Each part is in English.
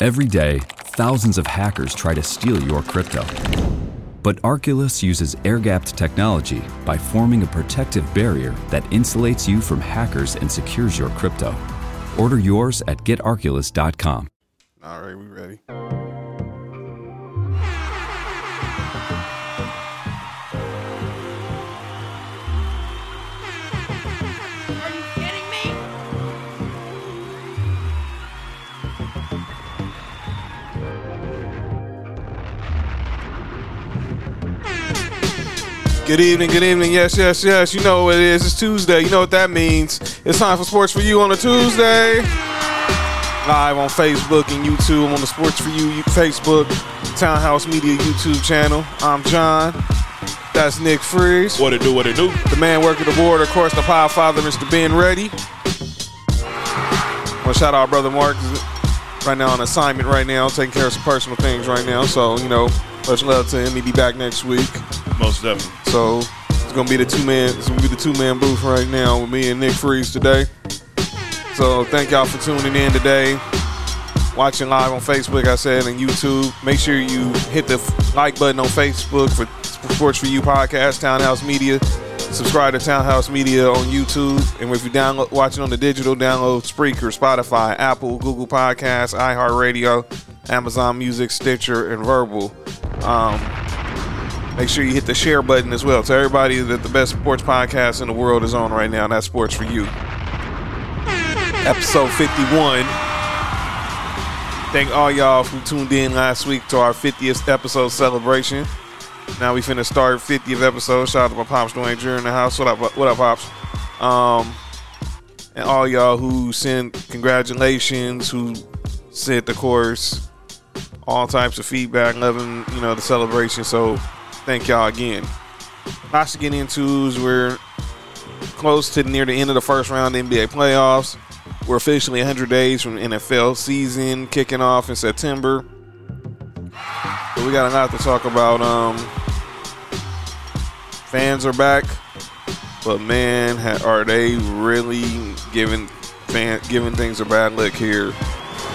Every day, thousands of hackers try to steal your crypto. But Arculus uses air gapped technology by forming a protective barrier that insulates you from hackers and secures your crypto. Order yours at getarculus.com. All right, we ready. Good evening, good evening. Yes, yes, yes. You know what it is. It's Tuesday. You know what that means. It's time for Sports for You on a Tuesday. Live on Facebook and YouTube. On the Sports for You Facebook, Townhouse Media YouTube channel. I'm John. That's Nick Freeze. What it do, what it do. The man working the board, of course, the power father, Mr. Ben Ready. I Reddy. Well, shout out brother Mark. Right now on assignment right now, taking care of some personal things right now. So, you know, much love to him. He'll be back next week. Most definitely. So it's gonna be the two man. It's gonna be the two man booth right now with me and Nick Freeze today. So thank y'all for tuning in today. Watching live on Facebook, I said, and YouTube. Make sure you hit the like button on Facebook for Sports for You podcast, Townhouse Media. Subscribe to Townhouse Media on YouTube, and if you're download watching on the digital, download Spreaker, Spotify, Apple, Google Podcasts, iHeartRadio, Amazon Music, Stitcher, and Verbal. Um, Make sure you hit the share button as well. To everybody that the best sports podcast in the world is on right now, and that's Sports for You. Episode 51. Thank all y'all who tuned in last week to our 50th episode celebration. Now we finna start 50th episode. Shout out to my pops Dwayne Jr. in the house. What up, what up, pops? Um, and all y'all who sent congratulations, who sent the course, all types of feedback, loving you know the celebration. So thank y'all again. Lots to get into we're close to near the end of the first round of NBA playoffs. We're officially 100 days from NFL season kicking off in September. But we got a lot to talk about. Um, fans are back, but man, are they really giving fan giving things a bad look here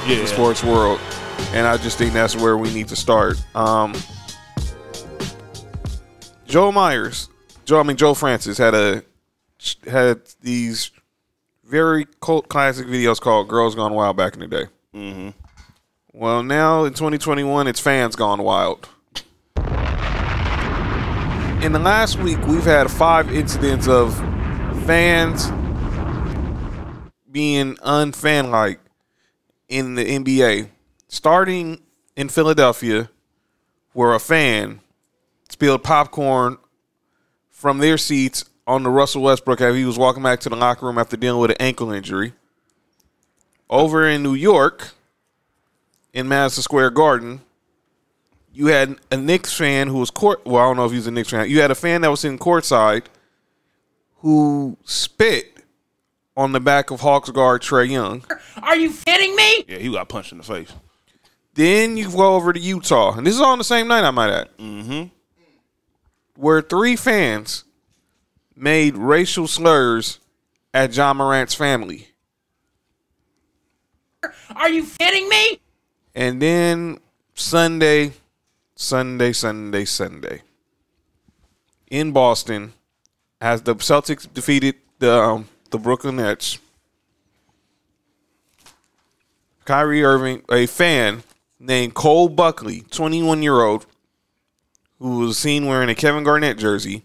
in the sports world? And I just think that's where we need to start. Um, Joe Myers, Joe, I mean Joe Francis had a had these very cult classic videos called "Girls Gone Wild" back in the day. Mm-hmm. Well, now in 2021, it's fans gone wild. In the last week, we've had five incidents of fans being unfan-like in the NBA, starting in Philadelphia, where a fan spilled popcorn from their seats on the Russell Westbrook as he was walking back to the locker room after dealing with an ankle injury. Over in New York, in Madison Square Garden, you had a Knicks fan who was court. Well, I don't know if he was a Knicks fan. You had a fan that was in courtside who spit on the back of Hawks guard Trae Young. Are you kidding me? Yeah, he got punched in the face. Then you go over to Utah, and this is all on the same night, I might add. Mm-hmm. Where three fans made racial slurs at Ja Morant's family. Are you kidding me? And then Sunday, Sunday, Sunday, Sunday in Boston, as the Celtics defeated the um, the Brooklyn Nets, Kyrie Irving, a fan named Cole Buckley, 21 year old, who was seen wearing a Kevin Garnett jersey.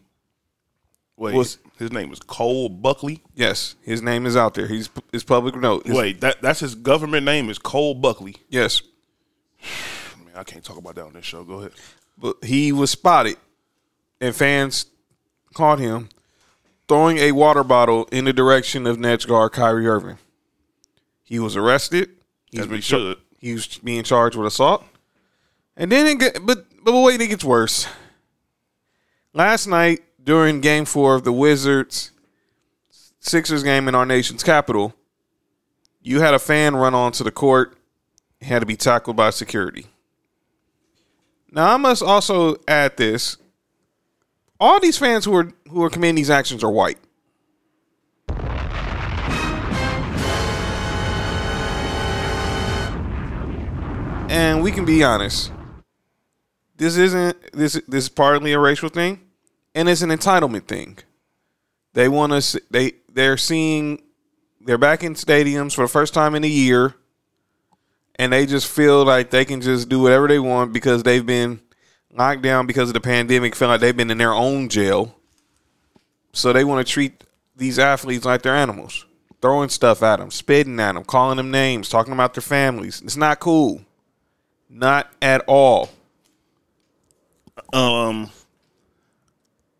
Wait, Was- his name was Cole Buckley. Yes, his name is out there. He's his public note. His- Wait, that that's his government name is Cole Buckley. yes, Man, I can't talk about that on this show. Go ahead. but he was spotted, and fans caught him throwing a water bottle in the direction of Nets guard Kyrie Irving. He was arrested. He's As been should. He was being charged with assault, and then it but but wait, it gets worse. Last night during Game Four of the Wizards Sixers game in our nation's capital, you had a fan run onto the court, had to be tackled by security. Now I must also add this: all these fans who are who are committing these actions are white. and we can be honest. This isn't this. This is partly a racial thing, and it's an entitlement thing. They want to. They they're seeing. They're back in stadiums for the first time in a year, and they just feel like they can just do whatever they want because they've been locked down because of the pandemic. Feel like they've been in their own jail, so they want to treat these athletes like they're animals, throwing stuff at them, spitting at them, calling them names, talking about their families. It's not cool. Not at all. Um,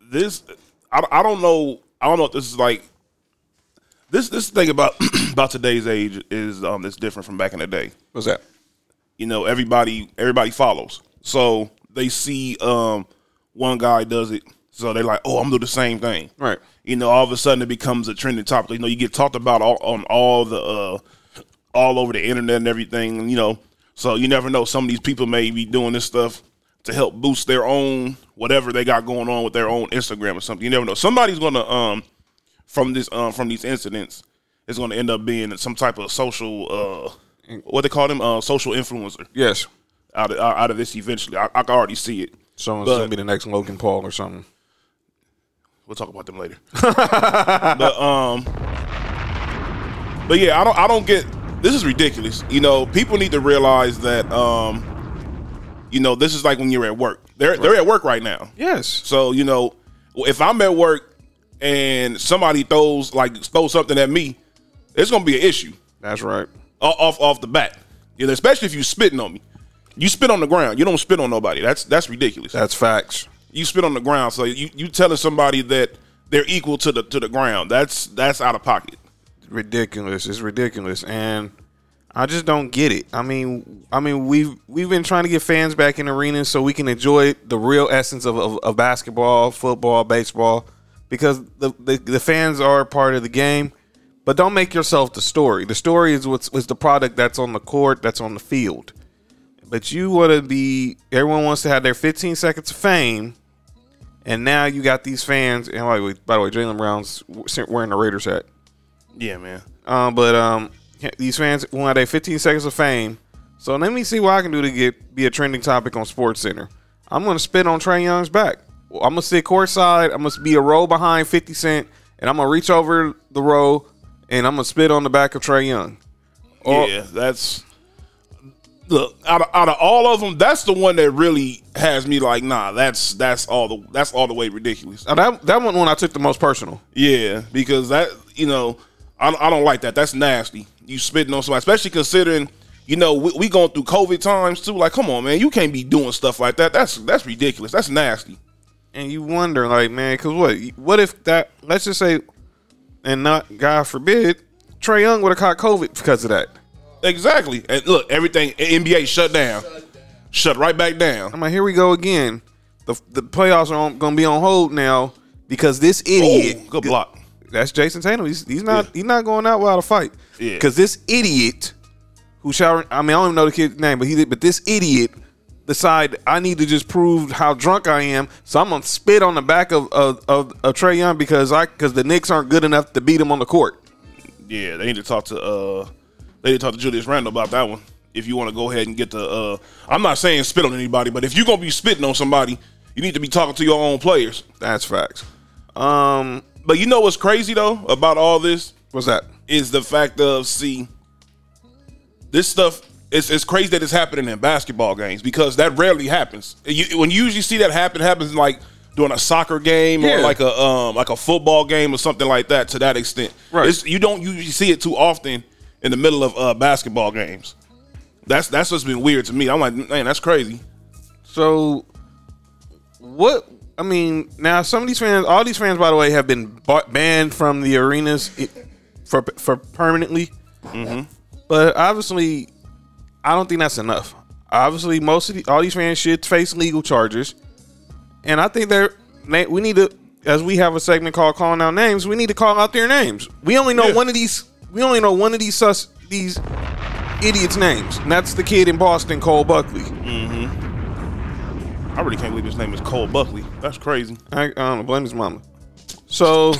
this I, I don't know. I don't know if this is like this. This thing about about today's age is um it's different from back in the day. What's that? You know, everybody everybody follows, so they see um one guy does it, so they're like, oh, I'm gonna do the same thing. Right. You know, all of a sudden it becomes a trending topic. You know, you get talked about all, on all the uh all over the internet and everything. You know, so you never know. Some of these people may be doing this stuff to help boost their own whatever they got going on with their own Instagram or something. You never know. Somebody's gonna um from this um from these incidents is gonna end up being some type of social uh what they call them uh social influencer Yes. out of out of this eventually. I, I can already see it. Someone's But- gonna be the next Logan Paul or something. We'll talk about them later. but um, but yeah, I don't I don't get this is ridiculous. You know, people need to realize that um, you know, this is like when you're at work. They're they're at work right now. Yes. So you know, if I'm at work and somebody throws like throws something at me, it's gonna be an issue That's right. off off the bat. You know, especially if you spitting on me. You spit on the ground. You don't spit on nobody. That's that's ridiculous That's facts. you spit on the ground. So you you telling somebody that they're equal to the to the ground. That's that's out of pocket. ridiculous. It's ridiculous, and I just don't get it. I mean, I mean, we've we've been trying to get fans back in arenas so we can enjoy the real essence of, of, of basketball, football, baseball, because the, the the fans are part of the game. But don't make yourself the story. The story is what's is the product that's on the court, that's on the field. But you want to be. Everyone wants to have their 15 seconds of fame. And now you got these fans, and by the way, by the way, Jaylen Brown's wearing the Raiders hat. Yeah, man. Um, but um, these fans want their 15 seconds of fame. So let me see what I can do to get be a trending topic on Sports Center. I'm gonna spit on Trae Young's back. I'm gonna sit courtside. I'm gonna be a row behind 50 Cent, and I'm gonna reach over the row, and I'm gonna spit on the back of Trae Young. Yeah, that's look out of, out of all of them. That's the one that really has me like, nah. That's that's all the that's all the way ridiculous. Now, that that one, one I took the most personal. Yeah, because that you know, I, I don't like that. That's nasty. You spitting on somebody, especially considering you know we, we going through COVID times too. Like, come on, man, you can't be doing stuff like that. That's that's ridiculous. That's nasty. and you wonder, like, man, because what? What if that? Let's just say, and not God forbid, Trae Young would have caught COVID because of that. Exactly. And look, everything NBA shut down, shut right back down. I'm like, here we go again. The the playoffs are gonna be on hold now because this idiot. Oh, good block. That's Jayson Tatum. He's, he's not Yeah. he's not going out without a fight. Yeah. Because this idiot, who shall I mean I don't even know the kid's name, but he did. But this idiot decide I need to just prove how drunk I am, so I'm gonna spit on the back of of, of, of Trae Young because I because the Knicks aren't good enough to beat him on the court. Yeah, they need to talk to uh they need to talk to Julius Randle about that one. If you want to go ahead and get the uh I'm not saying spit on anybody, but if you're gonna be spitting on somebody, you need to be talking to your own players. That's facts. Um, But you know what's crazy though about all this what's that? is the fact of see this stuff it's, it's crazy that it's happening in basketball games because that rarely happens. You, when you usually see that happen, it happens like during a soccer game Yeah. or like a um like a football game or something like that. To that extent, Right. It's, you don't usually see it too often in the middle of uh, basketball games. That's that's what's been weird to me. I'm like, man, that's crazy. So, what? I mean, now some of these fans, all these fans, by the way, have been banned from the arenas for for permanently. Mm-hmm. But obviously, I don't think that's enough. Obviously, most of the, all these fans should face legal charges, and I think they're they- we need to, as we have a segment called "Calling Out Names," we need to call out their names. We only know Yeah. one of these. We only know one of these sus these idiots' names, and that's the kid in Boston, Cole Buckley. Mm-hmm. I really can't believe his name is Cole Buckley. That's crazy. I, I don't know. Blame his mama. So,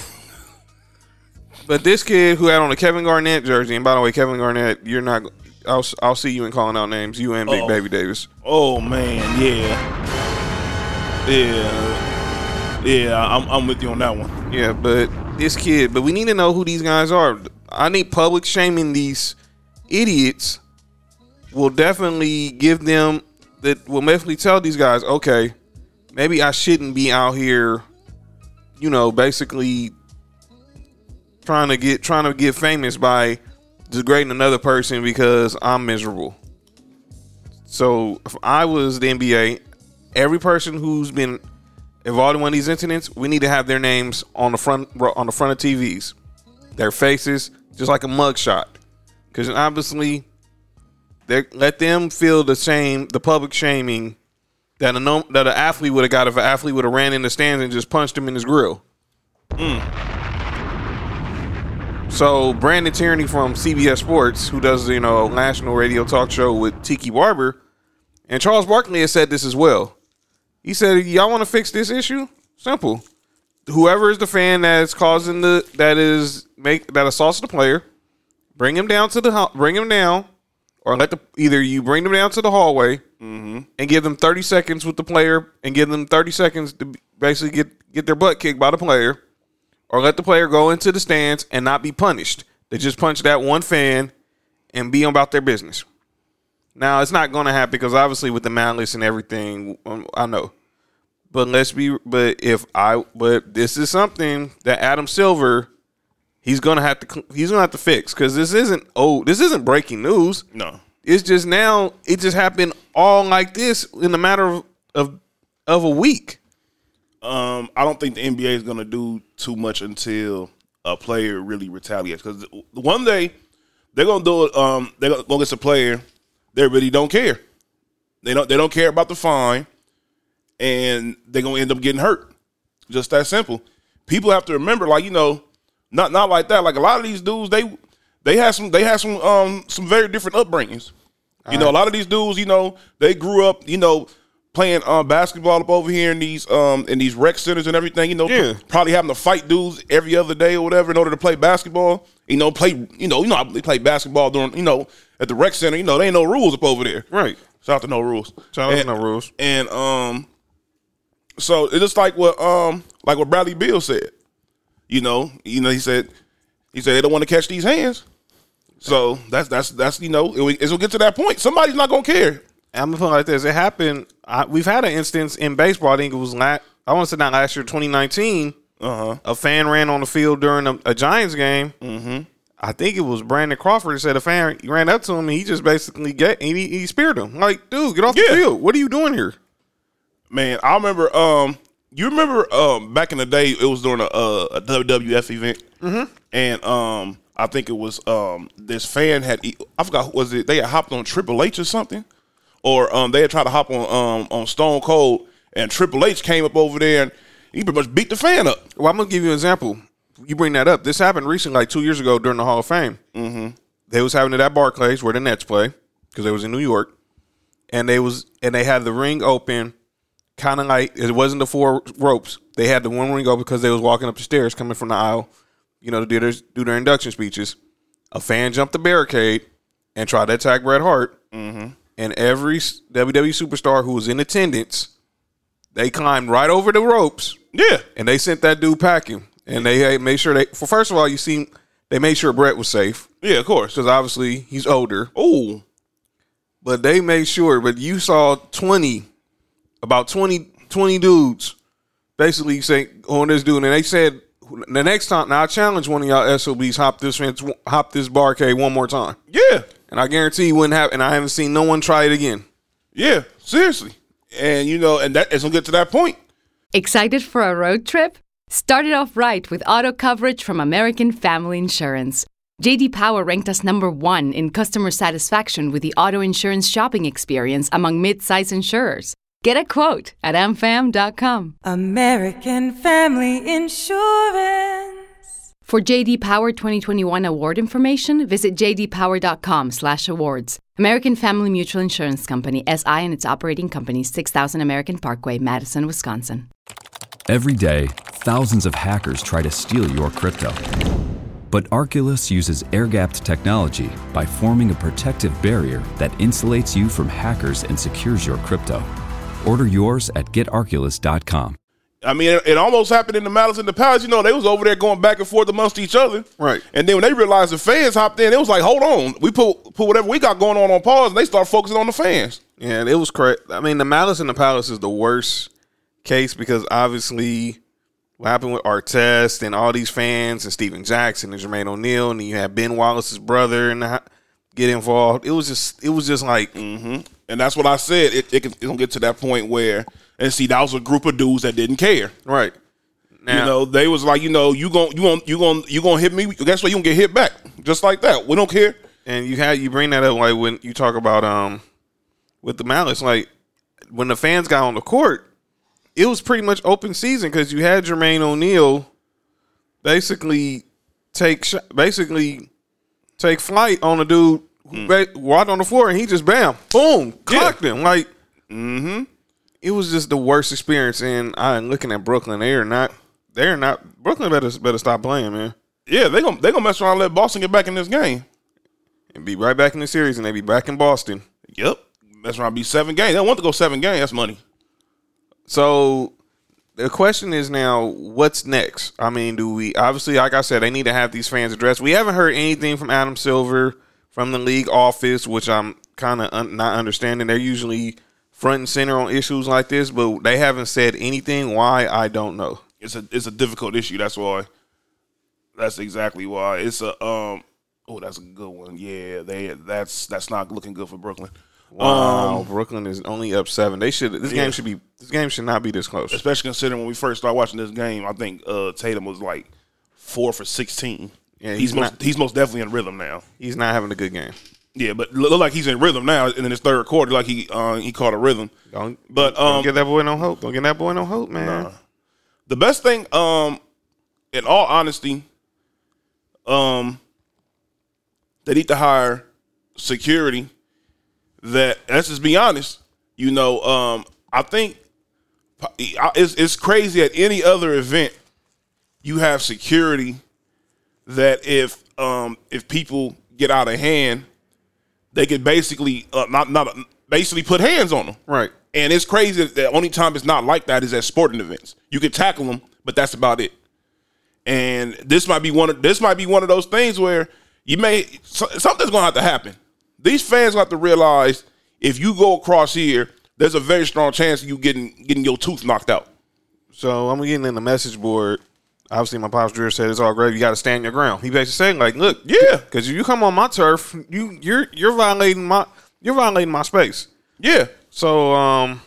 but this kid who had on a Kevin Garnett jersey, and by the way, Kevin Garnett, you're not. I'll I'll see you in calling out names. You and Big Oh. Baby Davis. Oh man, yeah, yeah, yeah. I'm I'm with you on that one. Yeah, but this kid. But we need to know who these guys are. I need public shaming these idiots. Will definitely give them that. Will definitely tell these guys, okay, maybe I shouldn't be out here. You know, basically trying to get trying to get famous by degrading another person because I'm miserable. So if I was the NBA, every person who's been involved in one of these incidents, we need to have their names on the front on the front of TVs, their faces, just like a mugshot. Because obviously, they let them feel the shame, the public shaming that a no, that an athlete would have got if an athlete would have ran in the stands and just punched him in his grill. Mm. So Brandon Tierney from CBS Sports, who does you know national radio talk show with Tiki Barber, and Charles Barkley has said this as well. He said, "Y'all want to fix this issue? Simple. Whoever is the fan that's causing the that is make that assaults the player, bring him down to the bring him down, or let the either you bring them down to the hallway and give them thirty seconds with the player, and give them thirty seconds to basically get get their butt kicked by the player." or let the player go into the stands and not be punished. They just punch that one fan and be about their business. Now it's not going to happen because obviously with the malice and everything, um, I know. But let's be. But if I, but this is something that Adam Silver, he's gonna have to. He's gonna have to fix because this isn't. Oh, this isn't breaking news. No, It's just now. It just happened all like this in a matter of of, of a week. um, I don't think the NBA is going to do too much until a player really retaliates. Because one day they're going to do it. Um, they're going to get a player. They really don't care. They don't. They don't care about the fine, and they're going to end up getting hurt. Just that simple. People have to remember, like you know, not not like that. Like a lot of these dudes, they they had some they had some um some very different upbringings. You know, a lot of these dudes, you know, they grew up, you know, playing um, basketball up over here in these um in these rec centers and everything. You know, Yeah. probably having to fight dudes every other day or whatever in order to play basketball. You know, play you know you know they play basketball during you know at the rec center. You know, there ain't no rules up over there. Right. Shout out to no rules. Shout out to no rules. And um, so it's just like what um like what Bradley Beal said. You know, you know he said he said they don't want to catch these hands. So that's that's that's you know it, it's gonna get to that point. Somebody's not gonna care. I'm gonna put it like this: It happened. I, we've had an instance in baseball. I think it was last. I want to say not last year, 2019. Uh huh. A fan ran on the field during a, a Giants game. Mm-hmm. I think it was Brandon Crawford. Said a fan ran up to him and he just basically get and he, he speared him. Like, dude, get off Yeah. the field. What are you doing here? Man, I remember. Um, you remember um back in the day, it was during a, uh, a WWF event, mm-hmm. and um, I think it was um this fan had I forgot who was it they had hopped on Triple H or something, or um they had tried to hop on um on Stone Cold, and Triple H came up over there and he pretty much beat the fan up. Well, I'm gonna give you an example. You bring that up. This happened recently, like two years ago during the Hall of Fame. Mm-hmm. They was having it at Barclays where the Nets play because they was in New York, and they was and they had the ring open, kind of like it wasn't the four ropes. They had the one ring open because they was walking up the stairs coming from the aisle, you know, to do their do their induction speeches. A fan jumped the barricade and tried to attack Bret Hart, mm-hmm. and every WWE superstar who was in attendance, they climbed right over the ropes Yeah, and they sent that dude packing. And they made sure they. For first of all, you see, they made sure Bret was safe yeah, of course. because obviously he's older. Oh, But they made sure. But you saw twenty, about 20, 20 dudes, basically saying on this dude, and they said the next time. Now I challenge one of y'all SOBs hop this fence, hop this barcade one more time, yeah, and I guarantee you wouldn't happen. And I haven't seen no one try it again. yeah. Seriously, and you know, and that it's gonna get to that point. Excited for a road trip? Started off right with auto coverage from American Family Insurance. JD Power ranked us number one in customer satisfaction with the auto insurance shopping experience among mid-size insurers. Get a quote at amfam.com. American Family Insurance. For JD Power 2021 award information, visit jdpower.com/awards. American Family Mutual Insurance Company SI and its operating companies 6000 American Parkway, Madison, Wisconsin. Every day, thousands of hackers try to steal your crypto. But Arculus uses air gapped technology by forming a protective barrier that insulates you from hackers and secures your crypto. Order yours at getarculus.com. I mean, it, it almost happened in the Malice in the Palace. You know, they was over there going back and forth amongst each other. Right. And then when they realized the fans hopped in, it was like, hold on, we put put whatever we got going on on pause, and they start focusing on the fans. Yeah, and it was correct. I mean, the Malice in the Palace is the worst case because obviously what happened with Artest and all these fans and Stephen Jackson and Jermaine O'Neal, and then you had Ben Wallace's brother and the, get involved. It was just, it was just like, mm-hmm. And that's what I said. It, it can, gonna get to that point where, and see, that was a group of dudes that didn't care. right. Now, you know, they was like, you know, you gon' you gon' you gon' you gonna hit me. Guess what? You gonna get hit back, just like that. We don't care. and you had you bring that up like when you talk about um with the Malice, like when the fans got on the court, it was pretty much open season because you had Jermaine O'Neal basically take basically take flight on a dude ba- walked on the floor and he just bam boom clocked him like mm-hmm. it was just the worst experience and I'm looking at Brooklyn they're not they're not Brooklyn better better stop playing man Yeah, they gonna they gonna mess around and let Boston get back in this game. and be right back in the series and they be back in Boston Yep, mess around be seven games. They want to go seven games. That's money. So the question is now, what's next? I mean, do we obviously, like I said, they need to have these fans addressed. We haven't heard anything from Adam Silver from the league office, which I'm kind of un- not understanding. They're usually front and center on issues like this, but they haven't said anything. Why? I don't know. It's a it's a difficult issue. That's why. That's exactly why. It's a um. Oh, that's a good one. Yeah, they that's that's not looking good for Brooklyn. Wow, Um, Brooklyn is only up seven. They should. This Yeah. game should be. This game should not be this close. especially considering when we first started watching this game, I think uh, Tatum was like four for sixteen. Yeah, he's, he's most not- he's most definitely in rhythm now. He's not having a good game. Yeah, but look like he's in rhythm now. And in his third quarter, like he uh, he caught a rhythm. Don't. But don't um, get that boy no hope. Don't get that boy no hope, man. the best thing, um, in all honesty, um, they need to hire security. That let's just be honest. You know, um, I think it's it's crazy at any other event you have security that if um if people get out of hand, they could basically uh, not not basically put hands on them. Right. And it's crazy that the only time it's not like that is at sporting events. You can tackle them, but that's about it. And this might be one of this might be one of those things where you may so- something's going to have to happen. These fans have to realize if you go across here, there's a very strong chance of you getting getting your tooth knocked out. So I'm getting in the message board. Obviously, my pops Drew said it's all great. You got to stand your ground. He basically saying like, look, Yeah. because if you come on my turf, you you're you're violating my you're violating my space. Yeah, So um,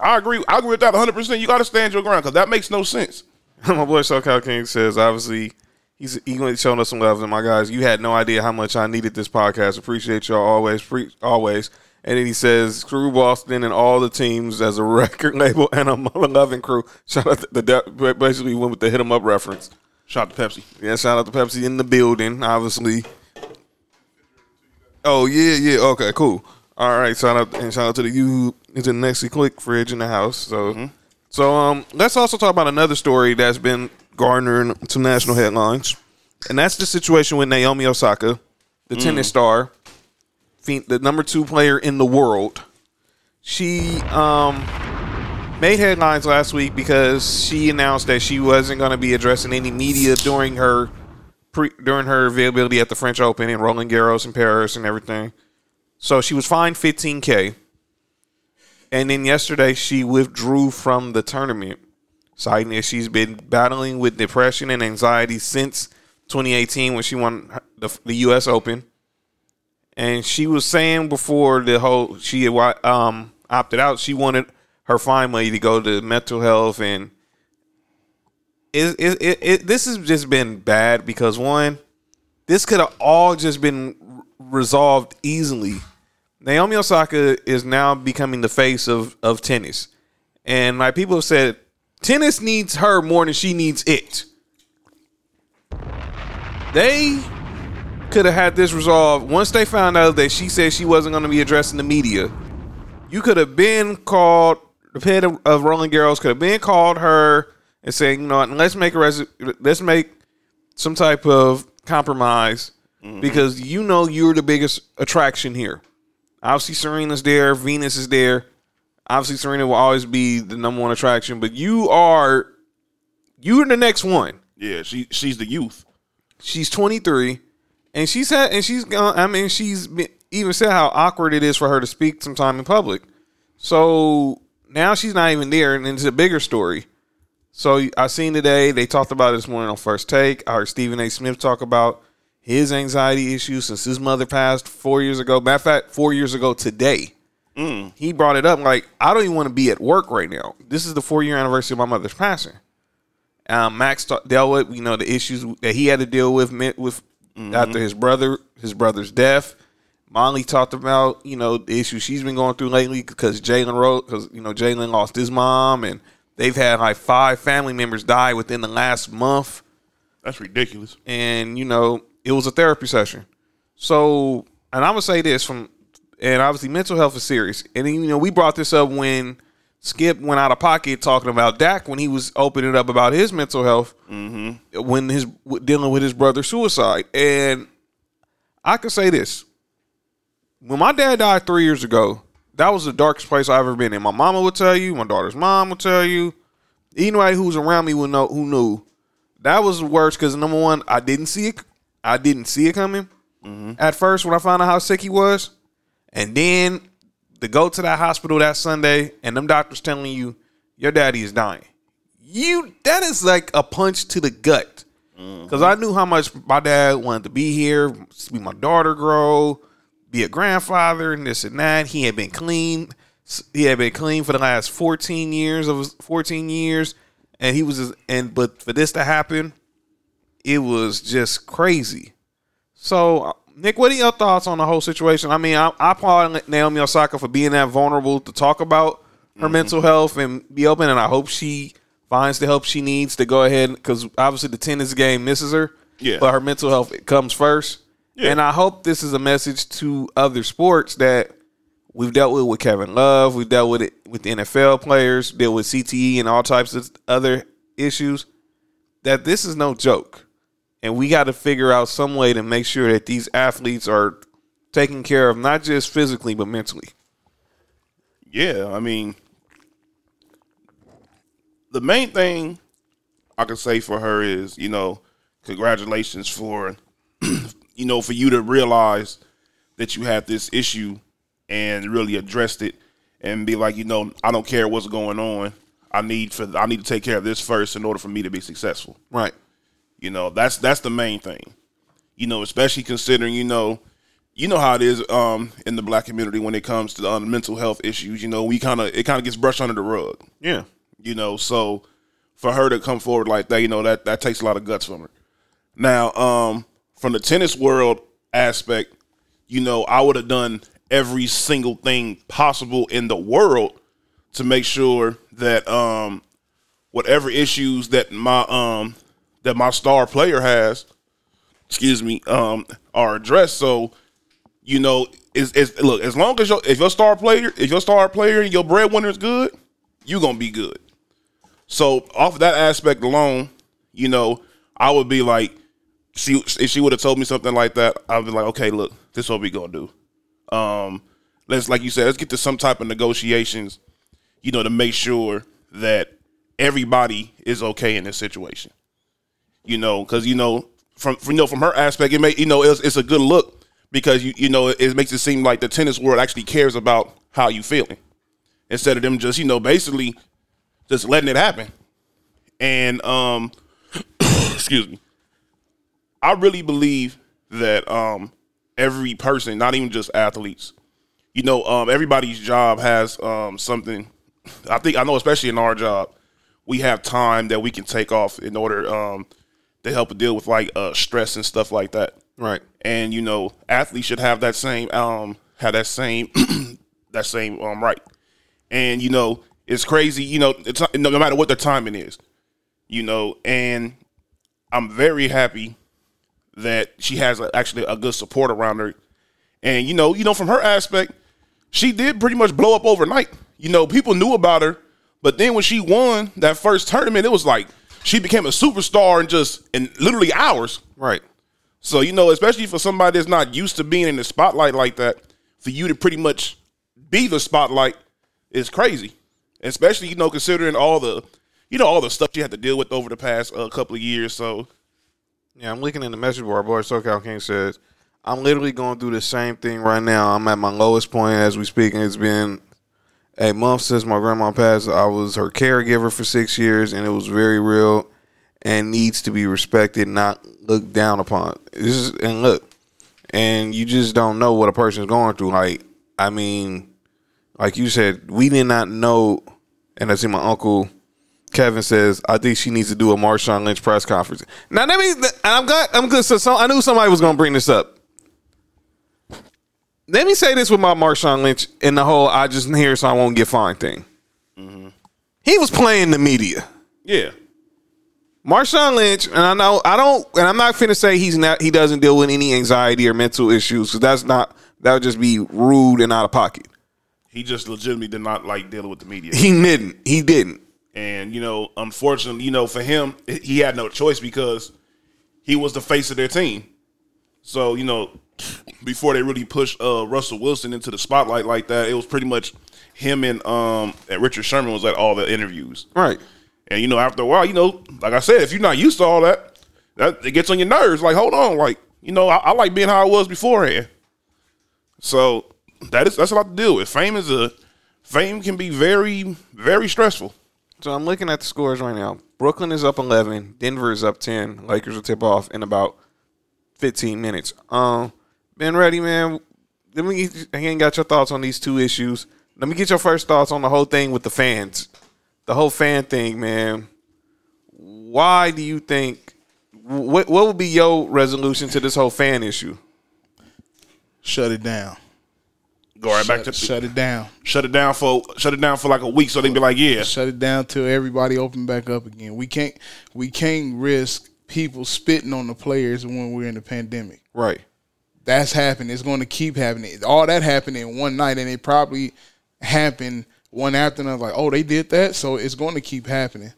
I agree. I agree with that 100. percent You got to stand your ground because that makes no sense. my boy SoCal King says obviously he's he showing us some love. And my guys, you had no idea how much I needed this podcast. Appreciate y'all always, pre- always. And then he says, "Screw Boston and all the teams as a record label and a mother loving crew." Shout out to the basically went with the hit 'em up reference. Shout out to Pepsi. Yeah, shout out to Pepsi in the building, obviously. Oh yeah, yeah. Okay, cool. All right, shout out and shout out to the you to the Nexi Click fridge in the house. So, so um, let's also talk about another story that's been garnering some national headlines, and that's the situation with Naomi Osaka, the tennis star, the number two player in the world. She um made headlines last week because she announced that she wasn't going to be addressing any media during her pre, during her availability at the French Open and Roland Garros in Paris and everything. So she was fined 15k. And then yesterday she withdrew from the tournament, citing that she's been battling with depression and anxiety since 2018 when she won the, the U.S. Open. And she was saying before the whole she um, opted out, she wanted her fine money to go to mental health and it, it, it, it this has just been bad because one, this could have all just been resolved easily. Naomi Osaka is now becoming the face of, of tennis. And like people have said, tennis needs her more than she needs it. They could have had this resolved once they found out that she said she wasn't going to be addressing the media. You could have been called the head of, of Roland Garros could have been called her and saying, you know, what, let's make a res- let's make some type of compromise mm-hmm. because you know you're the biggest attraction here. Obviously, Serena's there, Venus is there. Obviously, Serena will always be the number one attraction, but you are you're the next one. Yeah, she she's the youth. She's 23, and she said, and she's gone. I mean, she's been, even said how awkward it is for her to speak sometime in public. So now she's not even there, and it's a bigger story. So I seen today they talked about it this morning on First Take. I heard Stephen A. Smith talk about his anxiety issues since his mother passed four years ago. Matter of fact, four years ago today, he brought it up. Like I don't even want to be at work right now. This is the four year anniversary of my mother's passing. Um, Max ta- dealt with you know the issues that he had to deal with met with after his brother his brother's death. Molly talked about you know the issues she's been going through lately because Jalen wrote because you know Jalen lost his mom and they've had like five family members die within the last month That's ridiculous. and you know it was a therapy session. So, and I'm gonna say this from, and obviously mental health is serious. And you know we brought this up when Skip went out of pocket talking about Dak when he was opening up about his mental health mm-hmm. when his dealing with his brother's suicide. And I can say this: when my dad died three years ago, that was the darkest place I've ever been in. My mama would tell you, my daughter's mom would tell you, anybody who was around me would know who knew. That was the worst because number one, I didn't see it. I didn't see it coming mm-hmm. at first when I found out how sick he was, and then to go to that hospital that Sunday and them doctors telling you your daddy is dying. You that is like a punch to the gut. Mm-hmm. Because I knew how much my dad wanted to be here, see my daughter grow, be a grandfather, and this and that. He had been clean. He had been clean for the last 14 years of his 14 years. And he was just, and but for this to happen, it was just crazy. So, Nick, what are your thoughts on the whole situation? I mean, I, I applaud Naomi Osaka for being that vulnerable to talk about her Mm-hmm. mental health and be open, and I hope she finds the help she needs to go ahead because obviously the tennis game misses her. Yeah. But her mental health comes first. Yeah. And I hope this is a message to other sports that we've dealt with with Kevin Love, we've dealt with it with the NFL players, deal with CTE and all types of other issues. That this is no joke and we got to figure out some way to make sure that these athletes are taken care of not just physically but mentally Yeah, I mean, the main thing I can say for her is, you know, congratulations for, you know, for you to realize that you had this issue and really addressed it and be like, you know, I don't care what's going on. I need for I need to take care of this first in order for me to be successful. right You know, that's that's the main thing. You know, especially considering, you know, you know how it is um, in the black community when it comes to um, mental health issues. You know, we kind of it kind of gets brushed under the rug. yeah You know, so for her to come forward like that, you know, that that takes a lot of guts from her. Now, um, from the tennis world aspect, you know, I would have done every single thing possible in the world to make sure that um, whatever issues that my um, that my star player has, excuse me, um, are addressed. So, you know, is is look as long as your if your star player if your star player and your breadwinner is good, you gonna be good. So off of that aspect alone, you know, I would be like, she if she would have told me something like that, I'd be like, okay, look, this is what we gonna do. Um, let's like you said, let's get to some type of negotiations, you know, to make sure that everybody is okay in this situation. You know, because you know, from, from you know from her aspect, it may you know it's, it's a good look because you you know it, it makes it seem like the tennis world actually cares about how you feeling instead of them just you know basically just letting it happen. And um, excuse me, I really believe that um, every person, not even just athletes, you know, um, everybody's job has um, something. I think I know, especially in our job, we have time that we can take off in order um, to help deal with like uh, stress and stuff like that. right And you know, athletes should have that same um, have that same that same um, right. And you know, it's crazy. You know, it's not, no matter what the timing is, you know. And I'm very happy that she has a, actually a good support around her. And you know, you know, from her aspect, she did pretty much blow up overnight. You know, people knew about her, but then when she won that first tournament, it was like she became a superstar in just in literally hours. right So you know, especially for somebody that's not used to being in the spotlight like that, for you to pretty much be the spotlight is crazy. Especially you know considering all the you know all the stuff you had to deal with over the past uh, couple of years. So Yeah, I'm looking in the message board. Boy, SoCal King says, I'm literally going through the same thing right now. I'm at my lowest point as we speak, and it's been a month since my grandma passed. I was her caregiver for six years, and it was very real and needs to be respected, not looked down upon. This is, and look, and you just don't know what a person's going through. Like, I mean, like you said, we did not know, and I see my uncle Kevin says, I think she needs to do a Marshawn Lynch press conference. Now let me. I'm glad. I'm good. So, so I knew somebody was going to bring this up. Let me say this with my Marshawn Lynch and the whole "I just here so I won't get fined" thing. Mm-hmm. He was playing the media. yeah, Marshawn Lynch, and I know I don't, and I'm not finna say he's not. He doesn't deal with any anxiety or mental issues because that's not. That would just be rude and out of pocket. he just legitimately did not like dealing with the media. He didn't. He didn't. And you know, unfortunately, you know, for him, he had no choice because he was the face of their team. So you know, before they really pushed uh, Russell Wilson into the spotlight like that, it was pretty much him and um and Richard Sherman was at all the interviews. Right. And you know, after a while, you know, like I said, if you're not used to all that, that it gets on your nerves. Like, hold on, like you know, I, I like being how I was beforehand. So that is that's a lot to deal with. Fame is a fame can be very very stressful. So I'm looking at the scores right now. Brooklyn is up 11. Denver is up 10. Lakers will tip off in about 15 minutes. Um, been ready, man. Let me again got your thoughts on these two issues. Let me get your first thoughts on the whole thing with the fans. The whole fan thing, man. Why do you think? What what would be your resolution to this whole fan issue? Shut it down. Go right shut, back to shut it down. shut it down for shut it down for like a week so they can be like, yeah, Shut it down till everybody open back up again. We can't we can't risk people spitting on the players when we're in the pandemic. Right. That's happening. It's going to keep happening. All that happened in one night, and it probably happened one afternoon. Like, oh, they did that, so it's going to keep happening.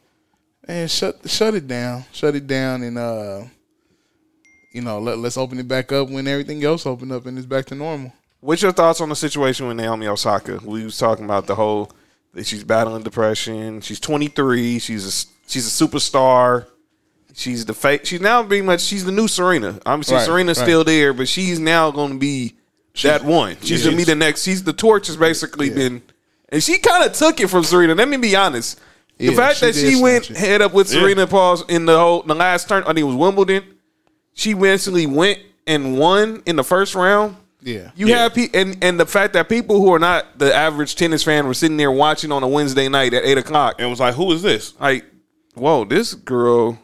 And shut shut it down. Shut it down, and uh, you know, let let's open it back up when everything else open up and it's back to normal. What's your thoughts on the situation with Naomi Osaka? We was talking about the whole that she's battling depression. She's 23. She's a she's a superstar. She's the fake. She's now pretty much she's the new Serena. Obviously, Right, Serena's right. still there, but she's now going to be that one. She's gonna be the next. She's the torch has basically been, and she kind of took it from Serena. Let me be honest. The Yeah, fact she that she went it. head up with Serena Pauls in the whole the last turn, I think it was Wimbledon. She basically went and won in the first round. Yeah. You Yeah. have pe- and and the fact that people who are not the average tennis fan were sitting there watching on a Wednesday night at eight o'clock. and was like, who is this? Like, whoa, this girl,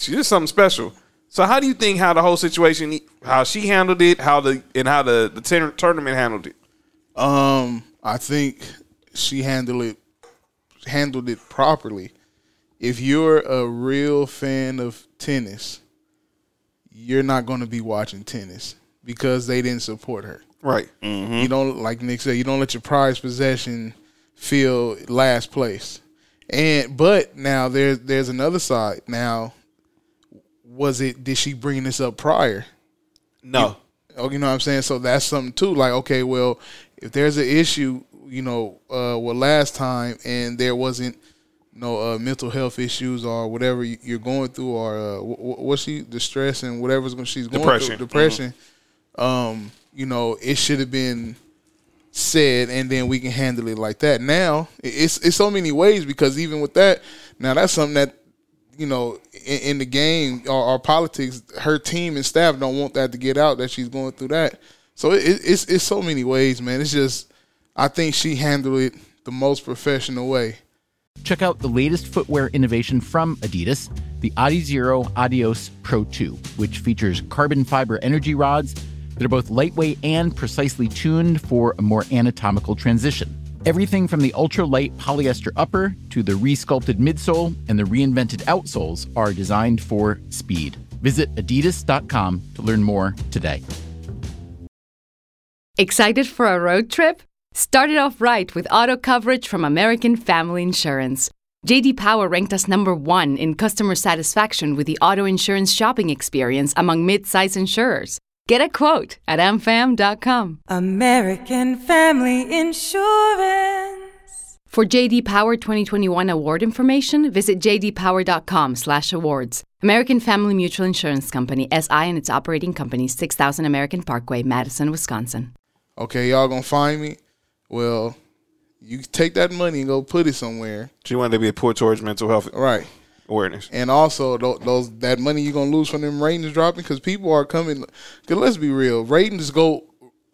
she's just something special. So, how do you think how the whole situation, how she handled it, how the and how the the ten- tournament handled it? Um, I think she handled it handled it properly. If you're a real fan of tennis, you're not going to be watching tennis because they didn't support her. Right. You don't like Nick said. You don't let your prized possession feel last place. And but now there's there's another side. Now, was it? Did she bring this up prior? No. Oh, you know what I'm saying? So that's something too. Like, okay, well, if there's an issue, you know, uh, well, last time and there wasn't no uh, mental health issues or whatever you- you're going through, or uh, wh- wh- what's she the stress and whatever's going she's going Depression. through, depression. Um, you know, it should have been said, and then we can handle it like that. Now, it's it's so many ways because even with that, now that's something that you know, in, in the game or, or politics, her team and staff don't want that to get out that she's going through that. So it, it's it's so many ways, man. It's just I think she handled it the most professional way. Check out the latest footwear innovation from Adidas, the Adizero Adios Pro 2, which features carbon fiber energy rods that are both lightweight and precisely tuned for a more anatomical transition. Everything from the ultra-light polyester upper to the resculpted midsole and the reinvented outsoles are designed for speed. Visit adidas.com to learn more today. Excited for a road trip? Start it off right with auto coverage from American Family Insurance. JD Power ranked us number 1 in customer satisfaction with the auto insurance shopping experience among mid-size insurers. Get a quote at amfam.com. American Family Insurance. For JD Power 2021 award information, visit jdpower.com/awards. American Family Mutual Insurance Company SI and its operating companies 6000 American Parkway, Madison, Wisconsin. Okay, y'all gonna find me? Well, you take that money and go put it somewhere. She wanted to be a poor towards mental health Right. Awareness. And also those that money you're gonna lose from them ratings dropping because people are coming. Cause let's be real, ratings go.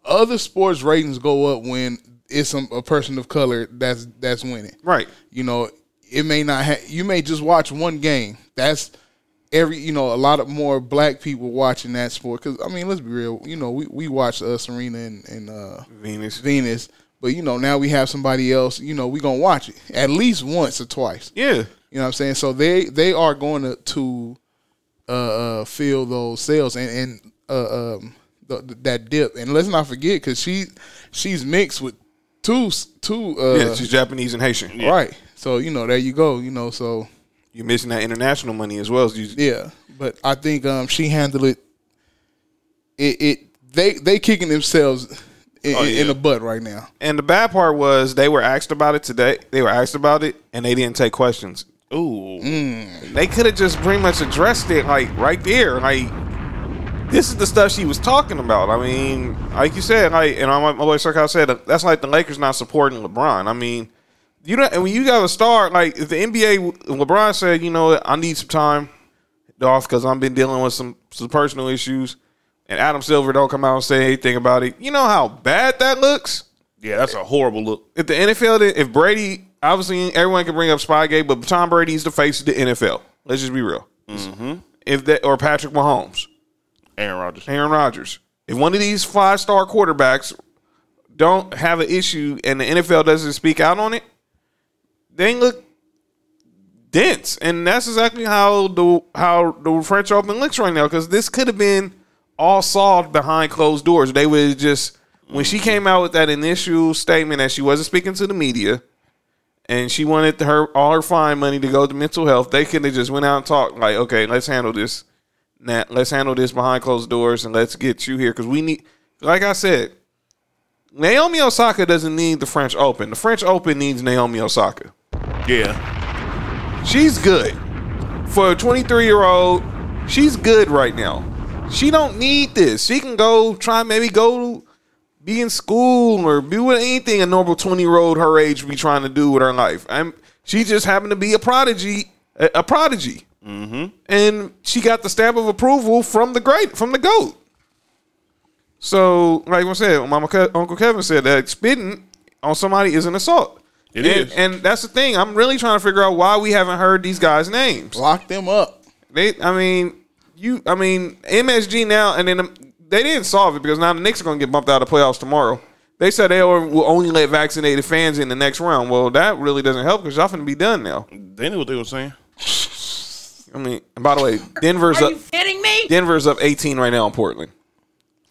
Other sports ratings go up when it's some, a person of color that's that's winning. Right. You know, it may not. Ha- you may just watch one game. That's every. You know, a lot of more black people watching that sport. Because I mean, let's be real. You know, we we watch uh, Serena and, and uh, Venus. Venus. But you know, now we have somebody else. You know, we gonna watch it at least once or twice. Yeah. You know what I'm saying? So they they are going to to uh, uh fill those sales and and uh, um the, that dip. And let's not forget because she she's mixed with two two uh yeah, she's Japanese and Haitian. right. So you know there you go. You know so You're missing that international money as well. You, yeah. But I think um she handled it. It it they they kicking themselves in, Oh, yeah. in the butt right now. And the bad part was they were asked about it today. They were asked about it, and they didn't take questions. Ooh. Mm. They could have just pretty much addressed it, like right there. Like this is the stuff she was talking about. I mean, like you said, like and my, my boy Circle said, that's like the Lakers not supporting LeBron. I mean, you know, when you got a star like if the NBA, LeBron said, you know, I need some time off because I've been dealing with some some personal issues, and Adam Silver don't come out and say anything about it. You know how bad that looks. Yeah, that's a horrible look. If the NFL, did- if Brady, obviously everyone can bring up Spygate, but Tom Brady's the face of the NFL. Let's just be real. Mm-hmm. If that or Patrick Mahomes, Aaron Rodgers. Aaron Rodgers, if one of these five star quarterbacks don't have an issue and the NFL doesn't speak out on it, they look dense, and that's exactly how the how the French Open looks right now. Because this could have been all solved behind closed doors. They would just when she mm-hmm. came out with that initial statement that she wasn't speaking to the media, and she wanted her all her fine money to go to mental health. They could have just went out and talked like, okay, let's handle this. Now, let's handle this behind closed doors, and let's get you here because we need. Like I said, Naomi Osaka doesn't need the French Open. The French Open needs Naomi Osaka. Yeah. She's good for a 23 year old. She's good right now. She don't need this. She can go try maybe go be in school or be with anything a normal 20 year old her age would be trying to do with her life. I'm she just happened to be a prodigy, a, a prodigy, mm-hmm. and she got the stamp of approval from the great from the goat. So, like I said, Mama Ke- Uncle Kevin said that spitting on somebody is an assault. It It is, is. and that's the thing. I'm really trying to figure out why we haven't heard these guys' names. Lock them up. They, I mean, you, I mean, MSG now, and then they didn't solve it because now the Knicks are going to get bumped out of the playoffs tomorrow. They said they will will only let vaccinated fans in the next round. Well, that really doesn't help because y'all finna be done now. They knew what they were saying. I mean, and by the way, Denver's Are up. you kidding me? Denver's up 18 right now in Portland.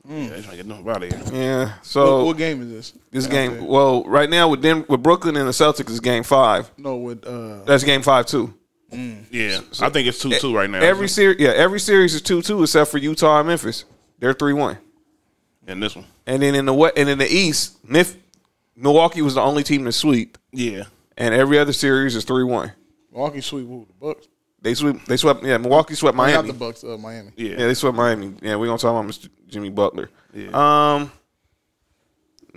Yeah, they trying to get them out of here. Yeah. So what game is this? this game, well, right now with Den- with Brooklyn and the Celtics is game five. No, with uh, That's game five too. Yeah, I think it's two two right now. Every series, yeah, every series is two two except for Utah and Memphis. They're three one. and this one. And then in the what and in the East, Mif- Milwaukee was the only team to sweep, Yeah, and every other series is three one. Milwaukee sweep who, the Bucks. They sweep. They swept. Yeah, Milwaukee swept Not Miami. the Bucks, uh, Miami. yeah, Yeah, they swept Miami. Yeah, we're gonna talk about Mr. Jimmy Butler. Yeah. Um,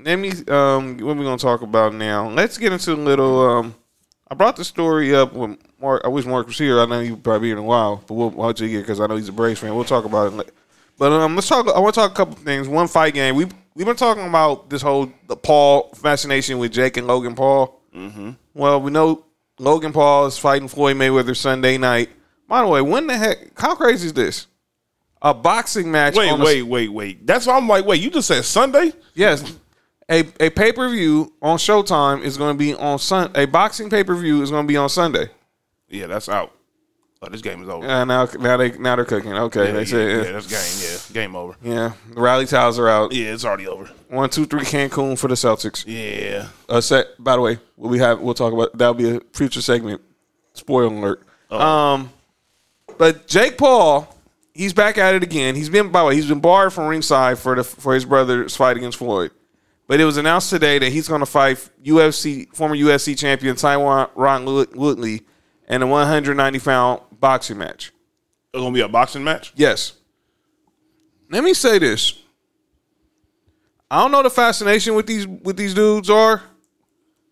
let me. Um, what we gonna talk about now? Let's get into a little. Um, I brought the story up with Mark. I wish Mark was here. I know he'd probably be here in a while, but we'll watch it here because I know he's a Braves fan. We'll talk about it. But um, let's talk. I want to talk a couple things. One fight game. We we've been talking about this whole the Paul fascination with Jake and Logan Paul. Mm-hmm. Well, we know Logan Paul is fighting Floyd Mayweather Sunday night. By the way, when the heck? How crazy is this? A boxing match. Wait, on a- wait, wait, wait. That's why I'm like, wait. You just said Sunday? Yes. A, a pay per view on Showtime is going to be on Sun. A boxing pay per view is going to be on Sunday. Yeah, that's out. Oh, this game is over. Uh, now now they now they're cooking. Okay, yeah, they yeah, say yeah, yeah, that's game. Yeah, game over. yeah. The rally towels are out. Yeah, it's already over. One, two, three, Cancun for the Celtics. Yeah, Uh, set. By the way, we have we'll talk about that'll be a future segment. Spoiler alert. Um, but Jake Paul, he's back at it again. He's been by the way, he's been barred from ringside for the for his brother's fight against Floyd. But it was announced today that he's going to fight UFC former UFC champion Tyron Woodley in a 190 pound boxing match. It's gonna be a boxing match. Yes. Let me say this. I don't know the fascination with these with these dudes are,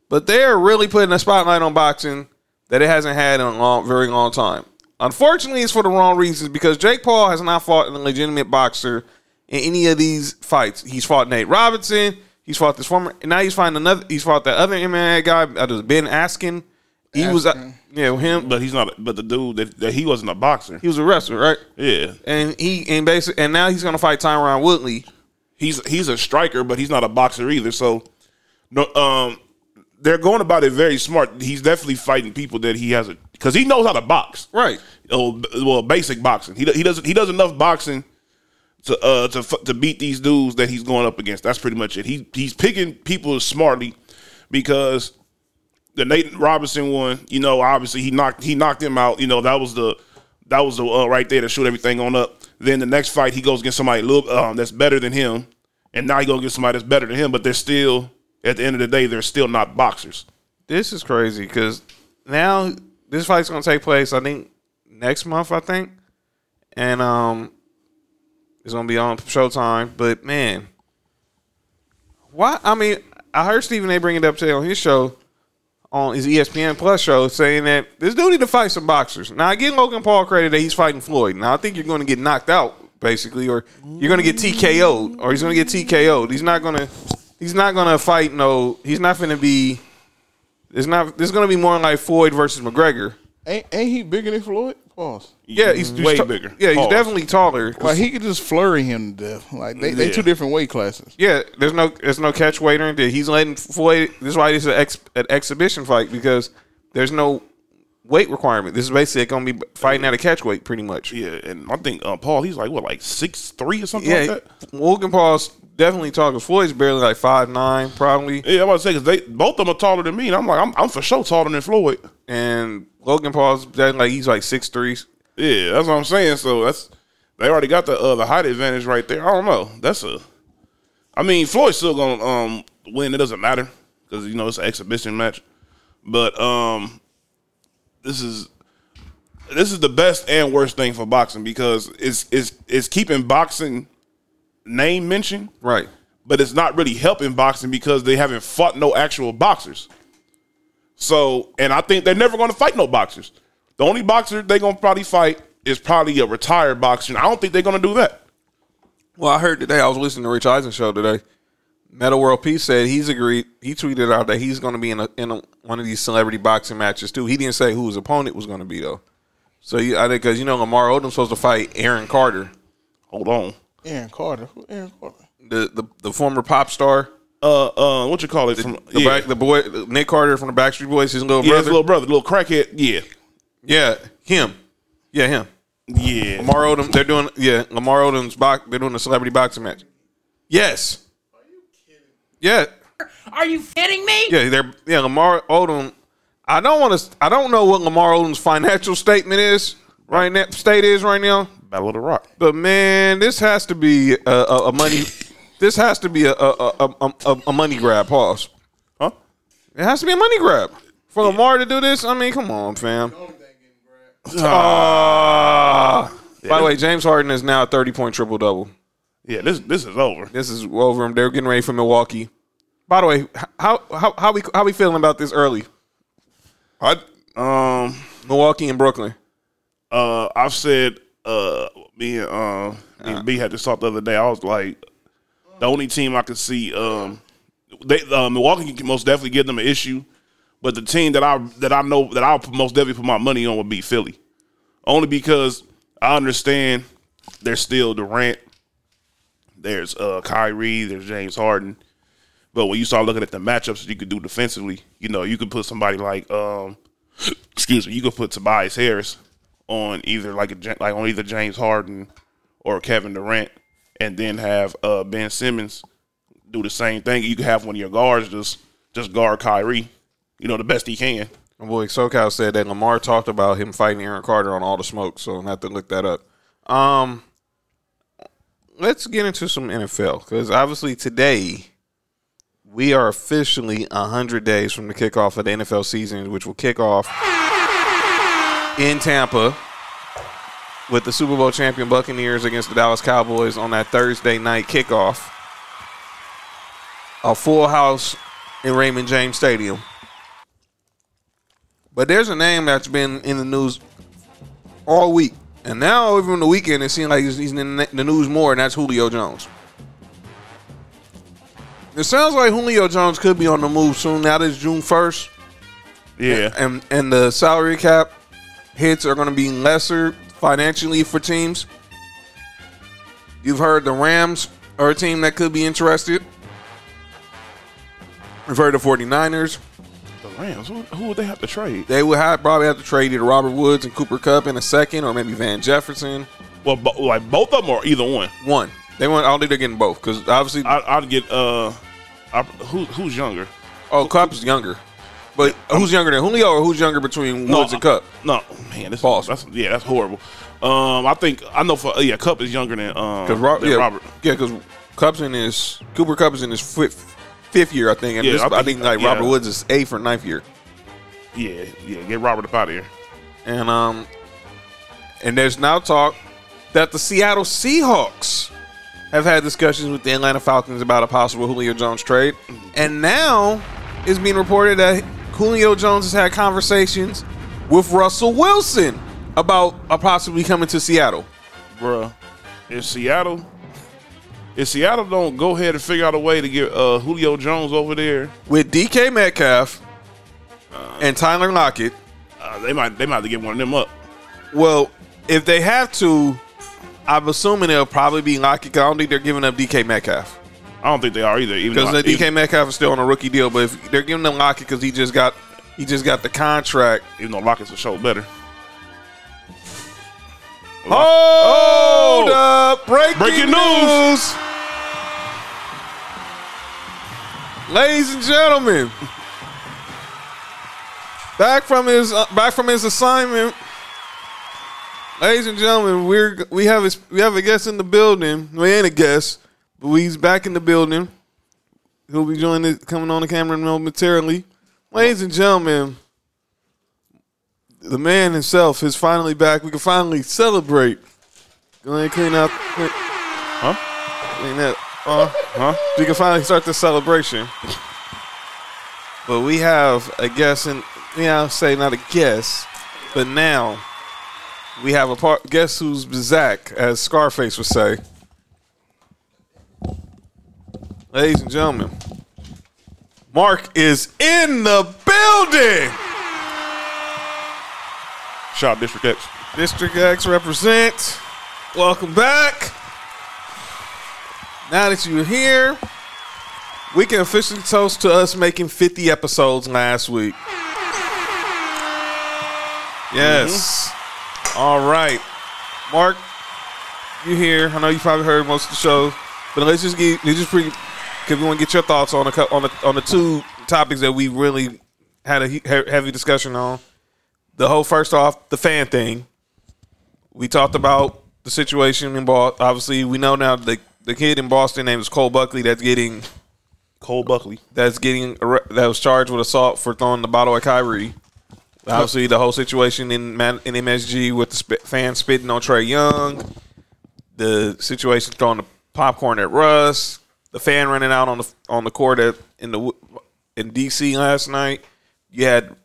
but they're really putting a spotlight on boxing that it hasn't had in a long, very long time. Unfortunately, it's for the wrong reasons because Jake Paul has not fought a legitimate boxer in any of these fights. He's fought Nate Robinson. He's fought this former. Now he's fighting another. He's fought that other MMA guy. Uh, was Ben Askren. He was, uh, yeah, him. But he's not. But the dude that, that he wasn't a boxer. He was a wrestler, right? Yeah, And he and basically, and now he's gonna fight Tyron Woodley. he's he's a striker, but he's not a boxer either. So, no, um, they're going about it very smart. He's definitely fighting people that he has a because he knows how to box. Right. Oh, well, basic boxing. He he doesn't he does enough boxing to uh to f- to beat these dudes that he's going up against. That's pretty much it. He he's picking people smartly because the Nathan Robinson one, you know, obviously he knocked he knocked him out. You know, that was the that was the uh, right there to shoot everything on up. Then the next fight he goes against somebody little um, that's better than him, and now he goes against somebody that's better than him. But they're still at the end of the day they're still not boxers. This is crazy because now this fight's gonna take place. I think next month. I think, and um, it's gonna be on Showtime. But man, why? I mean, I heard Stephen A. bring it up today on his show, on his ESPN Plus show, saying that this dude need to fight some boxers. Now I give Logan Paul credit that he's fighting Floyd. Now I think you're going to get knocked out basically, or you're going to get TKO'd, or he's going to get TKO'd. He's not gonna. He's not gonna fight. No, he's not going to be. It's not. There's going to be more like Floyd versus McGregor. Ain't, ain't he bigger than Floyd? Pause. Yeah, he's, he's way ta- bigger. Yeah, he's Pause. definitely taller. Like he could just flurry him to death. Like they, they Yeah. two different weight classes. Yeah, there's no there's no catch weight or anything. He's letting Floyd. This is why this is an, ex, an exhibition fight because there's no weight requirement. This is basically going to be fighting at a catch weight, pretty much. Yeah, and I think uh, Paul he's like what like six three or something Yeah, like that. Logan Paul's definitely taller. Floyd's barely like five nine, probably, Yeah, I'm about to say because they both of them are taller than me, and I'm like I'm, I'm for sure taller than Floyd. And Logan Paul's like he's like six three. Yeah, that's what I'm saying. So that's they already got the uh, the height advantage right there. I don't know. That's a. I mean, Floyd's still gonna um win. It doesn't matter because you know it's an exhibition match. But um, this is this is the best and worst thing for boxing because it's it's it's keeping boxing name mention, Right. but it's not really helping boxing because they haven't fought no actual boxers. So, and I think they're never going to fight no boxers. The only boxer they're going to probably fight is probably a retired boxer. And I don't think they're going to do that. Well, I heard today. I was listening to Rich Eisen show today. Metta World Peace said he's agreed. He tweeted out that he's going to be in a, in a, one of these celebrity boxing matches too. He didn't say who his opponent was going to be though. So you, I think because you know Lamar Odom's supposed to fight Aaron Carter, Hold on. Aaron Carter. Who Aaron Carter? the the, the former pop star, Uh, uh, what you call it? From the yeah, back, the boy Nick Carter from the Backstreet Boys, his little yeah, his brother. little brother, little crackhead. Yeah, yeah, him. Yeah, him. yeah. Lamar Odom. They're doing yeah. Lamar Odom's box. They're doing a celebrity boxing match. Yes. Are you kidding? Yeah. Are you kidding me? Yeah, they're yeah. Lamar Odom. I don't want to. I don't know what Lamar Odom's financial statement is right now. State is right now. Battle of the Rock. But man, this has to be a, a, a money. This has to be a a, a, a, a- a money grab. Pause. Huh? It has to be a money grab for Lamar to do this. I mean, come on, fam. Ah. By the way, James Harden is now a thirty point triple double. Yeah, this this is over. This is over. They're getting ready for Milwaukee. By the way, how how how we how we feeling about this early? I um Milwaukee and Brooklyn. uh I've said uh me and uh me and B had this talk the other day. I was like the only team I could see um they uh, Milwaukee can most definitely give them an issue, but the team that I that I know that I'll most definitely put my money on would be Philly. Only because I understand there's still Durant, there's uh Kyrie, there's James Harden. But when you start looking at the matchups that you could do defensively, you know, you could put somebody like um excuse me, you could put Tobias Harris on either like a like on either James Harden or Kevin Durant, and then have uh, Ben Simmons do the same thing. You could have one of your guards just just guard Kyrie, you know, the best he can, boy SoCal said that Lamar talked about him fighting Aaron Carter on all the smoke, so I have to look that up. Um, let's get into some NFL because obviously today we are officially hundred days from the kickoff of the NFL season, which will kick off in Tampa with the Super Bowl champion Buccaneers against the Dallas Cowboys on that Thursday night kickoff. A full house in Raymond James Stadium. But there's a name that's been in the news all week. And now, even the weekend, it seems like he's, he's in the news more, and that's Julio Jones. It sounds like Julio Jones could be on the move soon. Now that it's June 1st. Yeah. And, and the salary cap hits are going to be lesser financially for teams. You've heard the Rams are a team that could be interested. We've heard the 49ers. The Rams. Who, who would they have to trade? They would have, probably have to trade either Robert Woods and Cooper Kupp in a second, or maybe Van Jefferson. Well, bo- like both of them or either one. One. They want. I don't think they're getting both because obviously. I, I'd get uh, I, who who's younger? oh, Kupp is younger, but who's younger than Julio, or who's younger between Woods and Kupp? No, man, this false. That's, yeah, that's horrible. Um, I think I know for yeah, Kupp is younger than um Because Ro- than yeah, Robert. yeah, because Kupp's in his Cooper Kupp is in his fifth, fifth year, I think, and Yeah, this, I I, think think, like yeah. Robert Woods is eighth or ninth year, Yeah, yeah, get Robert up out of here. and um, and there's now talk that the Seattle Seahawks have had discussions with the Atlanta Falcons about a possible Julio Jones trade, and now it's being reported that Julio Jones has had conversations with Russell Wilson about possibly coming to Seattle. Bruh, if Seattle, if Seattle don't go ahead and figure out a way to get uh, Julio Jones over there, with DK Metcalf and Tyler Lockett. uh, they might they might have to get one of them up. Well, if they have to, I'm assuming it'll probably be Lockett. I don't think they're giving up DK Metcalf I don't think they are either. Even because though the I- DK Metcalf is still on a rookie deal. But if they're giving them Lockett because he just got he just got the contract. even though Lockett's a show better. Hold up! Breaking, Breaking news. ladies and gentlemen. Back from his uh, back from his assignment. Ladies and gentlemen, we're we have a, we have a guest in the building. We ain't a guest, but he's back in the building. He'll be joining coming on the camera momentarily. Ladies and gentlemen, the man himself is finally back. We can finally celebrate. Go ahead and clean up. Clean, Huh? clean that. Uh, Huh? we can finally start the celebration. But we have a guest, and yeah, I'll say not a guest, but now we have a part. Guess who's Bizak, as Scarface would say. Ladies and gentlemen, Mark is in the building. Out District X. District X represents. Welcome back. Now that you're here, we can officially toast to us making 50 episodes last week. Yes. Mm-hmm. All right. Mark, you here. I know you probably heard most of the show, but let's just get let's just pre because we want to get your thoughts on the on the on the two topics that we really had a he- he- heavy discussion on. The whole first off, the fan thing. We talked about the situation in Boston. Obviously, we know now the the kid in Boston named is Cole Buckley that's getting Cole Buckley. that's getting that was charged with assault for throwing the bottle at Kyrie. Obviously, the whole situation in in MSG with the sp- fans spitting on Trae Young, the situation throwing the popcorn at Russ, the fan running out on the on the court at in the in DC last night. You had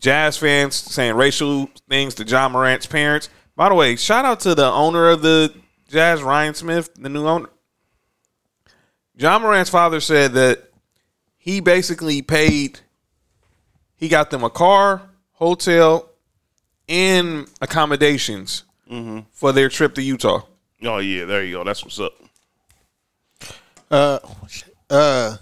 Jazz fans saying racial things to Ja Morant's parents. By the way, shout out to the owner of the Jazz, Ryan Smith, the new owner. Ja Morant's father said that he basically paid, he got them a car, hotel, and accommodations mm-hmm. for their trip to Utah. Oh yeah, there you go. That's what's up. Uh, uh,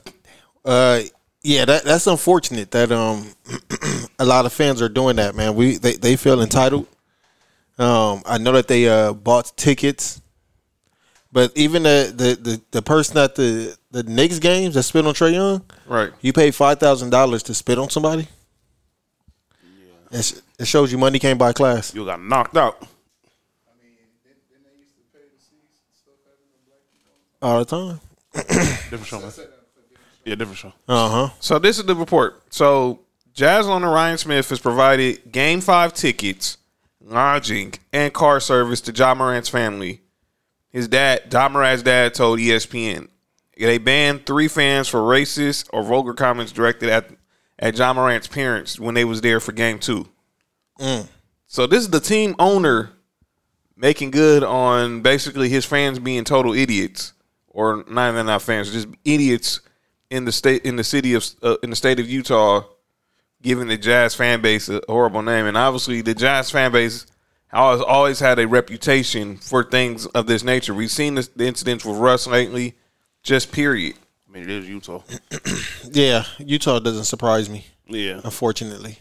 uh, yeah, that that's unfortunate that um a lot of fans are doing that, man. We they, they feel entitled. Um, I know that they uh bought tickets, but even the the the, the person at the the Knicks games that spit on Trae Young, Right. you pay five thousand dollars to spit on somebody. It, it shows you money can't buy class You got knocked out. I mean, all the time. Different show, man. Yeah, different show. Uh huh. So this is the report. So Jazz owner Ryan Smith has provided Game Five tickets, lodging, and car service to Ja Morant's family. His dad, Ja Morant's dad, told ESPN they banned three fans for racist or vulgar comments directed at at Ja Morant's parents when they was there for Game Two. So this is the team owner making good on basically his fans being total idiots, or not even not fans, just idiots in the state in the city of uh, in the state of Utah, giving the Jazz fan base a horrible name, and obviously the Jazz fan base has always had a reputation for things of this nature. We've seen this, the incidents with Russ lately, just period. I mean, it is Utah. Yeah, Utah doesn't surprise me, Yeah. unfortunately.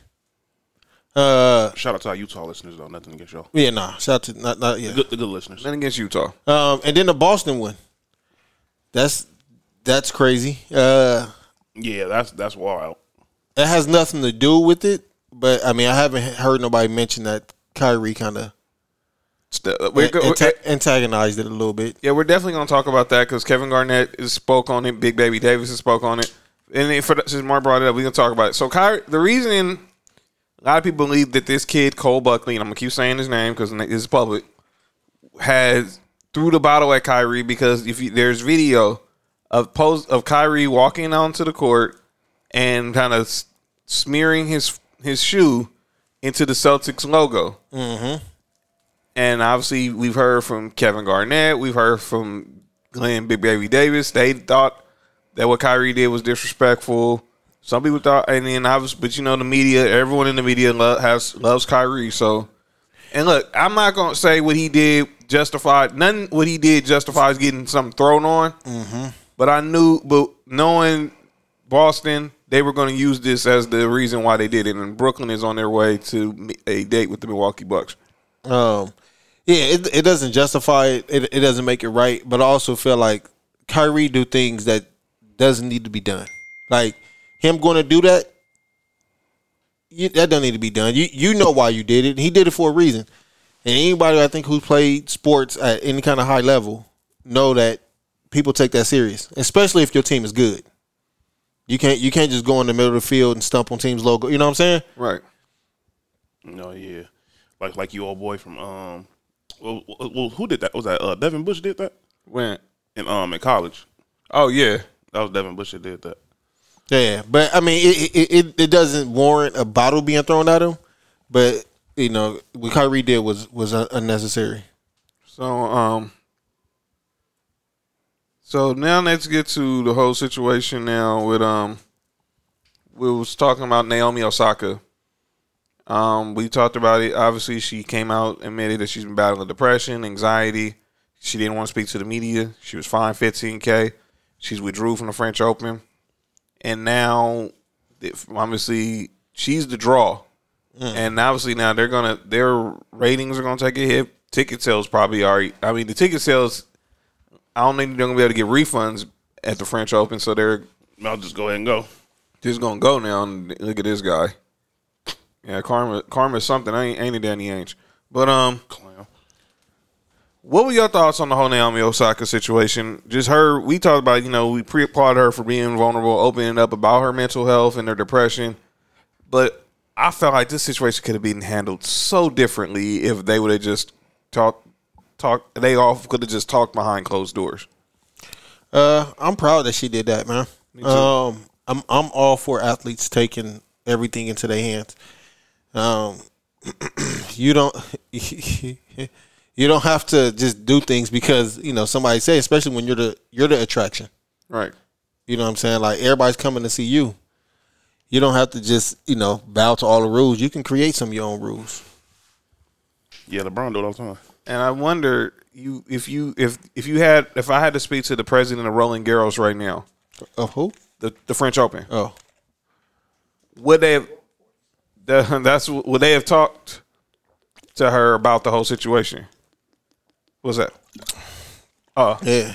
Uh, Shout out to our Utah listeners, though. Nothing against y'all. yeah, nah. Shout out to not not yeah. Good, the good listeners. Nothing against Utah. Um, and then the Boston one. That's that's crazy. Uh, Yeah, that's that's wild. it has nothing to do with it, but I mean, I haven't heard nobody mention that Kyrie kind of we're go- antagonized it a little bit. Yeah, we're definitely going to talk about that because Kevin Garnett spoke on it. Big Baby Davis spoke on it. And then for, since Mark brought it up, we're going to talk about it. So, Kyrie, the reason a lot of people believe that this kid, Cole Buckley, and I'm going to keep saying his name because it's public, has threw the bottle at Kyrie because if you, there's video of post of Kyrie walking onto the court and kind of s- smearing his his shoe into the Celtics logo. Mm-hmm. And obviously, we've heard from Kevin Garnett. We've heard from Glenn Big Baby Davis. They thought that what Kyrie did was disrespectful. Some people thought, and then obviously, but you know, the media, everyone in the media lo- has loves Kyrie. So, and look, I'm not gonna say what he did justified. Nothing what he did justifies getting something thrown on. Mm-hmm. But I knew, but knowing Boston, they were going to use this as the reason why they did it. And Brooklyn is on their way to a date with the Milwaukee Bucks. Um, yeah, it, it doesn't justify it. it. It doesn't make it right. But I also feel like Kyrie do things that doesn't need to be done. Like him going to do that, you, that don't need to be done. You you know why you did it. He did it for a reason. And anybody I think who's played sports at any kind of high level know that people take that serious, especially if your team is good. You can't you can't just go in the middle of the field and stump on team's logo. You know what I'm saying? Right. No, yeah, like like you old boy from um, well, well who did that? Was that uh, Devin Bush did that When? in um in college? Oh yeah. That was Devin Bush that did that. Yeah, but I mean, it it, it it doesn't warrant a bottle being thrown at him. But you know, what Kyrie did was was unnecessary. So um so now let's get to the whole situation now with um we was talking about Naomi Osaka. Um we talked about it. Obviously she came out admitted that she's been battling depression, anxiety. She didn't want to speak to the media. She was fined 15k. She's withdrew from the French Open. And now obviously she's the draw. And obviously now they're gonna their ratings are gonna take a hit. Ticket sales probably are. I mean the ticket sales. I don't think they're gonna be able to get refunds at the French Open, so they're I'll just go ahead and go. just gonna go now. And look at this guy. Yeah, karma. Karma is something. Ain't ain't it, Danny Ainge? But um. What were your thoughts on the whole Naomi Osaka situation? Just her. We talked about you know we pre applaud her for being vulnerable, opening up about her mental health and her depression, but I felt like this situation could have been handled so differently if they would have just talked. Talk. They all could have just talked behind closed doors. Uh, I'm proud that she did that, man. Um, I'm I'm all for athletes taking everything into their hands. Um, you don't you don't have to just do things because you know somebody say, especially when you're the you're the attraction. Right. You know what I'm saying? Like everybody's coming to see you. You don't have to just you know bow to all the rules. You can create some of your own rules. Yeah, LeBron do it all the time. And I wonder you if you if if you had if I had to speak to the president of Roland Garros right now, Of who? the the French Open, Oh, would they have? that- That's would they have talked to her about the whole situation? What's that? Oh, yeah.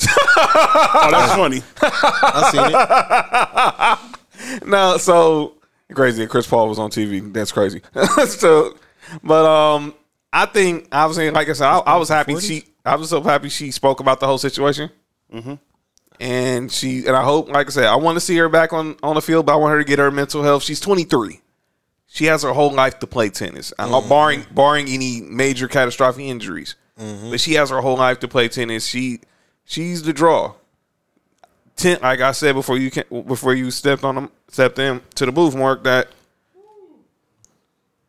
Oh, that's funny. I seen it. no. So crazy that Chris Paul was on TV. That's crazy. so, but um, I think obviously, like I said, I, I was happy she. I was so happy she spoke about the whole situation. Mm-hmm. And she and I hope, like I said, I want to see her back on on the field, but I want her to get her mental health. She's 23. She has her whole life to play tennis, Mhm. barring barring any major catastrophic injuries. Mhm. But she has her whole life to play tennis. She she's the draw. Ten, like I said before you can before you stepped on them stepped in to the booth, Mark. That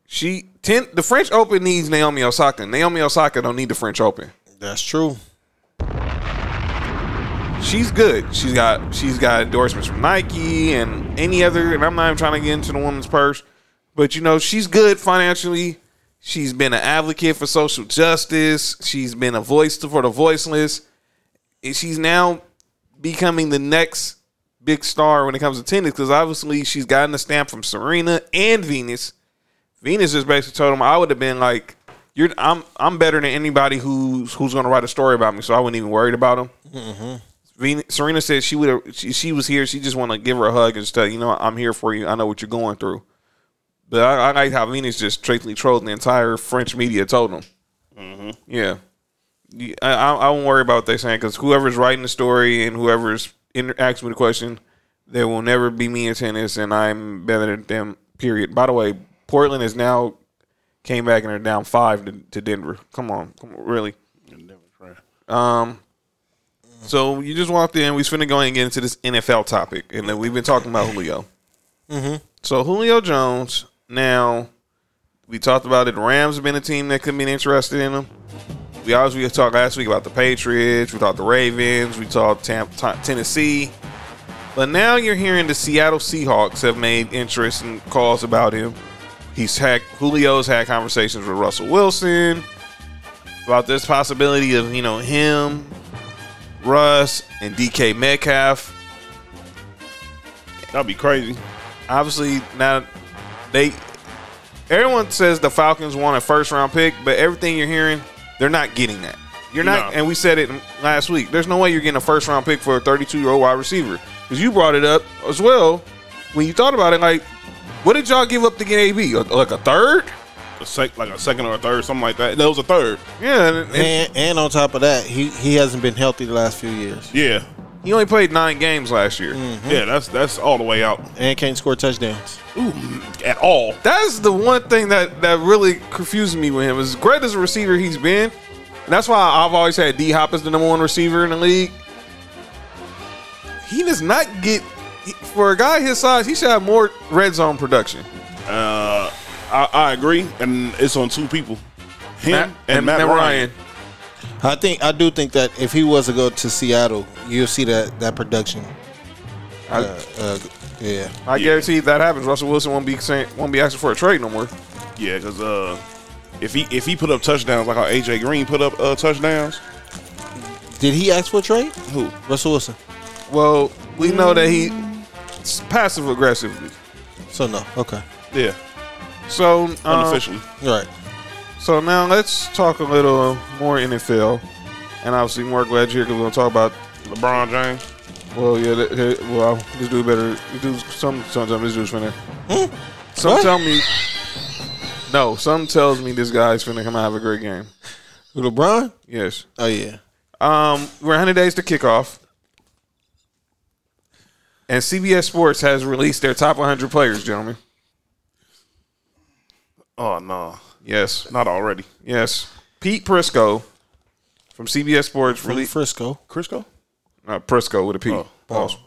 she ten the French Open needs Naomi Osaka. Naomi Osaka don't need the French Open. That's true. She's good. She's got she's got endorsements from Nike and any other. And I'm not even trying to get into the woman's purse, but you know she's good financially. She's been an advocate for social justice. She's been a voice for the voiceless. And she's now becoming the next big star when it comes to tennis because obviously she's gotten a stamp from Serena and Venus. Venus just basically told him I would have been like, "You're I'm I'm better than anybody who's who's going to write a story about me." So I wasn't even worried about him. Mm-hmm. Venus, Serena said she would have. She, she was here. She just want to give her a hug and just tell you know, I'm here for you. I know what you're going through. But I, I like how Venus just straightly trolled the entire French media. Told them, Mm-hmm. yeah, Yeah, I, I, I won't worry about what they're saying because whoever's writing the story and whoever's inter- asking me the question, there will never be me in tennis, and I'm better than them. Period. By the way, Portland is now came back and they're down five to, to Denver. Come on, come on, really. Um. So you just walked in. We was finna go and get into this NFL topic, and then we've been talking about Julio. Mm-hmm. So Julio Jones. Now, we talked about it. The Rams have been a team that could be interested in him. We obviously talked last week about the Patriots. We talked the Ravens. We talked T- Tennessee. But now you're hearing the Seattle Seahawks have made interest and calls about him. He's had Julio's had conversations with Russell Wilson about this possibility of you know him, Russ, and DK Metcalf. That'd be crazy. Obviously, now they everyone says the Falcons want a first round pick, but everything you're hearing, they're not getting that. You're not, No. and we said it last week. There's no way you're getting a first round pick for a 32 year old wide receiver because you brought it up as well when you thought about it. Like, what did y'all give up to get AB? Like a third? A sec, like a second or a third, something like that. That was a third. Yeah, and, and And, and on top of that, he, he hasn't been healthy the last few years. Yeah, he only played nine games last year. yeah. That's that's all the way out. And can't score touchdowns. Ooh, at all. That's the one thing that that really confuses me with him. As great as a receiver he's been, and that's why I've always had D Hop as the number one receiver in the league. He does not get for a guy his size. He should have more red zone production. Uh, I, I agree, and it's on two people, him Matt- and, Matt, Ryan. I think I do think that if he was to go to Seattle, you'll see that that production. I- Uh, uh, yeah. I guarantee if that happens, Russell Wilson won't be saying, won't be asking for a trade no more. Yeah, because uh, if he if he put up touchdowns like how AJ Green put up uh, touchdowns, Did he ask for a trade? who? Russell Wilson. Well, we know that he passive aggressively. So no. Okay. Yeah, So um, unofficially. Right. So now let's talk a little more NFL, and obviously more glad you're here because we're gonna talk about LeBron James. Well, yeah. th- th- well, this dude better. This dude's some. Some tell me this dude's finna. Some What? tell me. No, some tells me this guy's finna come out and have a great game. LeBron? Yes. Oh yeah. Um, we're 100 days to kickoff, and CBS Sports has released their top 100 players, gentlemen. Oh no, Yes, not already. yes. Pete Prisco from CBS Sports From released Frisco. Crisco. uh, Prisco with a P. Oh. Pause.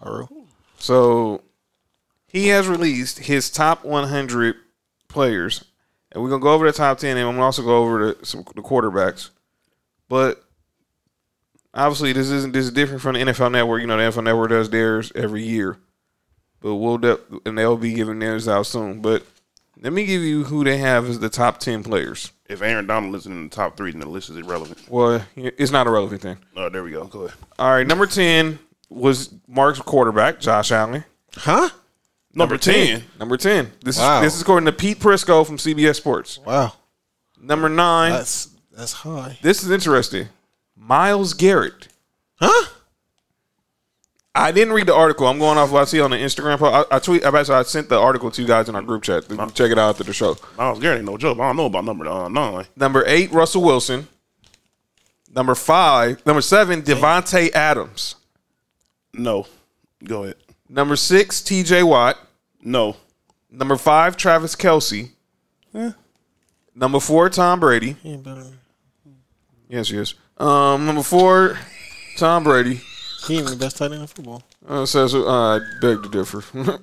Peru. So he has released his top 100 players, and we're gonna go over the top 10, and I'm gonna also go over the, some the quarterbacks. But obviously, this isn't this is different from the NFL Network. You know, the NFL Network does theirs every year, but we'll de- and they'll be giving theirs out soon. But let me give you who they have as the top 10 players. If Aaron Donald isn't in the top three, then the list is irrelevant. Well, it's not a relevant thing. Oh, there we go. Go ahead. All right, number 10 was Mark's quarterback, Josh Allen. Huh? Number, ten. Number 10. This Wow. is this is according to Pete Prisco from CBS Sports. Wow. Number 9. That's that's high. this is interesting. Myles Garrett. Huh? I didn't read the article. I'm going off what I see on the Instagram post. I, I tweet. I, I sent the article to you guys in our group chat. You can Check it out after the show. Myles Garrett ain't no joke. I don't know about number uh, nine. Number eight, Russell Wilson. Number five, number seven, Davante Adams. No. Go ahead. Number six, T.J. Watt. No. Number five, Travis Kelce. Eh. Number four, Tom Brady. He ain't better. Yes, yes. Um, number four, Tom Brady. He ain't the best tight end in football. Uh, says uh, I beg to differ.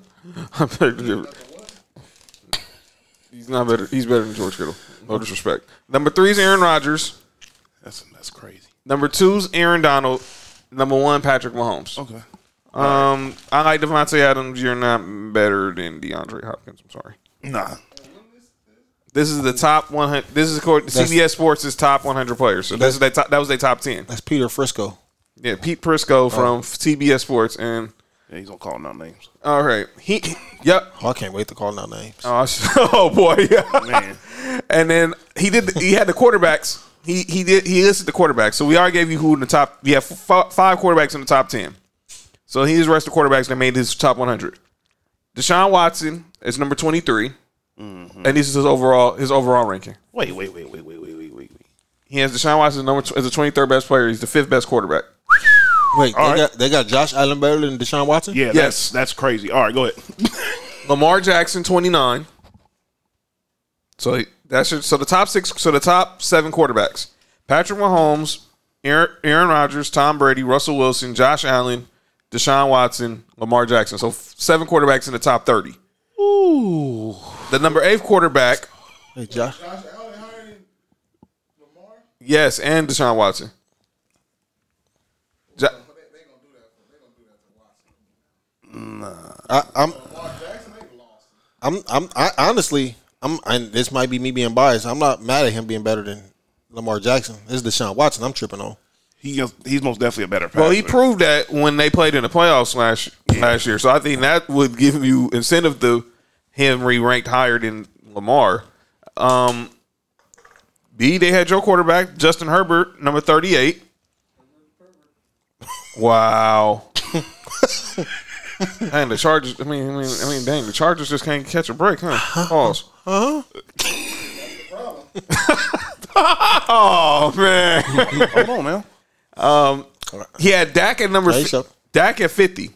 I beg to differ. He's not better. He's better than George Kittle. No disrespect. Number three is Aaron Rodgers. That's that's crazy. Number two is Aaron Donald. Number one, Patrick Mahomes. Okay. Um, I like Davante Adams. You're not better than DeAndre Hopkins. I'm sorry. Nah. This is the top 100. This is according to That's- CBS Sports' top 100 players. So this is their top, that was their top 10. That's Peter Frisco. Yeah, Pete Prisco oh. from oh. CBS Sports, and yeah, he's gonna call out names. All right, he yep. Oh, I can't wait to call out names. Oh, oh boy, yeah. man. And then he did. The, he had the quarterbacks. He he did. He listed the quarterbacks. So we already gave you who in the top. We have f- five quarterbacks in the top ten. So he's the rest the quarterbacks that made his top 100. Deshaun Watson is number 23. Mm-hmm. And this is his overall his overall ranking. Wait, wait, wait, wait, wait, wait, wait, wait. He has Deshaun Watson number tw- is the twenty third best player. He's the fifth best quarterback. Wait, they All right. got they got Josh Allen better than Deshaun Watson. Yeah, Yes. that's that's crazy. All right, go ahead. Lamar Jackson 29. So that's your, so the top six. So the top seven quarterbacks: Patrick Mahomes, Aaron, Aaron Rodgers, Tom Brady, Russell Wilson, Josh Allen, Deshaun Watson, Lamar Jackson. So f- seven quarterbacks in the top 30. Ooh. The number eight quarterback, Hey, Josh. Josh Allen, Lamar. Yes, and Deshaun Watson. I, I'm. I'm. I'm. I, honestly, I'm. And this might be me being biased. I'm not mad at him being better than Lamar Jackson. This is Deshaun Watson. I'm tripping on. He is, he's most definitely a better passer. well, he proved that when they played in the playoffs last last year. So I think that would give you incentive to him re-ranked higher than Lamar. Um, B, they had your quarterback Justin Herbert, number thirty-eight. Wow. and the Chargers. I mean, I mean, I mean, dang, the Chargers just can't catch a break, huh? Pause. Huh? oh man. Hold on man. Um, he had Dak at number. Hey, fi- Dak at fifty.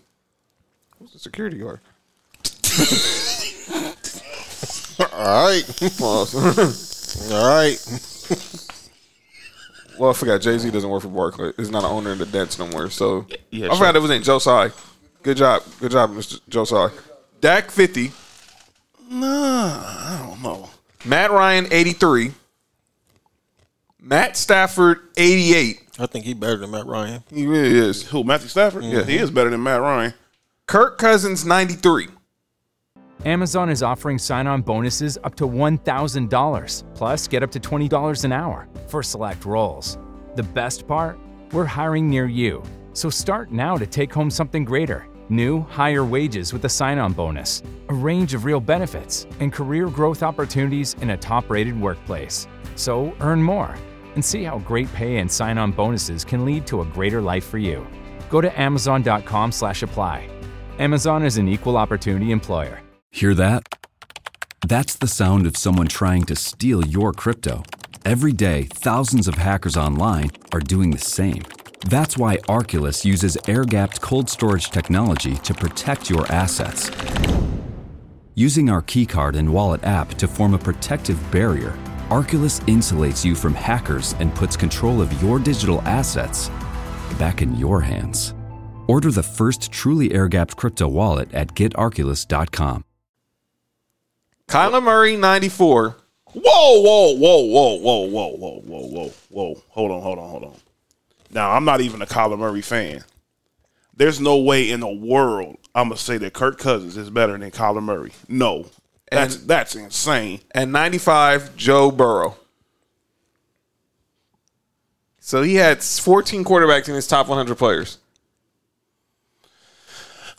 Who's the security guard? All right. Pause. All right. well, I forgot Jay Z doesn't work for Barclays. He's not an owner in the dents no more. So Yeah, I forgot it was in Josiah. Good job, good job, Mr. Joe Josiah. Dak fifty. Nah, I don't know. Matt Ryan eighty three. Matt Stafford eighty eight. I think he better than Matt Ryan. He really is. Who? Matthew Stafford? Mm-hmm. Yeah, he is better than Matt Ryan. Kirk Cousins ninety three. Amazon is offering sign on bonuses up to $1,000, plus get up to $20 an hour for select roles. The best part? We're hiring near you. So start now to take home something greater new, higher wages with a sign on bonus, a range of real benefits, and career growth opportunities in a top rated workplace. So earn more and see how great pay and sign on bonuses can lead to a greater life for you. Go to amazon.com slash apply. Amazon is an equal opportunity employer. Hear that? That's the sound of someone trying to steal your crypto. Every day, thousands of hackers online are doing the same. That's why Arculus uses air gapped cold storage technology to protect your assets. Using our keycard and wallet app to form a protective barrier, Arculus insulates you from hackers and puts control of your digital assets back in your hands. Order the first truly air gapped crypto wallet at getarculus.com. Kyler Murray ninety four. Whoa, whoa, whoa, whoa, whoa, whoa, whoa, whoa, whoa, whoa. Hold on, hold on, hold on. Now, I'm not even a Kyler Murray fan. There's no way in the world I'm gonna say that Kirk Cousins is better than Kyler Murray. No, that's And- that's insane. and 95 Joe Burrow. So he had 14 quarterbacks in his top 100 players.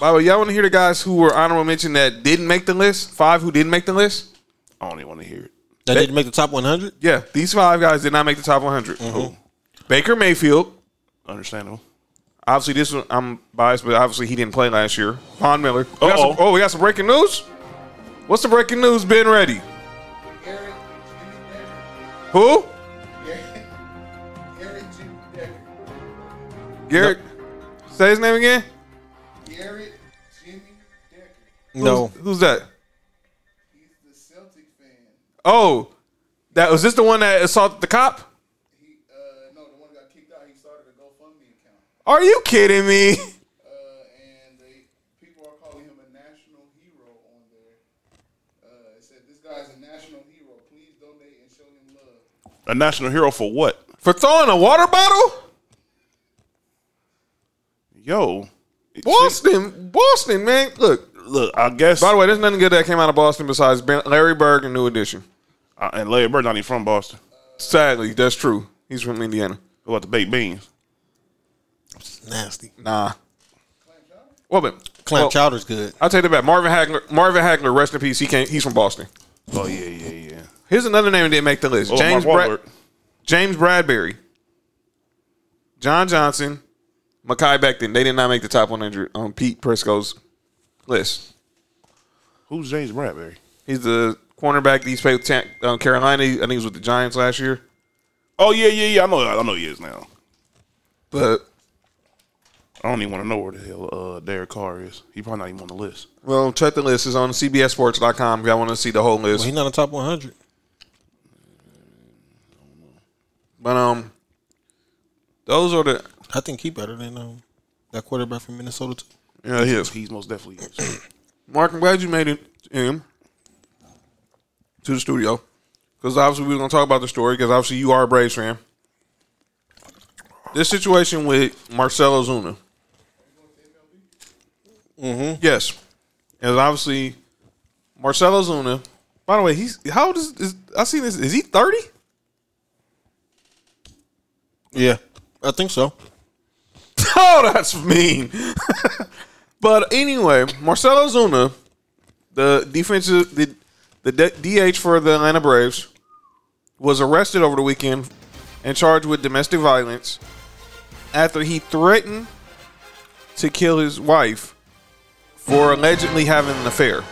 By the way, y'all want to hear the guys who were honorable mention that didn't make the list? Five who didn't make the list? I don't even want to hear it. That didn't make the top 100. Yeah, these five guys did not make the top 100. Mm-hmm. Baker Mayfield, Understandable. Obviously, this one I'm biased, but obviously he didn't play last year. Von Miller. We got some- Uh-oh. oh, we got some breaking news. What's the breaking news? Ben ready. Who? Garrett. Garrett. Say his name again. Garrett Jimmy Decker. No, Who's, who's that? Oh, that was this the one that assaulted the cop? He uh no, the one that got kicked out. He started a GoFundMe account. Are you kidding me? Uh, and they people are calling him a national hero on there. Uh, it said this guy's a national hero. Please donate and show him love. A national hero for what? For throwing a water bottle? Yo, Boston, Boston, man. Look, look, I guess. by the way, there's nothing good that came out of Boston besides Ben- Larry Bird and New Edition. Uh, and Larry Bird not even from Boston. Sadly, that's true. He's from Indiana. What about the baked beans? nasty. Nah. Well, but Clam well, chowder's good. I'll take that back. Marvin Hagler, Marvin Hagler, rest in peace. He came. He's from Boston. Oh yeah, yeah, yeah. Here's another name that didn't make the list. Oh, James Mark Brad, James Bradberry, John Johnson, Mekhi Becton. They did not make the top 100 on Pete Prisco's list. Who's James Bradberry? He's the cornerback. He's played with Tan- um, Carolina. I think he was with the Giants last year. Oh yeah, yeah, yeah. I know. I know he is now. But I don't even want to know where the hell uh, Derek Carr is. He probably not even on the list. well, check the list. It's on CBSSports.com. If y'all want to see the whole Well, list. he's not in the top 100. But um, those are the I think he better than um, that quarterback from Minnesota too. yeah. He is. He's most definitely. is. Mark, I'm glad you made it in to the studio because obviously we're going to talk about the story because obviously you are a Braves fan. This situation with Marcell Ozuna. Mm-hmm. Yes, and obviously Marcell Ozuna. By the way, he's how old is, is I see this? Is he thirty? Yeah, I think so. Oh, that's mean. but anyway, Marcell Ozuna, the defensive, the, the DH for the Atlanta Braves, was arrested over the weekend and charged with domestic violence after he threatened to kill his wife for allegedly having an affair.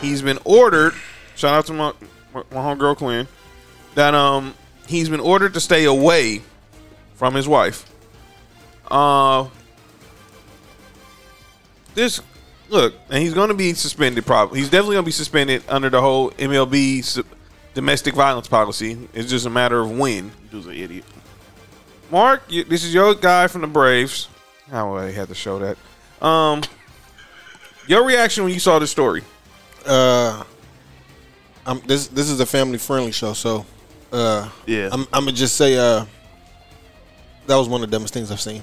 He's been ordered. Shout out to my my homegirl Quinn. That um he's been ordered to stay away from his wife. Uh, this look, and he's going to be suspended. Probably, he's definitely going to be suspended under the whole MLB su- domestic violence policy. It's just a matter of when. Dude's an idiot. Mark, you, this is your guy from the Braves. How I had to show that. Um, your reaction when you saw the story? Uh, I'm, this this is a family friendly show, so uh, Yeah. I'm I'm gonna just say uh, that was one of the dumbest things I've seen.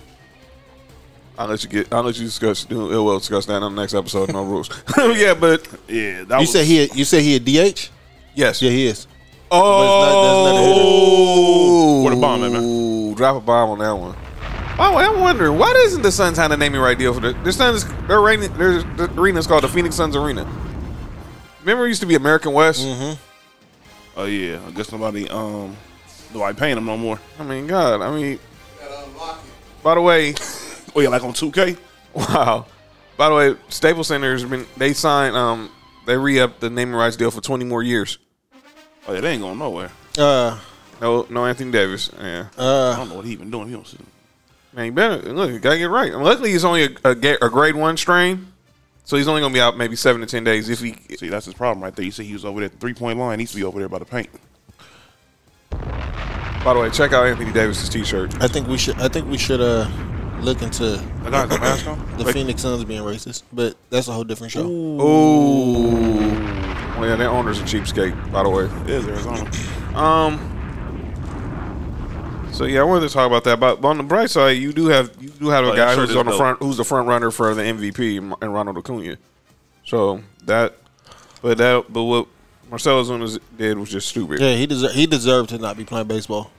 I'll let you get. I'll let you discuss. do- We'll discuss that on the next episode. No rules. yeah, but Yeah. That You was, said he you said he a DH? yes. Yeah, he is. Oh, what a bomb man? Ooh, Drop a bomb on that one. Oh, I'm wondering why doesn't the Suns have a naming right deal for the their Suns? Their arena, their, the arena is called the Phoenix Suns Arena. Remember, it used to be American West. Mm-hmm. Oh yeah. I guess nobody um nobody paying them no more. I mean, God, I mean. By the way, Oh yeah, like on 2K. wow. By the way, Staples Center has been they signed um they re upped the naming rights deal for 20 more years. Oh yeah, they ain't going nowhere. Uh, No, no Anthony Davis. Yeah, Uh, I don't know what he even doing. He don't see. man, you better look. You gotta get it right. And luckily, he's only a, a, a grade one strain, so he's only gonna be out maybe seven to ten days if he. See, that's his problem right there. You see, he was over there at the three point line. He needs to be over there by the paint. By the way, check out Anthony Davis's T-shirt. I think we should I think we should uh look into The guy has a mask on. the Phoenix Suns being racist, but that's a whole different show. Ooh. Well, yeah, their owner's a cheapskate. By the way. It is Arizona. Um. So yeah, I wanted to talk about that. But on the bright side, you do have you do have a Oh, guy shirt who's is on the dope. front, who's the front runner for the MVP, and Ronald Acuna. So that, but that, but what Marcell Ozuna did was just stupid. Yeah, he deser- he deserved to not be playing baseball.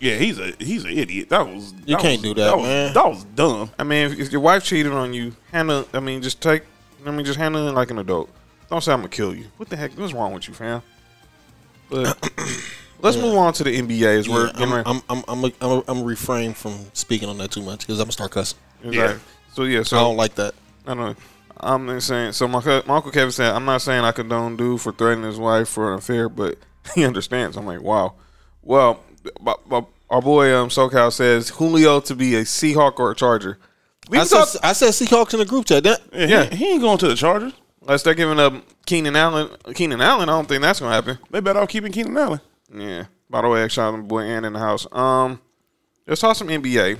Yeah, he's a he's an idiot. That was You that can't was- do that, was, man. That was dumb. I mean, if, if your wife cheated on you, handle. I mean, just take. I mean, just handle it like an adult. Don't say I'm gonna kill you. What the heck? What's wrong with you, fam? But Let's move on to the NBA. As we're Yeah, getting I'm, ready- I'm, I'm, I'm, I'm, I'm, I'm refrain from speaking on that too much because I'm gonna start cussing. Exactly. So yeah, so I don't like that. I don't know. I'm just saying. So my, my uncle Kevin said, "I'm not saying I condone dude for threatening his wife for an affair, but he understands." I'm like, wow. Well, my, my, our boy um, SoCal says Julio to be a Seahawk or a Charger. We I can said, talk. I said Seahawks in the group chat. That, Yeah, Yeah. He, he ain't going to the Chargers. Unless they're giving up Keenan Allen. Keenan Allen, I don't think that's gonna happen. They better off keeping Keenan Allen. Yeah. By the way, shout out to my boy Ann in the house. Um, let's talk some NBA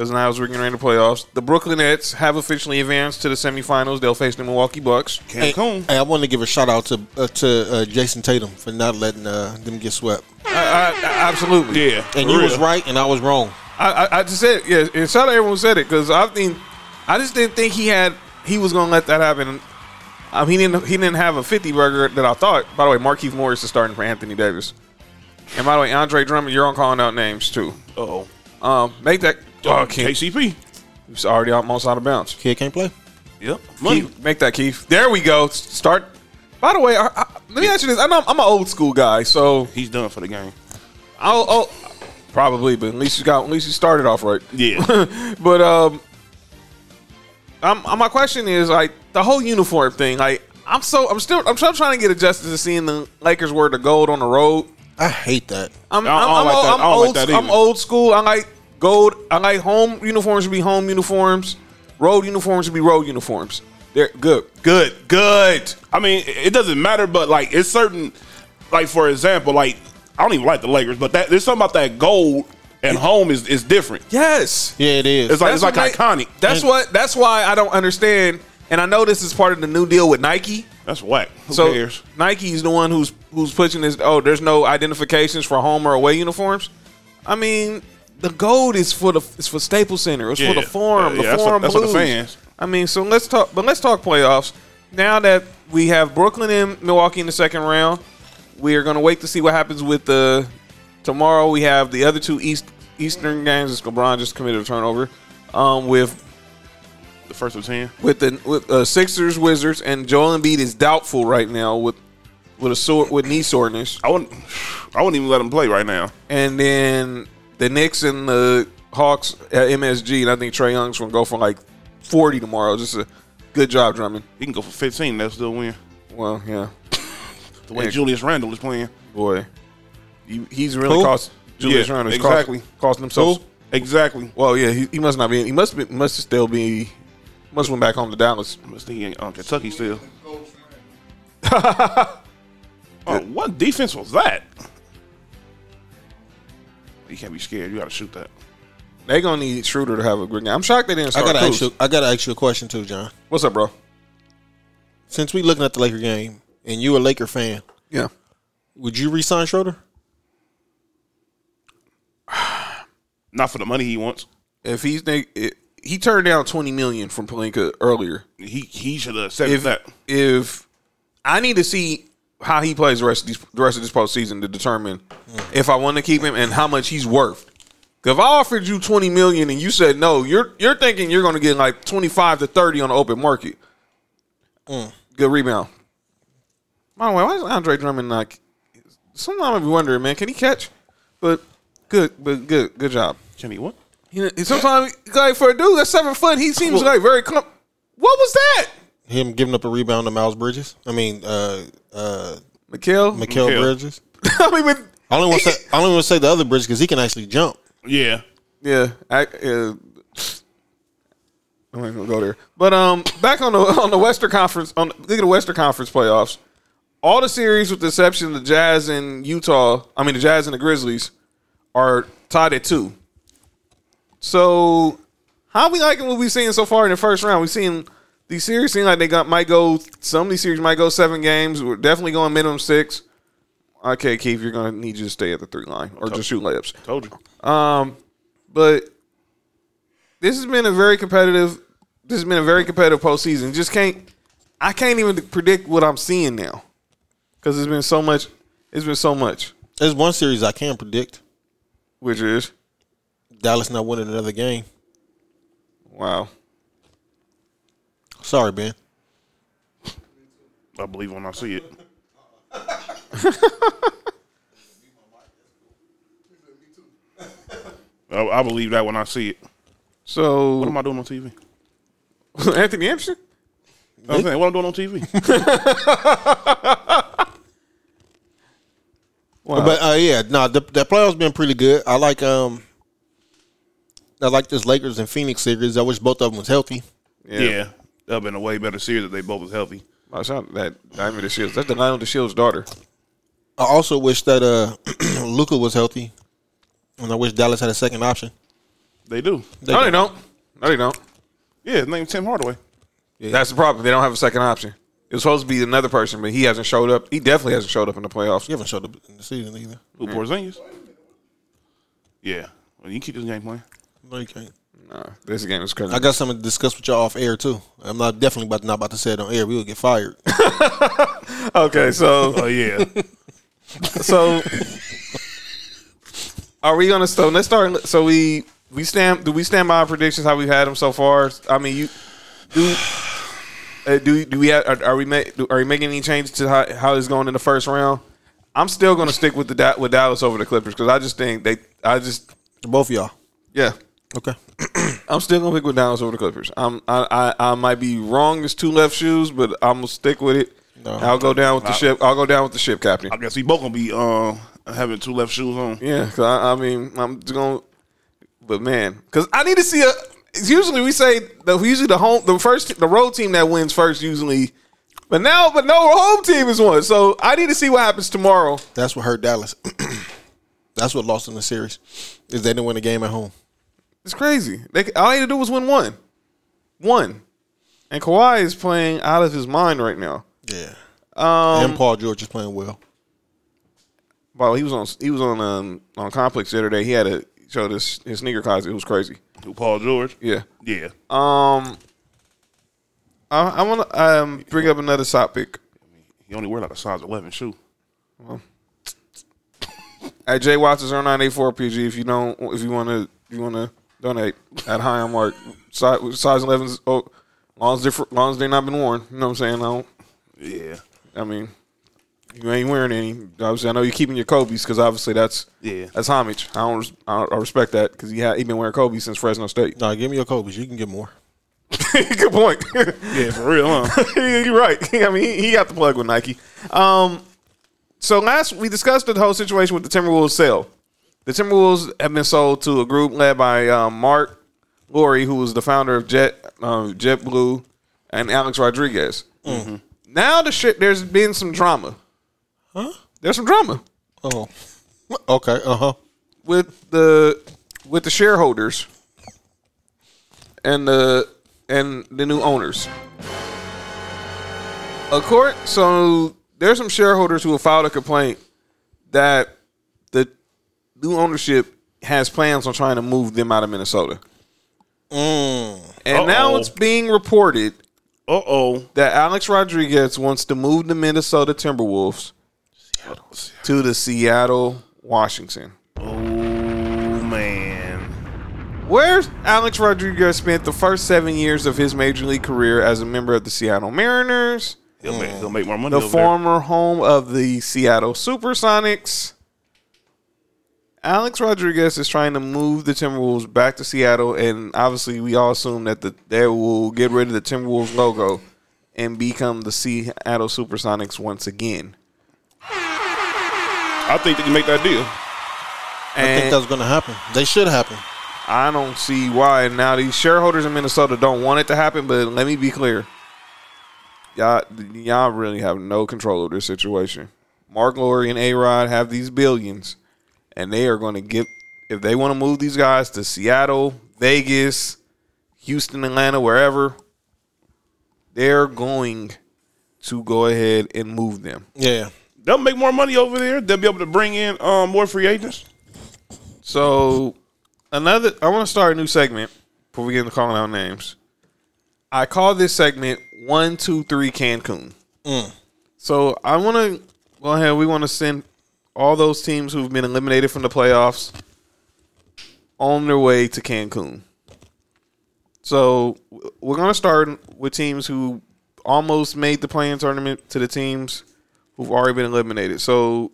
because now as we're getting ready to playoffs, the Brooklyn Nets have officially advanced to the semifinals. They'll face the Milwaukee Bucks. Cancun. hey, I want to give a shout out to uh, to uh, Jayson Tatum for not letting uh, them get swept. I, I, I- absolutely. Yeah. And you real. was right, and I was wrong. I, I, I just said yeah, and shout out everyone who said it because I think I just didn't think he had he was gonna let that happen. Um, he didn't he didn't have a fifty burger that I thought. By the way, Markieff Morris is starting for Anthony Davis. And by the way, Andre Drummond, you're on calling out names too. Uh-oh. Um, make that. Oh, Keith, KCP. he's already almost out of bounds. Kid can't play. Yep. Money. Keith, make that, Keith. There we go. Start. By the way, I, I, let me ask you this. I know I'm an old school guy, so He's done for the game. I'll, I'll probably, but at least you got at least you started off right. Yeah. but um, I'm, uh, my question is like the whole uniform thing. Like I'm so I'm still I'm still trying to get adjusted to seeing the Lakers wear the gold on the road. I hate that. I'm, I don't I'm, I'm, like that. I'm I don't like old. that I'm old school. I like gold. I like home uniforms to be home uniforms. Road uniforms to be road uniforms. They're good, good, good. I mean, it it doesn't matter, but like it's certain, like for example, like I don't even like the Lakers, but that there's something about that gold and home is is different. Yes, Yeah, it is. It's like it's like what ma- iconic. That's what. That's why I don't understand. And I know this is part of the new deal with Nike. That's whack. Who so cares? Nike's the one who's who's pushing this. Oh, there's no identifications for home or away uniforms. I mean, the gold is for the it's for Staples Center. It's for the Forum. Yeah, the yeah, that's Forum what- that's what the fans. I mean, so let's talk. But let's talk playoffs. Now that we have Brooklyn and Milwaukee in the second round, we are going to wait to see what happens with the. Tomorrow we have the other two East Eastern games. It's LeBron just committed a turnover. Um, with The first of ten. with the with uh, Sixers, Wizards, and Joel Embiid is doubtful right now with with a sore with knee soreness, I wouldn't. I wouldn't even let him play right now. and then the Knicks and the Hawks at MSG, and I think Trae Young's gonna go for like forty tomorrow. Just a good job, Drummond. He can go for fifteen. They'll still win. Well, yeah, The way Yeah. Julius Randle is playing. boy, he, he's really Who? cost Julius Yeah, Randle. Exactly. cost, costing himself. Who? Exactly. Well, yeah, he, he must not be. He must be, must still be. Must went back home to Dallas. Must think he in um, Kentucky still. oh, what defense was that? You can't be scared. You got to shoot that. They gonna need Schroeder to have a good game. I'm shocked they didn't I start. gotta Kuz. ask you. I gotta ask you a question too, John. What's up, bro? Since we looking at the Laker game, and you a Laker fan, Yeah. would you resign Schroeder? Not for the money he wants. if he's think it, he turned down twenty million from Pelinka earlier. He he should have accepted If that. if I need to see how he plays the rest of these the rest of this postseason to determine if I want to keep him and how much he's worth. 'Cause if I offered you twenty million and you said no, you're you're thinking you're going to get like twenty five to thirty on the open market. Mm. Good rebound. By the way, why is Andre Drummond not? Sometimes I be wondering, man, can he catch? But good, but good, good job. Can he what? He, sometimes, like for a dude that's seven foot, he seems like very. Com- what was that, Him giving up a rebound to Miles Bridges. I mean, uh, uh, Mikhail? Mikael Mikal. Bridges. I mean, but, I only want to say. I only want to say the other Bridges because he can actually jump. Yeah. yeah, I, uh, I'm not gonna go there. But um, back on the on the Western Conference, on look at the Western Conference playoffs. All the series, with the exception of the Jazz and Utah, I mean the Jazz and the Grizzlies, are tied at two. So, how we liking what we've seen so far in the first round? We've seen these series seem like they got might go. Some of these series might go seven games. We're definitely going minimum six. Okay, Keith, you're gonna need you to stay at the three line or just shoot layups. Told you. Um, but this has been a very competitive. This has been a very competitive postseason. Just can't. I can't even predict what I'm seeing now because it's been so much. It's been so much, There's one series I can predict. which is Dallas not winning another game. wow. Sorry, Ben. I believe when I see it. I, I believe that when I see it. So What am I doing on TV? Anthony Anderson. I'm saying, what I'm doing on TV? But uh, yeah, no, the, the playoffs been pretty good. I like um, I like this Lakers and Phoenix series. I wish both of them was healthy. yeah. That would have been a way better series if they both was healthy. I saw that Diamond DeShields. That's the Diamond DeShields' daughter. I also wish that uh, Luka was healthy, and I wish Dallas had a second option. They do. no, they don't. No, they don't. Yeah, his name's Tim Hardaway. Yeah. That's the problem. They don't have a second option. It was supposed to be another person, but he hasn't showed up. He definitely hasn't showed up in the playoffs. He haven't showed up in the season either. Who, Porzingis? Yeah. Well, you can keep this game playing. No, you can't. Nah, this game is crazy. I got something to discuss with y'all off air too. I'm not definitely about not about to say it on air. We will get fired. Okay, so Oh, yeah. so are we gonna so let's start so we we stand do we stand by our predictions how we've had them so far i mean you do uh, do do we have, are, are we make are we making any changes to how, how it's going in the first round i'm still gonna stick with the with dallas over the clippers because i just think they i just Both of y'all. yeah Okay. i'm still gonna pick with dallas over the clippers i'm i i, I might be wrong as two left shoes but i'm gonna stick with it No. i'll go down with the ship i'll go down with the ship captain I guess we both going to be uh, having two left shoes on. Yeah, cause I, I mean, I'm just going, to. but man, because I need to see a. it's Usually we say the usually the home the first the road team that wins first usually, but now but no home team is one. So I need to see what happens tomorrow. That's what hurt Dallas. That's what lost in the series. Is they didn't win the game at home. It's crazy. They all they had to do was win one, one, and Kawhi is playing out of his mind right now. Yeah. Um, and Paul George is playing well. well, he was on he was on um, on Complex the other day. He had to show this his sneaker closet. It was crazy. Who, Paul George? Yeah. Yeah. Um, I, I want to um bring up another topic. He only wear like a size 11 shoe. At J Watts is 0984 PG. If you don't, if you want to, if you want to donate at high on mark size size 11s. Oh, long as they're long as they not been worn. You know what I'm saying? I don't. Yeah. I mean, you ain't wearing any. Obviously, I know you're keeping your Kobe's because obviously that's Yeah. that's homage. I don't. res- I, I respect that because he had he been wearing Kobe since Fresno State. No, give me your Kobe's. You can get more. Good point. Yeah, for real, huh? You're right. I mean, he, he got the plug with Nike. Um, so last we discussed the whole situation with the Timberwolves sale. The Timberwolves have been sold to a group led by um, Mark Laurie, who was the founder of Jet um, JetBlue, and Alex Rodriguez. Now the shit, there's been some drama. Huh? There's some drama Oh. Okay. Uh huh. with the with the shareholders and the and the new owners. A court. So there's some shareholders who have filed a complaint that new ownership has plans on trying to move them out of Minnesota. And now Uh-oh. it's being reported Uh oh. that Alex Rodriguez wants to move the Minnesota Timberwolves to the Seattle Washington. Oh, man. Where Alex Rodriguez spent the first seven years of his major league career as a member of the Seattle Mariners, He'll, make, he'll make more money. the over there. former home of the Seattle Supersonics. Alex Rodriguez is trying to move the Timberwolves back to Seattle, and obviously, we all assume that the, they will get rid of the Timberwolves logo and become the Seattle Supersonics once again. I think they can make that deal. I think And that's going to happen. They should happen. I don't see why. Now these shareholders in Minnesota don't want it to happen, but let me be clear. Y'all, y'all really have no control of this situation. Mark Laurie and A Rod have these billions, and they are going to get if they want to move these guys to Seattle, Vegas, Houston, Atlanta, wherever. They're going to go ahead and move them. Yeah. They'll make more money over there. They'll be able to bring in um, more free agents. So another I want to start a new segment before we get into calling out names. I call this segment one, two, three Cancun. So I want to go ahead. We want to send all those teams who've been eliminated from the playoffs on their way to Cancun. So we're going to start with teams who almost made the play-in tournament to the teams who've already been eliminated. So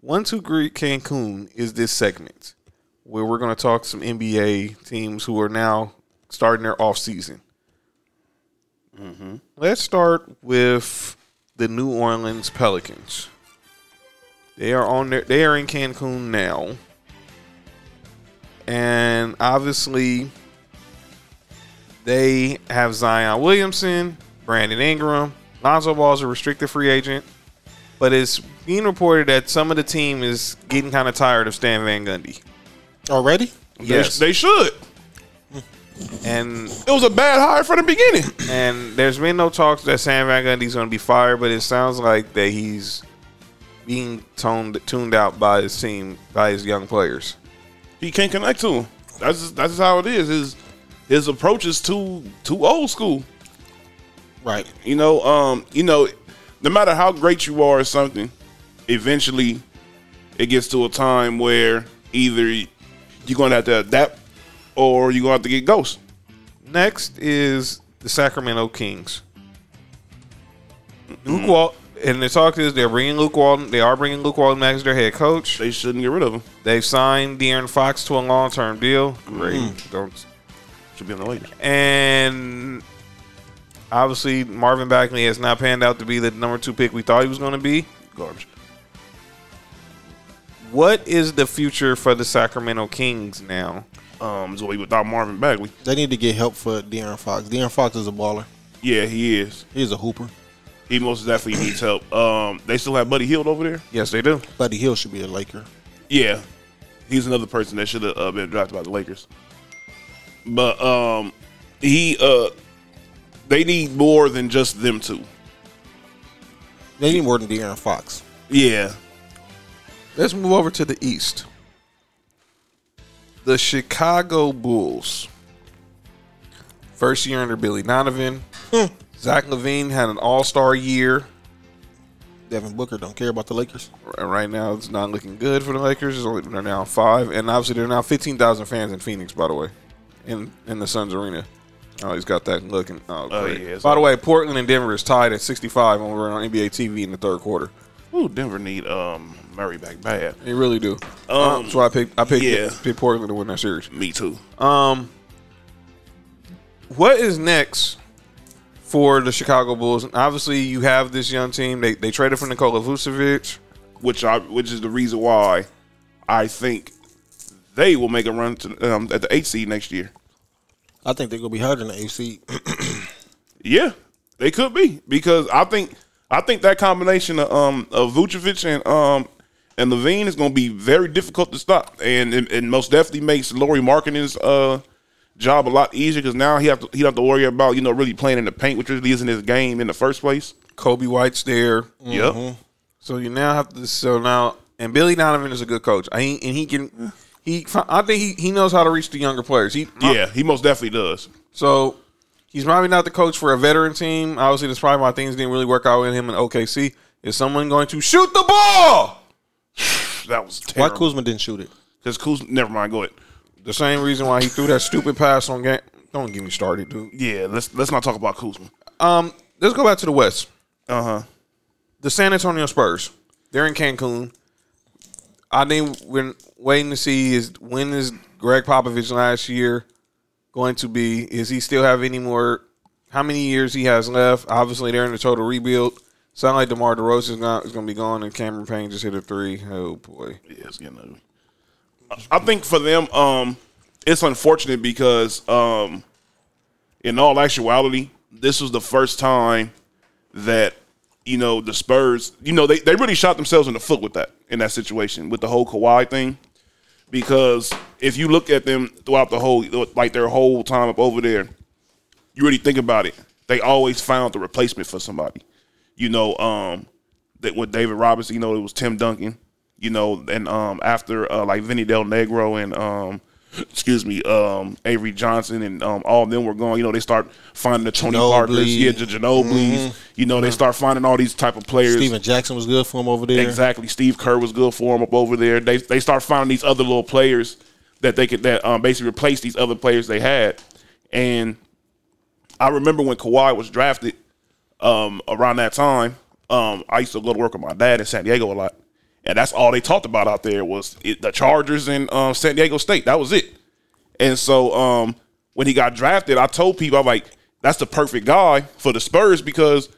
one, two, three Cancun is this segment. where we're going to talk some NBA teams who are now starting their off season. Mm-hmm. Let's start with the New Orleans Pelicans. They are on their they are in Cancun now. And obviously they have Zion Williamson, Brandon Ingram, Lonzo Ball is a restricted free agent, but it's being reported that some of the team is getting kind of tired of Stan Van Gundy. Already? Yes, They should. and It was a bad hire from the beginning. and there's been no talks that Sam Van Gundy's going to be fired, but it sounds like that he's being toned tuned out by his team, by his young players. He can't connect to him. That's just, that's just how it is. His his approach is too too old school. Right. You know, um, you know, no matter how great you are at something, eventually it gets to a time where either you're going to have to adapt or you're going to have to get ghost. Next is the Sacramento Kings. Luke Walton, and the talk is they're bringing Luke Walton. They are bringing Luke Walton back as their head coach. They shouldn't get rid of him. They've signed De'Aaron Fox to a long term deal. Great. Don't Should be on the way. And obviously, Marvin Bagley has not panned out to be the number two pick we thought he was going to be. Garbage. What is the future for the Sacramento Kings now? Um, so without Marvin Bagley, They need to get help for De'Aaron Fox. De'Aaron Fox is a baller. yeah, he is. He's a hooper. He most definitely needs help. Um, they still have Buddy Hield over there. Yes, they do. Buddy Hill should be a Laker. Yeah, he's another person that should have uh, been drafted by the Lakers. But um, he uh, they need more than just them two. They need more than De'Aaron Fox. Yeah, Let's move over to the East. The Chicago Bulls. First year under Billy Donovan. Zach LaVine had an all star year. Devin Booker don't care about the Lakers. Right now, it's not looking good for the Lakers. It's only, they're now five. And obviously, there are now 15,000 fans in Phoenix, by the way, in, in the Suns Arena. Oh, he's got that looking. Oh, Oh, great. yeah, By the way, Portland and Denver is tied at 65 when we're on NBA TV in the third quarter. Ooh, Denver need um Murray back bad. They really do. Um, That's why I picked, I picked, yeah. picked Portland to win that series. Me too. Um, what is next for the Chicago Bulls? Obviously, you have this young team. They they traded for Nikola Vucevic. Which I which is the reason why I think they will make a run to um, at the eight seed next year. I think they're gonna be higher than the AC. Yeah, they could be because I think I think that combination of um of Vucevic and um and LaVine is going to be very difficult to stop, and it, it most definitely makes Lauri Markkanen's uh job a lot easier because now he have to he don't have to worry about you know really playing in the paint, which really isn't his game in the first place. Coby White's there. Yep. Mm-hmm. So you now have to. So now, and Billy Donovan is a good coach. I and he can. He, I think he, he knows how to reach the younger players. He, Yeah, he most definitely does. So he's probably not the coach for a veteran team. Obviously, that's probably why things didn't really work out with him in OKC. Is someone going to shoot the ball? That was Why. Kuzma didn't shoot it? Because Kuzma, never mind. Go ahead. The same reason why he threw that stupid pass on game. Don't get me started, dude. Yeah, let's let's not talk about Kuzma. Um, let's go back to the West. Uh huh. The San Antonio Spurs. They're in Cancun. I think we're waiting to see is when is Gregg Popovich last year going to be? Is he still have any more? How many years he has left? Obviously, they're in the total rebuild. Sound like DeMar DeRozan is going to be gone, and Cameron Payne just hit a three. Oh boy. Yeah, it's getting ugly. I think for them, um, it's unfortunate because, um, in all actuality, this was the first time that you know the Spurs, you know, they, they really shot themselves in the foot with that in that situation with the whole Kawhi thing. Because if you look at them throughout the whole, like their whole time up over there, you really think about it, they always found the replacement for somebody. You know, um, that with David Robinson, you know, it was Tim Duncan. You know, and um, after uh, like Vinny Del Negro and um, excuse me, um, Avery Johnson and um, all of them were gone. You know, they start finding the Tony Ginobili. Parkers, yeah, the Ginobili's. You know, they start finding all these type of players. Stephen Jackson was good for him over there. Exactly. Steve Kerr was good for him up over there. They they start finding these other little players that they could that um, basically replace these other players they had. And I remember when Kawhi was drafted um, around that time. Um, I used to go to work with my dad in San Diego a lot, and that's all they talked about out there was it, the Chargers and um, San Diego State. That was it. And so um, when he got drafted, I told people I'm like, that's the perfect guy for the Spurs because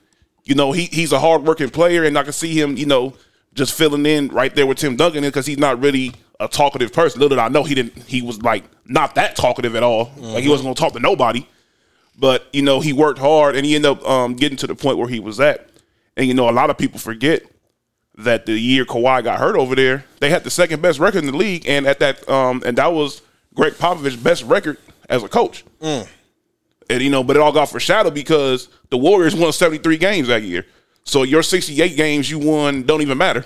you know he he's a hardworking player, and I can see him, you know, just filling in right there with Tim Duncan because he's not really a talkative person. Little did I know he didn't. He was like not that talkative at all. Like he wasn't going to talk to nobody. But you know he worked hard, and he ended up um, getting to the point where he was at. And you know a lot of people forget that the year Kawhi got hurt over there, they had the second best record in the league, and at that um, and that was Gregg Popovich's best record as a coach. Mm. And you know, but it all got foreshadowed because the Warriors won 73 games that year. So your 68 games you won don't even matter.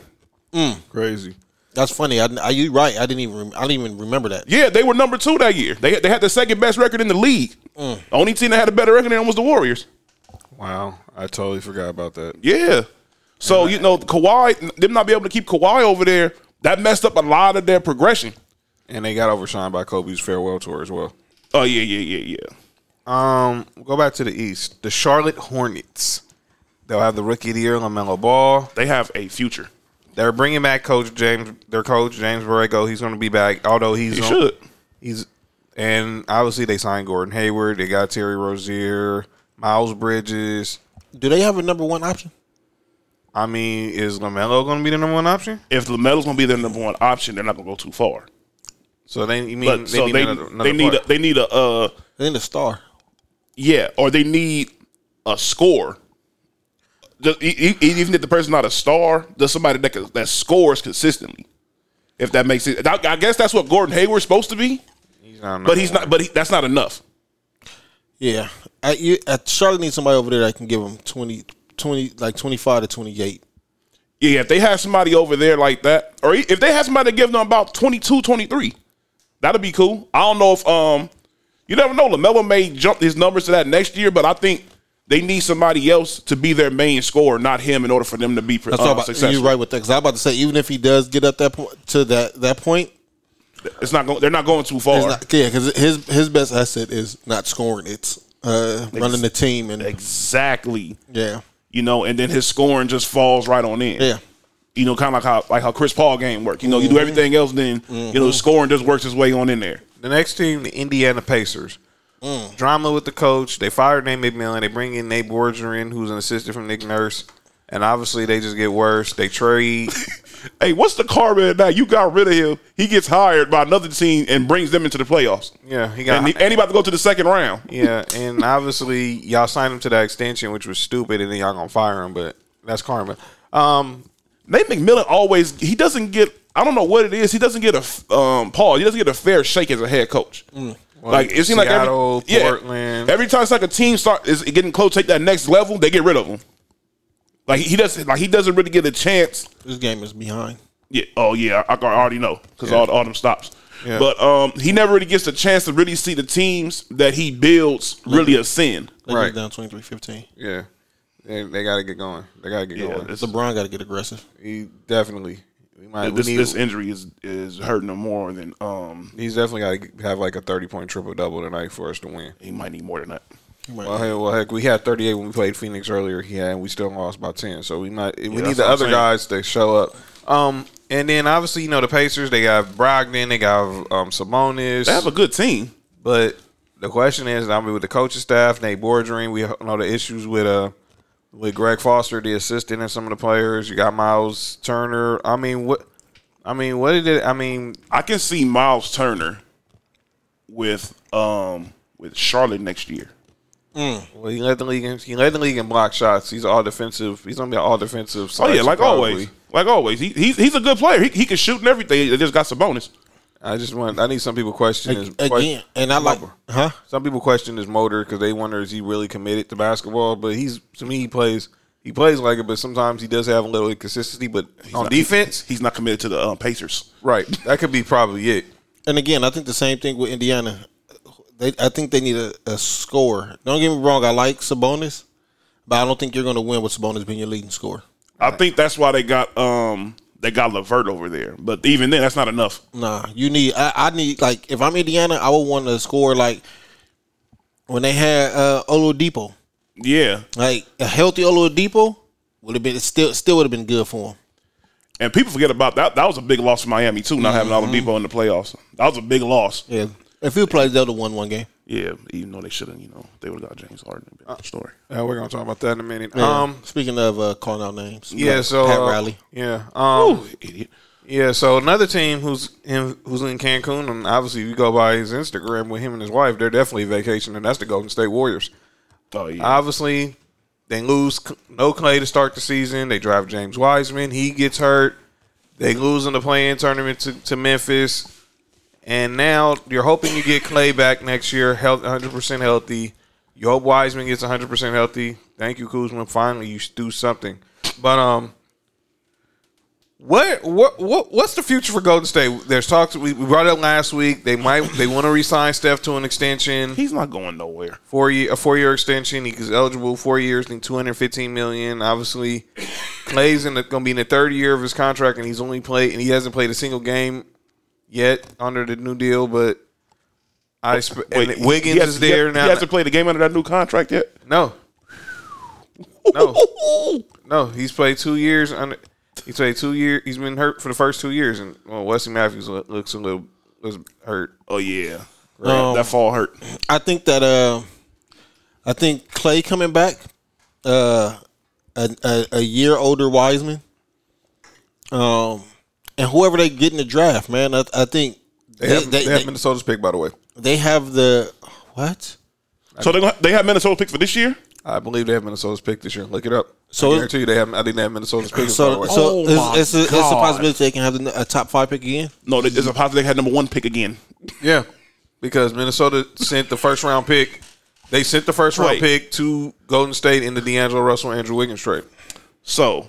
Mm. Crazy. That's funny. I, I you right. I didn't even rem- I didn't even remember that. Yeah, they were number two that year. They they had the second best record in the league. Mm. The only team that had a better record than them was the Warriors. Wow, I totally forgot about that. Yeah. So you know, Kawhi, them not be able to keep Kawhi over there, that messed up a lot of their progression. And they got overshined by Kobe's farewell tour as well. Oh yeah, yeah, yeah, yeah. Um, go back to the East. The Charlotte Hornets. They'll have the rookie of the year, Lamelo Ball. They have a future. They're bringing back Coach James. Their coach James Borrego. He's going to be back. Although he's He on- should. He's and obviously they signed Gordon Hayward. They got Terry Rozier, Miles Bridges. Do they have a number one option? I mean, is Lamelo going to be the number one option? If Lamelo's gonna be their number one option, they're not gonna go too far. So they, you mean But so they another- another they need a, they need a uh They need a star. yeah, or they need a score. Just, even if the person's not a star, just somebody that can, that scores consistently. If that makes it, I, I guess that's what Gordon Hayward's supposed to be. He's not But he's not. But he, that's not enough. Yeah, I, you, I, Charlotte needs somebody over there that can give him 20, 20 like twenty five to twenty eight. Yeah, if they have somebody over there like that, or if they have somebody to give them about 22, 23, that'd be cool. I don't know if um, you never know. Lamelo may jump his numbers to that next year, but I think they need somebody else to be their main scorer, not him, in order for them to be That's uh, about. successful. You're right with that. Because I'm about to say, even if he does get up that point to that that point, It's not. Going, they're not going too far. it's not, yeah, because his his best asset is not scoring; it's uh, running the team and exactly. yeah, You know, and then his scoring just falls right on in. yeah. You know, kind of like how like how Chris Paul game work. You know, you do mm-hmm. everything else, then you know, mm-hmm. scoring just works its way on in there. The next team, the Indiana Pacers. Mm. Drama with the coach. They fired Nate McMillan. They bring in Nate Bjorkgren, who's an assistant from Nick Nurse. And obviously, they just get worse. They trade. Hey, what's the karma in that? You got rid of him. He gets hired by another team and brings them into the playoffs. yeah, he got. And, he, and he about to go to the second round. yeah, and obviously, y'all signed him to that extension, which was stupid, and then y'all gonna fire him. But that's karma. Um, Nate McMillan always he doesn't get. I don't know what it is. He doesn't get a um, Paul. He doesn't get a fair shake as a head coach. like it seems like every, yeah, every time it's like a team start is getting close to take that next level, they get rid of him. Like he doesn't like he doesn't really get a chance. This game is behind. Yeah. Oh yeah, I, I already know because all all them stops. Yeah. But um, he never really gets a chance to really see the teams that he builds really ascend. They Right. right. down 23-15. yeah, they, they got to get going. They got to get Yeah, going. this, LeBron got to get aggressive. He definitely. We might. this, need, this injury is is hurting him more than um. He's definitely got to have like a thirty point triple double tonight for us to win. He might need more than that. Well, hey, well, heck, we had 38 when we played Phoenix earlier. Yeah, and we still lost by 10. So we might we need the other guys to show up. Um, and then obviously you know the Pacers. They got Brogdon. They got um Sabonis. They have a good team. but the question is, I mean, with the coaching staff, Nate Bjorkgren, we know the issues with uh with Greg Foster, the assistant, and some of the players. You got Miles Turner. I mean, what? I mean, what did it? I mean, I can see Miles Turner with um with Charlotte next year. Well, he led the league. In, he led the league in block shots. He's all defensive. He's gonna be an all defensive. Oh yeah, like probably. always, like always. He, he's he's a good player. He, he can shoot and everything. They just got some bonus. I just want. I need some people question his Again, and I like, huh? Some people question his motor because they wonder is he really committed to basketball. But he's to me he plays he plays like it, but sometimes he does have a little inconsistency. But on not- defense, He's not committed to the um, Pacers. right, that could be probably it. And again, I think the same thing with Indiana. They, I think they need a, a score. Don't get me wrong. I like Sabonis, but I don't think you're going to win with Sabonis being your leading scorer. I think that's why they got um they got Levert over there. But even then, that's not enough. Nah, you need. I, I need like if I'm Indiana, I would want to score like when they had uh, Oladipo. Yeah, Like a healthy Oladipo would have been still still would have been good for him. And people forget about that. That was a big loss for Miami too, not having Oladipo in the playoffs. That was a big loss. Yeah. If he played, they'd have won one game. Yeah, even though they shouldn't, you know, they would have got James Harden. It'd been story. Yeah, we're gonna talk about that in a minute. Yeah. Um, Speaking of uh, calling out names, yeah. Pat- So Pat uh, Riley. Yeah. Um, Ooh, idiot. Yeah, so another team who's in who's in Cancun, and obviously if you go by his Instagram with him and his wife, they're definitely vacationing, and that's the Golden State Warriors. Oh yeah. Obviously, they lose no Clay to start the season. They drive James Wiseman. He gets hurt. They lose in the play-in tournament to, to Memphis. And now you're hoping you get Clay back next year, health, 100% healthy. You hope Wiseman gets 100% healthy. Thank you, Kuzma. Finally, you do something. But um, what what what what's the future for Golden State? There's talks. We, we brought it up last week. They might they want to resign Steph to an extension. He's not going nowhere. Four year a four year extension. He's eligible four years and two hundred fifteen million. Obviously, Clay's in the, going to be in the third year of his contract, and he's only played and he hasn't played a single game yet under the new deal. But I sp- and Wiggins has- is there he, now. He hasn't played a game under that new contract yet. No. No. No, he's played two years under. He's played two years. He's been hurt for the first two years, and well, Wesley Matthews looks a little was hurt. Oh yeah, Um, that fall hurt. I think that uh, I think Clay coming back, uh, a, a, a year older Wiseman, um, and whoever they get in the draft, man, I, I think They, they have, they, they have they- Minnesota's pick, by the way. they have the what? So they gonna- they have Minnesota's pick for this year. I believe they have Minnesota's pick this year. Look it up. So- I guarantee you they have. I think they have Minnesota's pick. So so Oh it's, it's, a, it's a possibility they can have the, a top five pick again. No, it's a possibility they had number one pick again. yeah, because Minnesota sent the first round pick. They sent the first round Wait. pick to Golden State in the D'Angelo Russell Andrew Wiggins trade. So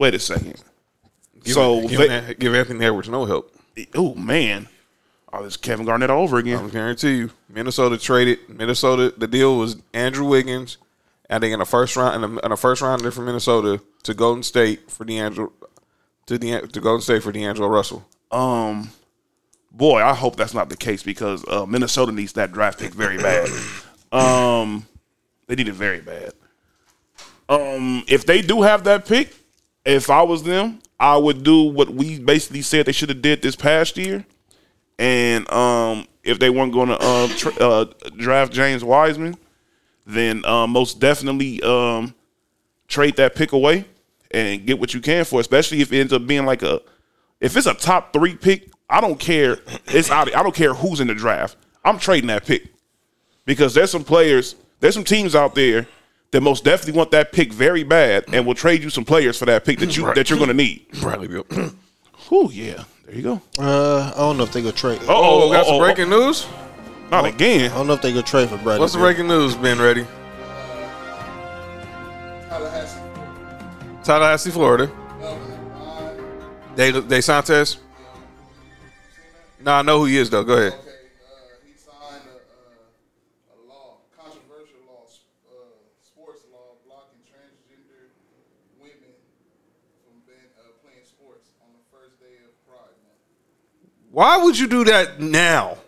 wait a second. Give, so give, they, give Anthony Edwards no help. oh man, oh this Kevin Garnett all over again. I guarantee you, Minnesota traded Minnesota. The deal was Andrew Wiggins, adding in a first round and a, and a first rounder from Minnesota to Golden State for D'Angelo to the to Golden State for D'Angelo Russell. Um, boy, I hope that's not the case because uh, Minnesota needs that draft pick very bad. Um, they need it very bad. Um, if they do have that pick, if I was them, I would do what we basically said they should have did this past year. And um, if they weren't going to uh, tr- uh, draft James Wiseman, then uh, most definitely um, trade that pick away and get what you can for, especially if it ends up being like a if it's a top three pick, I don't care. It's out. I don't care who's in the draft. I'm trading that pick because there's some players, there's some teams out there that most definitely want that pick very bad and will trade you some players for that pick that you that you're going to need. Bradley Beal. Oh yeah, there you go. Uh, I don't know if they go trade. Oh, got some uh-oh. breaking news. Not again. I don't know if they go trade for Bradley. What's the breaking news? Ben ready? Tallahassee, Florida. They they Santos. No, I know who he is though. Go ahead. Okay, uh, he signed a, uh, a law, controversial law, uh, sports law blocking transgender women from being, uh, playing sports on the first day of Pride Month. Why would you do that now?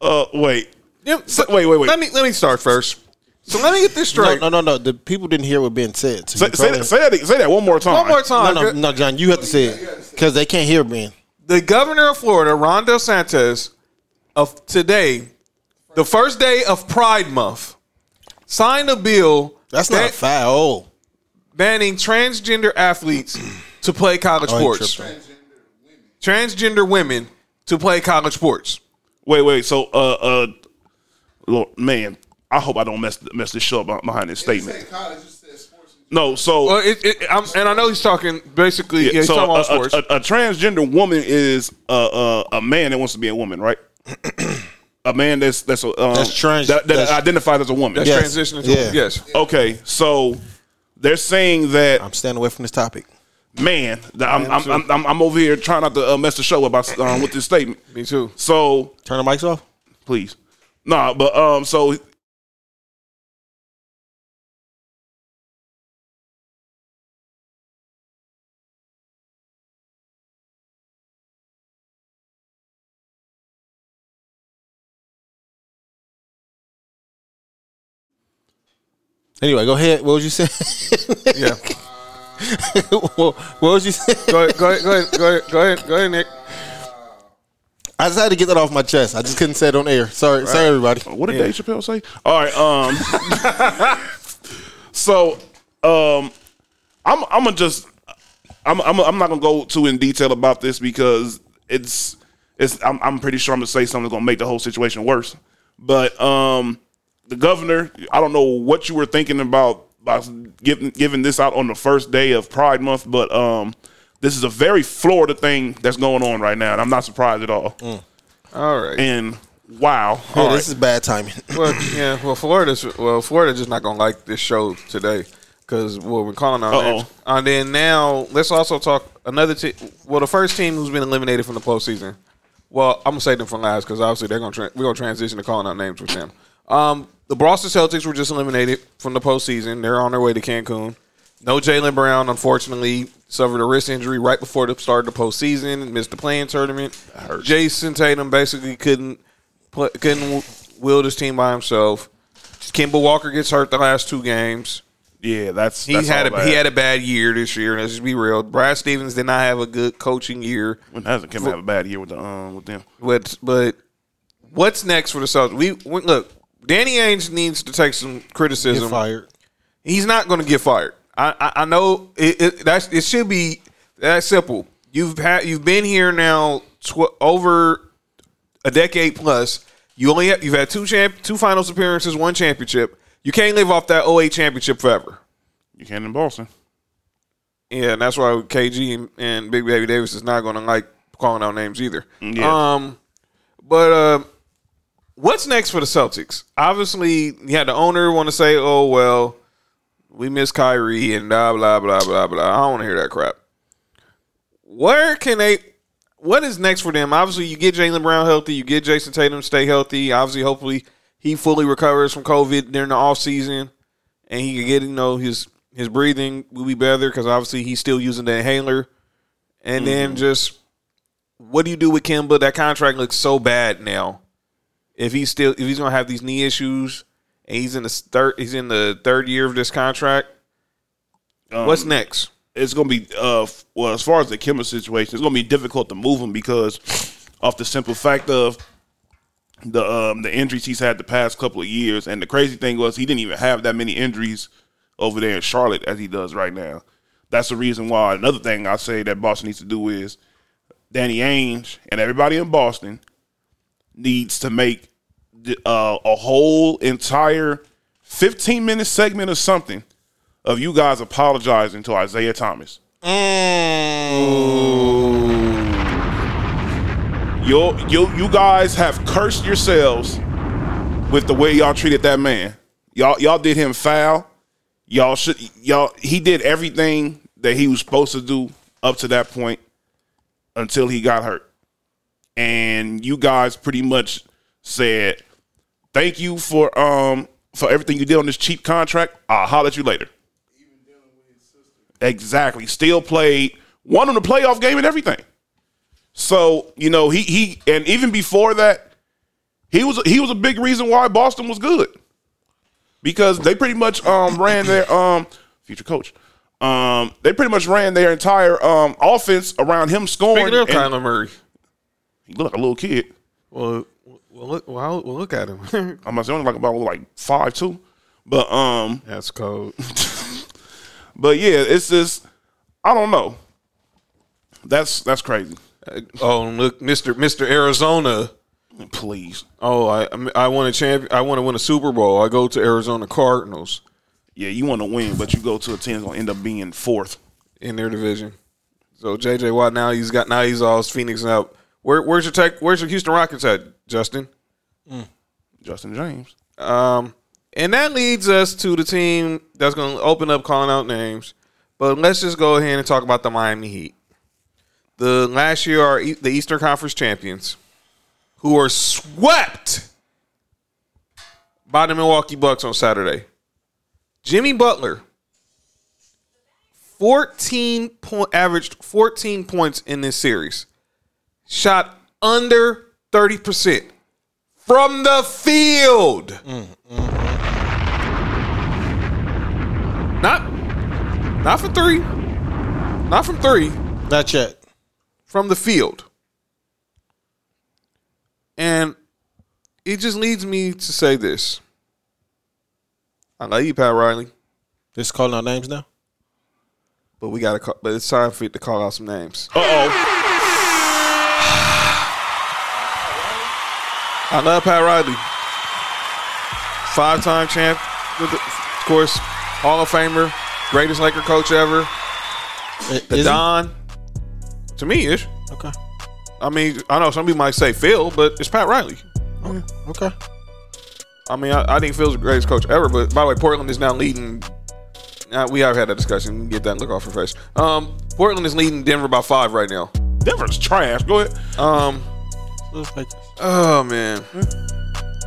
Uh, wait. Yep. So, wait, wait, wait. Let me let me start first. So let me get this straight. no, no, no. The people didn't hear what Ben said. So Say, say, that, say that. Say that one more time. One more time. no, no, no, John. You have to say it because they can't hear Ben. the governor of Florida, Ron DeSantis, of today, the first day of Pride Month, signed a bill. That's not a foul. banning transgender athletes to play college Oh, sports. Tripped. Transgender women to play college sports. Wait, wait. So, uh, uh, Lord, man, I hope I don't mess mess this show up behind this statement. No, so Well, it, it, I'm, and I know he's talking basically. Yeah, he's so talking a, about sports. a, a, a transgender woman is a, a a man that wants to be a woman, right? a man that's that's a, um, That's trans- that, that that's- identifies as a woman. That's Yes. transitioning to Yeah. yes. Okay, so they're saying that I'm staying away from this topic. Man, I'm, I'm, I'm, I'm, I'm over here trying not to uh, mess the show about um, with this statement. Me too. So Turn the mics off. please, nah, but um, so Anyway, go ahead. What was you saying? Yeah. what, what was you saying? Go ahead. Go ahead. Go ahead. Go ahead. Go ahead. Go Nick. I just had to get that off my chest. I just couldn't say it on air. Sorry, sorry, everybody. What did Dave Chappelle say? All right. Um. so, um, I'm I'm gonna just I'm I'm I'm not gonna go too in detail about this because it's it's I'm I'm pretty sure I'm gonna say something that's gonna make the whole situation worse. But um, the governor, I don't know what you were thinking about about giving giving this out on the first day of Pride Month, but um, this is a very Florida thing that's going on right now, and I'm not surprised at all. All right. And wow, Yeah, all this right. is bad timing. well, yeah. Well, Florida's well, Florida just not gonna like this show today because well, we're calling our Uh-oh. names. And then now let's also talk another team. Well, the first team who's been eliminated from the postseason. Well, I'm gonna say them from last because obviously they're gonna tra- we're gonna transition to calling out names with them. Um, the Boston Celtics were just eliminated from the postseason. They're on their way to Cancun. No Jaylen Brown, unfortunately, suffered a wrist injury right before the start of the postseason. And missed the play-in tournament. Jayson Tatum basically couldn't play, couldn't wield his team by himself. Kemba Walker gets hurt the last two games. Yeah, that's He that's had a he bad. had a bad year this year. Let's just be real. Brad Stevens did not have a good coaching year. When hasn't Kim have a bad year with the um with them? But but what's next for the Celtics? We, we look. Danny Ainge needs to take some Get criticism. fired. He's not going to get fired. I I, I know it, it. That's it. Should be that simple. You've had you've been here now tw- over a decade plus. You only have, you've had two champ two finals appearances, one championship. You can't live off that 08 championship forever. You can in Boston. Yeah, and that's why KG and, and Big Baby Davis is not going to like calling out names either. Yeah. Um, but uh, what's next for the Celtics? Obviously, you had the owner want to say, "Oh well, we miss Kyrie and blah blah blah blah blah." I don't want to hear that crap. Where can they? What is next for them? Obviously, you get Jaylen Brown healthy, you get Jayson Tatum stay healthy. Obviously, hopefully, he fully recovers from COVID during the off season, and he can get you know his his breathing will be better because obviously he's still using the inhaler. And then mm-hmm. just what do you do with Kemba? That contract looks so bad now. If he's still if he's gonna have these knee issues and he's in the third he's in the third year of this contract, what's Um, next? It's gonna be uh well as far as the Kemba situation, it's gonna be difficult to move him because of the simple fact of the um the injuries he's had the past couple of years. And the crazy thing was he didn't even have that many injuries over there in Charlotte as he does right now. That's the reason why. Another thing I say that Boston needs to do is Danny Ainge and everybody in Boston needs to make uh, a whole entire 15 minute segment or something of you guys apologizing to Isaiah Thomas. You, you, you guys have cursed yourselves with the way y'all treated that man. Y'all, y'all did him foul. Y'all should, y'all. He did everything that he was supposed to do up to that point until he got hurt. And you guys pretty much said, "Thank you for um for everything you did on this cheap contract. I'll holler at you later." Exactly. Still played, won on the playoff game and everything. So you know he he and even before that, he was he was a big reason why Boston was good because they pretty much um ran their um future coach. Um, they pretty much ran their entire um offense around him scoring. Speaking of and- Kyler Murray, he looked like a little kid. well, well, look, well, well, look at him. I'm only like about like five two, but um, That's cold. But yeah, it's just I don't know. That's that's crazy. Oh, look, Mister Mister Arizona. Please. Oh, I I want a champion. I want to win a Super Bowl. I go to Arizona Cardinals Yeah, you want to win, but you go to a team that's gonna end up being fourth. in their division. So JJ Watt now he's got now he's all Phoenix up. Where, where's your tech? Where's your Houston Rockets at, Justin? Justin James. Um, and that leads us to the team that's going to open up calling out names. But let's just go ahead and talk about the Miami Heat. The last year are E- the Eastern Conference champions, who were swept by the Milwaukee Bucks on Saturday. Jimmy Butler, fourteen point averaged fourteen points in this series, shot under thirty percent from the field. Not, not from three. Not from three. Not yet. From the field. And it just leads me to say this. I love you, Pat Riley, Just calling out names now. but we gotta. Call, but it's time for you to call out some names. Uh oh. I love Pat Riley. Five-time champ, with the, of course, Hall of Famer, greatest Laker coach ever. The Is he? Don, to me, ish. Okay. I mean, I know some people might say Phil, but it's Pat Riley. Okay. I mean, I, I think Phil's the greatest coach ever. But by the way, Portland is now leading. Uh, we have had that discussion. Get that look off your face. Um, Portland is leading Denver by five right now. Denver's trash. Go ahead. Um, Oh man.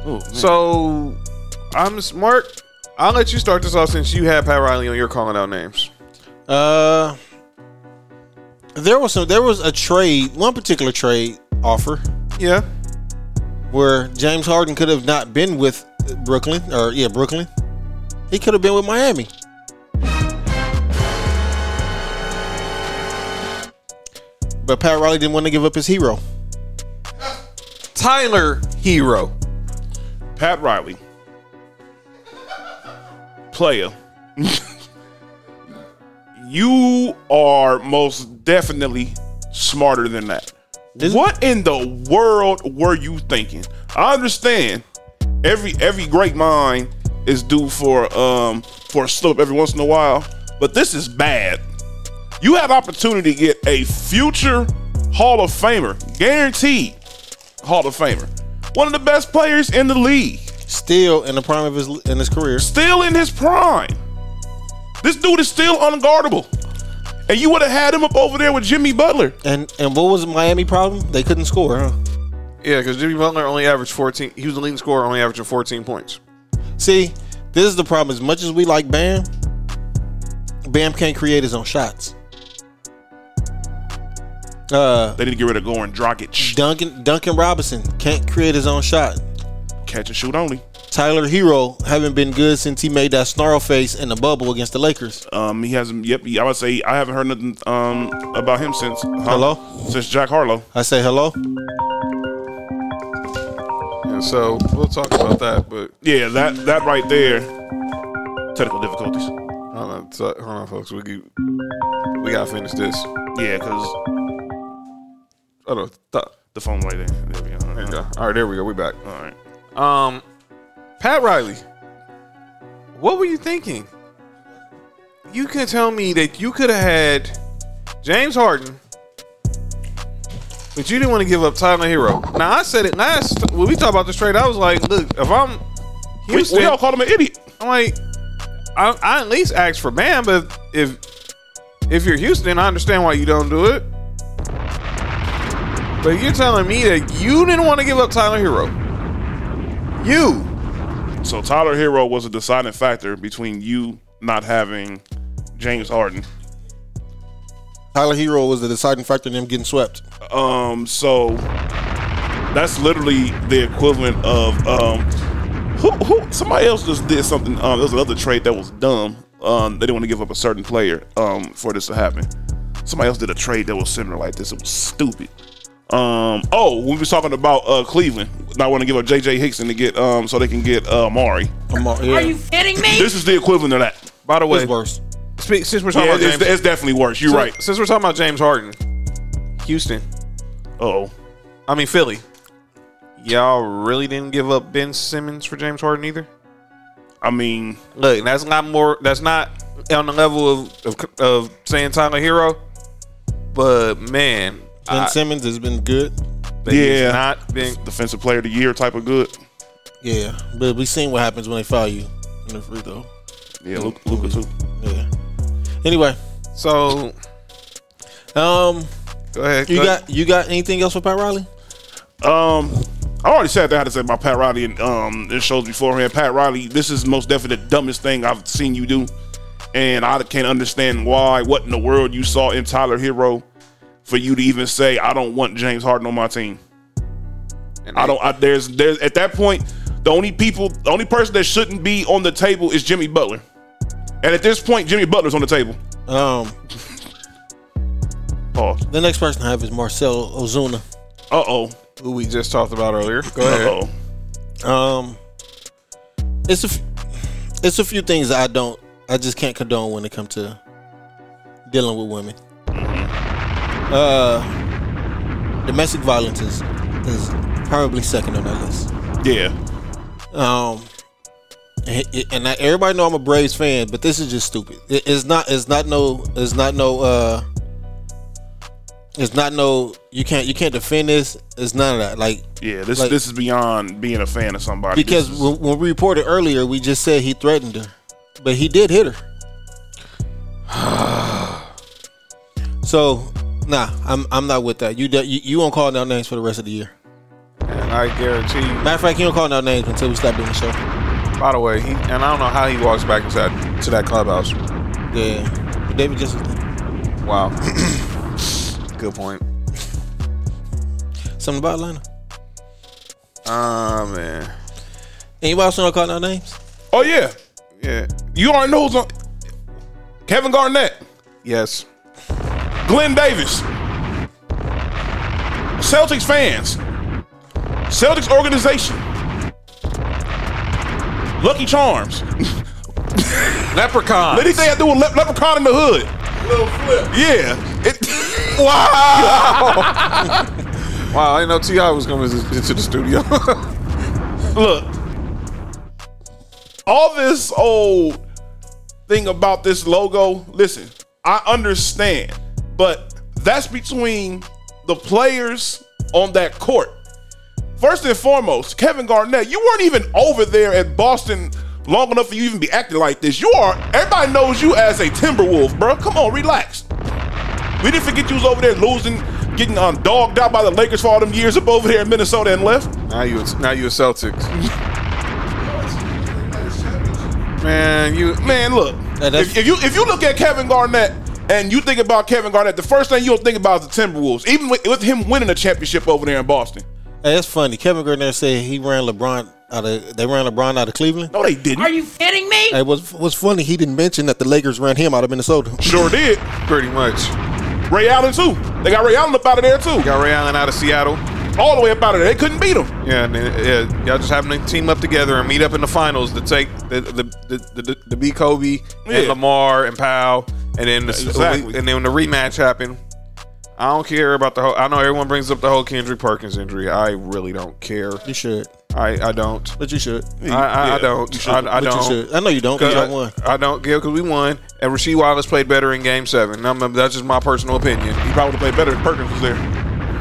Oh, man. So I'm smart. I'll let you start this off since you had Pat Riley on your calling out names. Uh, there was some. There was a trade, one particular trade offer Yeah. where James Harden could have not been with Brooklyn, or yeah, Brooklyn. He could have been with Miami. But Pat Riley didn't want to give up his hero. Tyler Herro. Pat Riley, player. you are most definitely smarter than that. Is- what in the world were you thinking? I understand every every great mind is due for um for a slip every once in a while, but this is bad. You have opportunity to get a future Hall of Famer, guaranteed Hall of Famer, one of the best players in the league Still in the prime of his in his career. still in his prime. This dude is still unguardable. And you would have had him up over there with Jimmy Butler. And and what was the Miami problem? They couldn't score, huh? Yeah, because Jimmy Butler only averaged 14. He was the leading scorer, only averaging 14 points. See, this is the problem. As much as we like Bam, Bam can't create his own shots. Uh, They need to get rid of Goran Dragic. Duncan Duncan Robinson can't create his own shot. Catch and shoot only. Tyler Herro haven't been good since he made that snarl face in the bubble against the Lakers. Um, he hasn't. Yep, I would say I haven't heard nothing um about him since. huh? Hello? Since Jack Harlow. I say hello. And so we'll talk about that. But Yeah, that that right there. Technical difficulties. hold on, hold on folks. We, get- we got to finish this. Yeah, because Oh, no, th- the phone right there. There we go. there you go. All right, there we go. We back. All right. Um, Pat Riley, what were you thinking? You can tell me that you could have had James Harden, but you didn't want to give up Tyler Herro. Now I said it last when we talked about this trade. I was like, look, if I'm We, Houston, we all called him an idiot. I'm like, I, I at least asked for Bam, but if if you're Houston, I understand why you don't do it. But you're telling me that you didn't want to give up Tyler Herro. You. So Tyler Herro was a deciding factor between you not having James Harden. Tyler Herro was the deciding factor in them getting swept. Um, so that's literally the equivalent of um, who, who somebody else just did something. Um, there was another trade that was dumb. Um, they didn't want to give up a certain player um for this to happen. Somebody else did a trade that was similar like this. It was stupid. Um, oh, we was talking about uh Cleveland not want to give up JJ Hickson to get um so they can get uh Amar'e. Amar- yeah. Are you kidding me? This is the equivalent of that. By the way, It's worse. Speak, since we're talking Yeah, about it's, James, it's definitely worse. You're since- right. Since we're talking about James Harden, Houston. Oh, I mean Philly. Y'all really didn't give up Ben Simmons for James Harden either. I mean, Look, that's not more. That's not on the level of of, of saying Tyler Herro. But man, Ben I- Simmons has been good. but he's Yeah. not been. defensive player of the year type of good. Yeah, but we've seen what happens when they foul you in the free throw. Yeah, Luka, Luka too. Yeah. Anyway, So um, go ahead. you go ahead. got you got anything else for Pat Riley? Um, I already said that I had to say about Pat Riley and um in shows beforehand. Pat Riley, this is most definitely the dumbest thing I've seen you do, and I can't understand why. What in the world you saw in Tyler Herro for you to even say I don't want James Harden on my team? And I don't. I, there's there's at that point the only people, the only person that shouldn't be on the table is Jimmy Butler, and at this point Jimmy Butler's on the table. Um, Pause. the next person I have is Marcell Ozuna. Uh oh. Who we just talked about earlier. Go Uh ahead. oh. Um, it's a f- it's a few things I don't I just can't condone when it comes to dealing with women. Uh, domestic violence is is probably second on that list. Yeah. Um, and, I, everybody know I'm a Braves fan, but this is just stupid. It- it's not. It's not no. It's not no. Uh, it's not no. You can't. You can't defend this. It's none of that. Like Yeah. This Like- this is beyond being a fan of somebody. because is- when, when we reported earlier, we just said he threatened her, but he did hit her. so, nah, I'm I'm not with that. You do- you, you won't call no names for the rest of the year. And I guarantee you. Matter of fact, you don't call no names until we stop doing the show. By the way, he and I don't know how he walks back into that to that clubhouse. Yeah, but David just Wow. Good point. something about Atlanta. Ah man. Anybody else want to call no names? oh yeah. Yeah. You already know who's on. Kevin Garnett, Yes. Glen Davis, Celtics fans, Celtics organization, Lucky Charms, Leprechaun. anything I do with Le- Leprechaun in the Hood. Little flip. Yeah. It, Wow, I didn't know Ti was coming into the studio. look, all this old thing about this logo, listen, I understand, but that's between the players on that court. First and foremost, Kevin Garnett, you weren't even over there at Boston long enough for you to even be acting like this. You are, everybody knows you as a Timberwolf, bro. Come on, relax. We didn't forget you was over there losing, getting um, dogged out by the Lakers for all them years up over there in Minnesota and left. now you now you a Celtics. Man, you Man, look. If, if you if you look at Kevin Garnett and you think about Kevin Garnett, the first thing you'll think about is the Timberwolves. Even with, with him winning a championship over there in Boston. Hey, that's funny. Kevin Garnett said he ran LeBron out of. They ran LeBron out of Cleveland. No, they didn't. Are you kidding me? Hey, what's what's funny? He didn't mention that the Lakers ran him out of Minnesota. Sure did. pretty much Ray Allen too. They got Ray Allen up out of there too. got Ray Allen out of Seattle. All the way up out of there. They couldn't beat him. Yeah, and yeah, y'all just having to team up together and meet up in the finals to take the the the, the, the, the B Kobe Yeah. and Lamar and Powell, and then the, Exactly. and then when the rematch happened. I don't care about the whole. I know everyone brings up the whole Kendrick Perkins injury. I really don't care. You should, I, I don't. but you should. I, I, Yeah, I don't. you should. I, I But don't. should. I know you don't. Because Cause I won. I, I don't care because we won, and Rasheed Wallace played better in Game Seven. I'm- that's just my personal opinion, He probably played better if Perkins was there.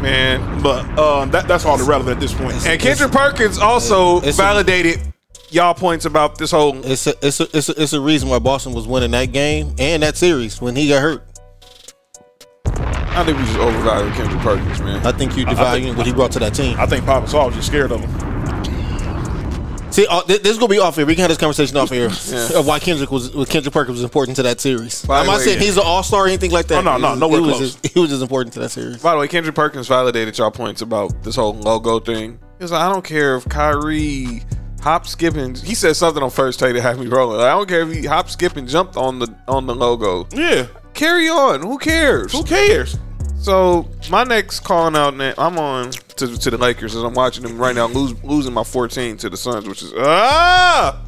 man. But um, that, that's all irrelevant at this point. And Kendrick Perkins also It's a- validated y'all points about this whole. It's a, it's a, it's a, it's a reason why Boston was winning that game and that series when he got hurt. I think we just overvalued Kendrick Perkins, man. I think you devaluing what he brought to that team. I think Papa Saul was just scared of him. See, uh, th- this is gonna be off here. We can have this conversation off here of why Kendrick was, what Kendrick Perkins was important to that series. By I'm the not way, saying he's an all star or anything like that. Oh, no, no, He was- nowhere he was. Just, he was just important to that series. By the way, Kendrick Perkins validated y'all points about this whole logo thing. He was like, I don't care if Kyrie hop skipping. He said something on first take that had me rolling. Like, I don't care if he hop skipping jumped on the on the logo. Yeah. Carry on. Who cares? Who cares? So my next calling out, na- I'm on to, to the Lakers as I'm watching them right now lose, losing my 14 to the Suns, which is ah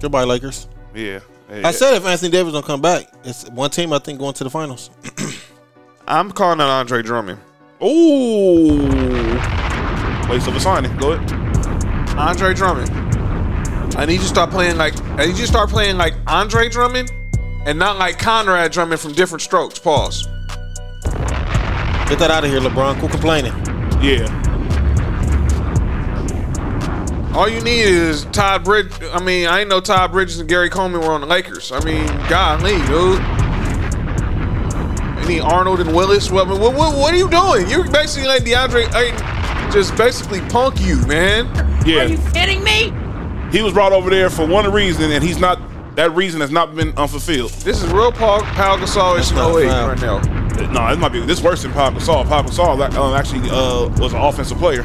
Goodbye, Lakers. Yeah. I said if Anthony Davis don't come back, it's one team I think going to the finals. I'm calling out Andre Drummond. Ooh. Place of a signing. Go ahead. Andre Drummond. I need you to start playing like I need you to start playing like Andre Drummond and not like Conrad Drummond from different strokes. Pause. Get that out of here, LeBron. Quit complaining. Yeah. All you need is Todd Bridge. I mean, I ain't know Todd Bridges and Gary Coleman were on the Lakers. I mean, golly, dude. You need Arnold and Willis. What, what, what, what are you doing? You're basically like DeAndre Ayton, just basically punk you, man. Yeah. Are you kidding me? He was brought over there for one reason, and he's not. That reason has not been unfulfilled. This is real Paul, Pau Gasol is not 08 foul. right now. No, it might be this worse than Pau Gasol. Pau Gasol um, actually uh, was an offensive player.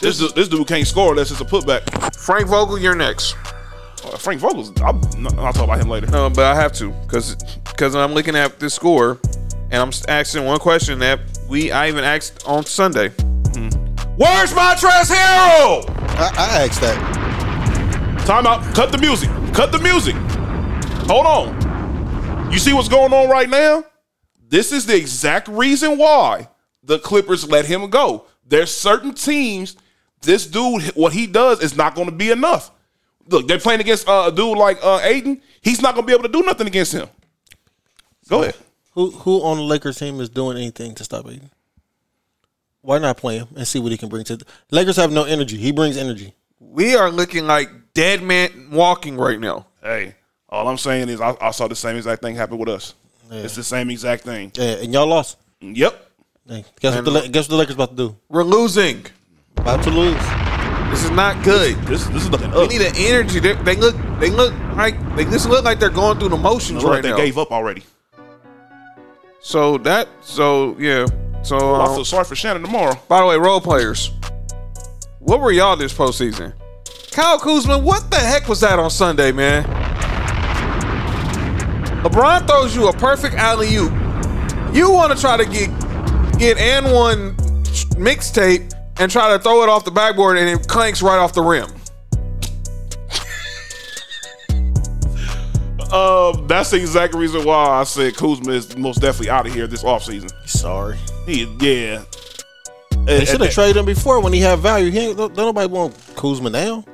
This du- this dude can't score unless it's a putback. Frank Vogel, you're next. Uh, Frank Vogel's. I'll, I'll talk about him later. No, but I have to because because I'm looking at this score and I'm asking one question that we I even asked on Sunday. Where's Montrezl Harrell? I, I asked that. Time out. Cut the music. Cut the music. Hold on. You see what's going on right now? This is the exact reason why the Clippers let him go. There's certain teams. This dude, what he does is not going to be enough. Look, they're playing against uh, a dude like uh, Ayton. He's not going to be able to do nothing against him. Go ahead. Who who on the Lakers team is doing anything to stop Ayton? Why not play him and see what he can bring to the Lakers have no energy. He brings energy. We are looking like dead man walking right now. Hey, all I'm saying is I, I saw the same exact thing happen with us. It's the same exact thing. Yeah, and y'all lost. Yep. Hey, guess what the La- guess what the Lakers about to do? We're losing. About to lose. This is not good. This this is looking We need an energy. They, they look they look like they just look like they're going through the motions Look like they now. gave up already. So that so yeah. So I um, feel sorry for Shannon tomorrow. By the way, role players, what were y'all this postseason? Kyle Kuzma, what the heck was that on Sunday, man? LeBron throws you a perfect alley oop. You want to try to get get and one mixtape and try to throw it off the backboard and it clanks right off the rim. Um, that's the exact reason why I said Kuzma is most definitely out of here this offseason. Sorry. He, yeah. They should have traded him before when he had value. He ain't, don't, don't nobody want Kuzma now.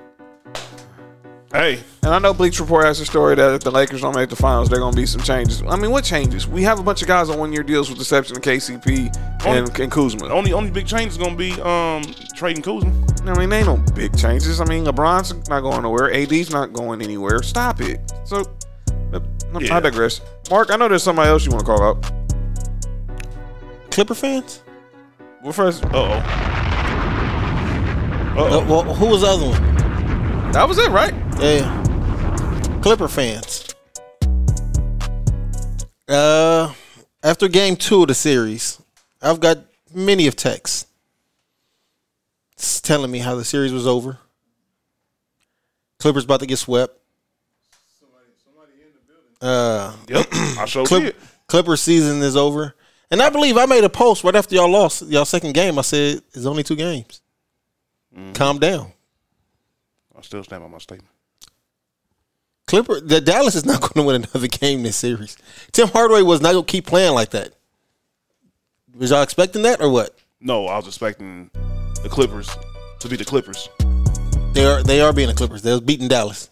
Hey, And I know Bleacher Report has a story that if the Lakers don't make the finals, there are going to be some changes. I mean, what changes? We have a bunch of guys on one year deals with the exception of KCP and, and Kuzma. the only only big change is gonna be um trading Kuzma. I mean, they ain't no big changes. I mean, LeBron's not going nowhere. AD's not going anywhere. Stop it. So, Yeah. I digress. Mark, I know there's somebody else you want to call out. Clipper fans? Well, first, Uh oh. Uh, well, who was the other one? That was it, right? Yeah. Clipper fans. Uh, after game two of the series, I've got many of texts s- telling me how the series was over. Clippers about to get swept. Uh, Yep. I showed Clip. Clipper season is over. And I believe I made a post right after y'all lost y'all second game. I said it's only two games. Calm down. I still stand by my statement. Clipper, the Dallas is not going to win another game this series. Tim Hardaway was not going to keep playing like that. Was y'all expecting that or what? No, I was expecting the Clippers to be the Clippers. They are they are being the Clippers. They was beating Dallas,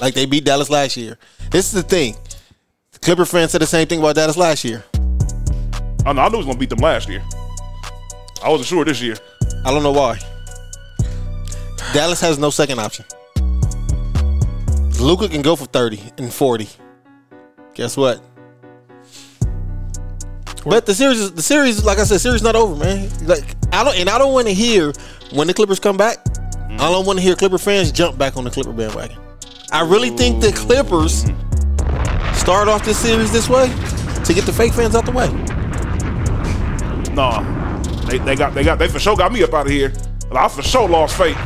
like they beat Dallas last year. This is the thing. The Clipper fans said the same thing about Dallas last year. I know I knew he was gonna beat them last year. I wasn't sure this year. I don't know why. Dallas has no second option. Luka can go for thirty and forty. Guess what? But the series, is, the series, like I said, series not over, man. Like I don't, and I don't want to hear when the Clippers come back. Mm-hmm. I don't want to hear Clipper fans jump back on the Clipper bandwagon. I really think the Clippers mm-hmm. start off this series this way to get the fake fans out the way. Nah, they, they got they got they for sure got me up out of here. I for sure lost faith.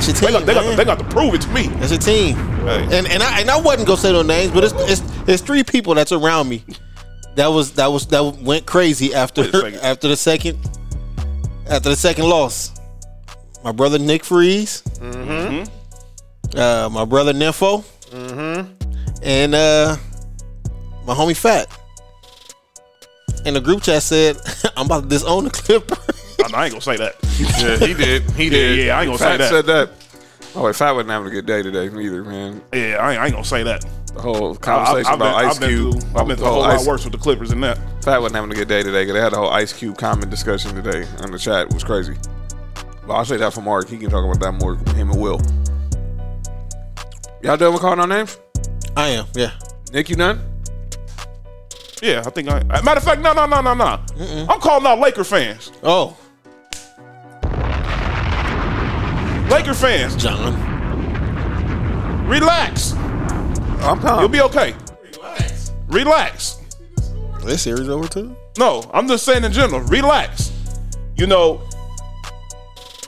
That's your They got, they, got, they got to prove it to me. That's a team. Hey. And and I and I wasn't gonna say no names, but it's it's, it's three people that's around me. That was that was that went crazy after Wait a second. after the second after the second loss. My brother Nick Freeze. Mm-hmm. Uh, my brother Nympho. Mm-hmm. and uh, my homie Fat in the group chat said, "I'm about to disown the Clippers." I ain't gonna say that. Yeah, he did. He did. yeah, I ain't gonna Fat say that. said that. Oh, wait, Fat wasn't having a good day today either, man. Yeah, I ain't, I ain't gonna say that. The whole conversation I've about been, Ice I've been Cube. Through, I've been the through a whole lot Ice- worse with the Clippers than that. Fat wasn't having a good day today because they had the whole Ice Cube comment discussion today on the chat. It was crazy. But I'll say that for Mark. He can talk about that more. Him and Will. Y'all done with calling our names? I am. Yeah. Nick, you done? Yeah, I think I. Matter of fact, no, no, no, no, no. I'm calling out Laker fans. Oh, Laker fans, John. relax. I'm calm. You'll be okay. Relax. Relax. This series over too. No, I'm just saying in general. Relax. You know,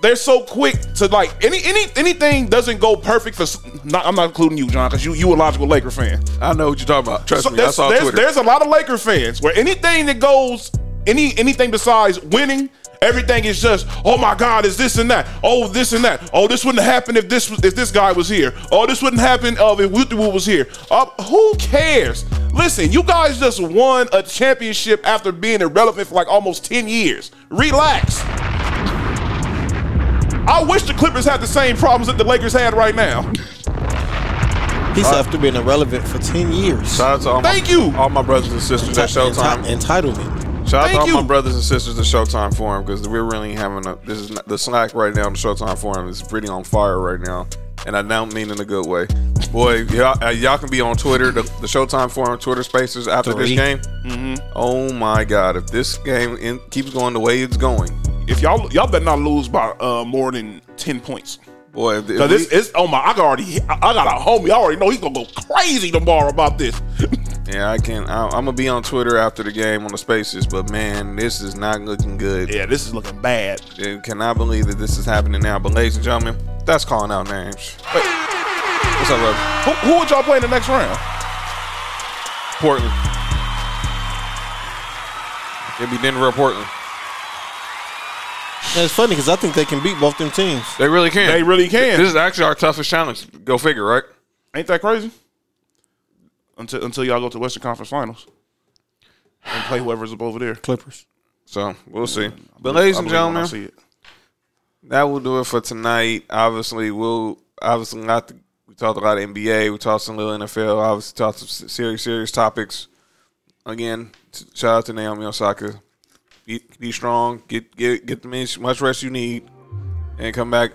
they're so quick to like any any anything doesn't go perfect for. Not, I'm not including you, John, because you you a logical Laker fan. I know what you're talking about. Trust So me, I there's, saw there's, Twitter. there's a lot of Laker fans where anything that goes, any anything besides winning, everything is just, oh my God, is this and that? Oh, this and that. Oh, this wouldn't happen if this was if this guy was here. Oh, this wouldn't happen uh, if Wooty was here. Uh, who cares? Listen, you guys just won a championship after being irrelevant for like almost 10 years. Relax. I wish the Clippers had the same problems that the Lakers had right now. He's after being irrelevant for ten years. Shout out to all my, Thank you. all my brothers and sisters at Showtime. Entitlement. Shout out to Thank all my brothers and sisters at Showtime Forum because we're really having a. This is not, the Slack right now. The Showtime Forum is pretty on fire right now, and I don't mean in a good way. Boy, y'all, uh, y'all can be on Twitter, the, the Showtime Forum Twitter Spaces after Three. this game. Mm-hmm. Oh my God! If this game in, keeps going the way it's going, If y'all y'all better not lose by uh, more than 10 points. boy, if, if Cause we- it's, it's oh my, I got already, I I got a homie. I already know he's gonna go crazy tomorrow about this. yeah, I can. I, I'm gonna be on Twitter after the game on the Spaces, but man, this is not looking good. yeah, this is looking bad. I cannot believe that this is happening now. But ladies and gentlemen, that's calling out names. Wait, What's up, bro? who, who would y'all play in the next round? Portland. It'd be Denver or Portland. And it's funny because I think they can beat both them teams. They really can. They really can. This is actually our toughest challenge. Go figure, right? Ain't that crazy? Until until y'all go to Western Conference Finals and play whoever's up over there. Clippers. So we'll see. But ladies and believe when I gentlemen, see it. that will do it for tonight. Obviously, we'll obviously not. The, we talked a lot of NBA. We talked some little NFL. Obviously, talked some serious, serious topics. Again, t- shout out to Naomi Osaka. Be, be strong. Get get get the much much rest you need, and come back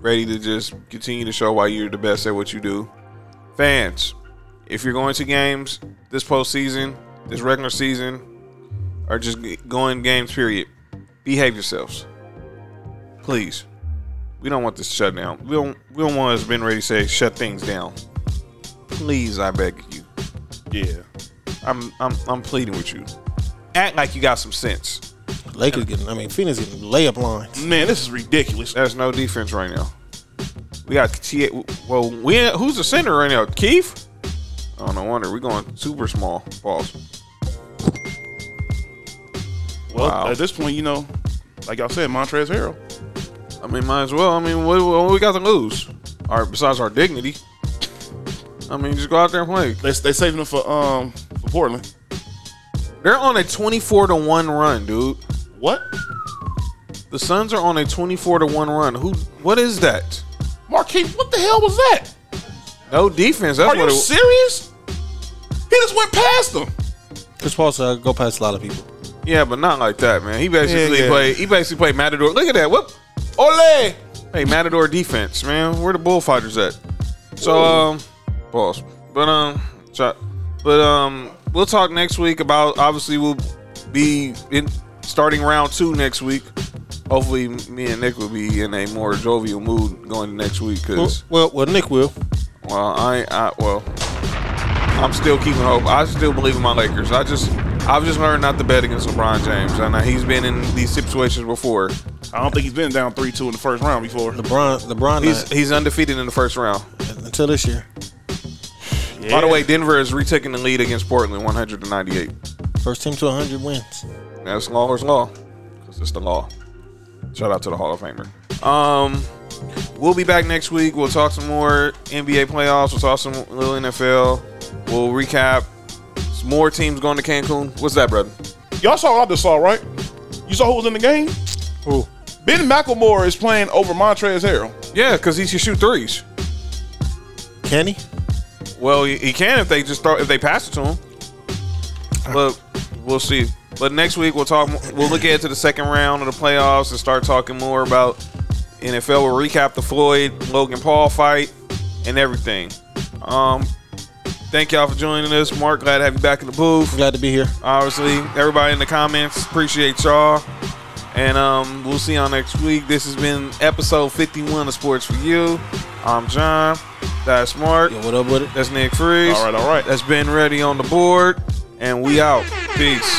ready to just continue to show why you're the best at what you do. Fans, if you're going to games this postseason, this regular season, or just going games, period, behave yourselves please. We don't want this shut down. We don't. We don't want us being ready to say shut things down. Please, I beg you. Yeah. I'm. I'm. I'm pleading with you. Act like you got some sense. Lakers getting. I mean, Phoenix getting layup lines. Man, this is ridiculous. There's no defense right now. We got T. Well, we who's the center right now? Keith. Oh no wonder we're going super small. Balls. Well, Wow. at this point, you know, like y'all said, Montrezl Harrell. I mean, might as well. I mean, what, what we got to lose? Our besides our dignity. I mean, just go out there and play. They they saving him for um for Portland. They're on a 24 to 1 run, dude. What? The Suns are on a 24 to 1 run. Who what is that? Marquise, what the hell was that? No defense. That's Are you what it serious? He just went past them. Chris Paul said go past a lot of people. Yeah, but not like that, man. He basically Yeah, yeah. played he basically played Matador. Look at that. Whoop. Ole. Hey, Matador defense, man. Where the bullfighters at? So um pause. But um shot. But um we'll talk next week about obviously we'll be in starting round 2 next week. Hopefully me and Nick will be in a more jovial mood going next week Well, cuz well, well, Nick will. Well, I, I well, I'm still keeping hope. I still believe in my Lakers. I just, I've just learned not to bet against LeBron James, I know he's been in these situations before. I don't think he's been down three two in the first round before. LeBron. LeBron. He's not- he's undefeated in the first round. until this year. By the way, Denver is retaking the lead against Portland, 198. First team to 100 wins. That's law is law, because it's the law. Shout out to the Hall of Famer. Um, we'll be back next week. We'll talk some more NBA playoffs. We'll talk some little NFL. We'll recap some more teams going to Cancun. What's that, brother? Y'all saw what I just saw, right? You saw who was in the game? Who? Ben McLemore is playing over Montrezl Harrell. Yeah, because he can shoot threes. Can he? Well, he, he can if they just throw if they pass it to him. Uh-huh. But we'll see. But next week we'll talk. We'll look ahead to the second round of the playoffs and start talking more about NFL. We'll recap the Floyd Logan Paul fight and everything. Um, thank y'all for joining us, Mark. Glad to have you back in the booth. Glad to be here. Obviously, everybody in the comments appreciate y'all. And um, we'll see y'all next week. This has been episode 51 of Sports for You. I'm John. That's Mark. Yo, what up with it? That's Nick Freeze. All right, all right. That's been ready on the board. And we out. Peace.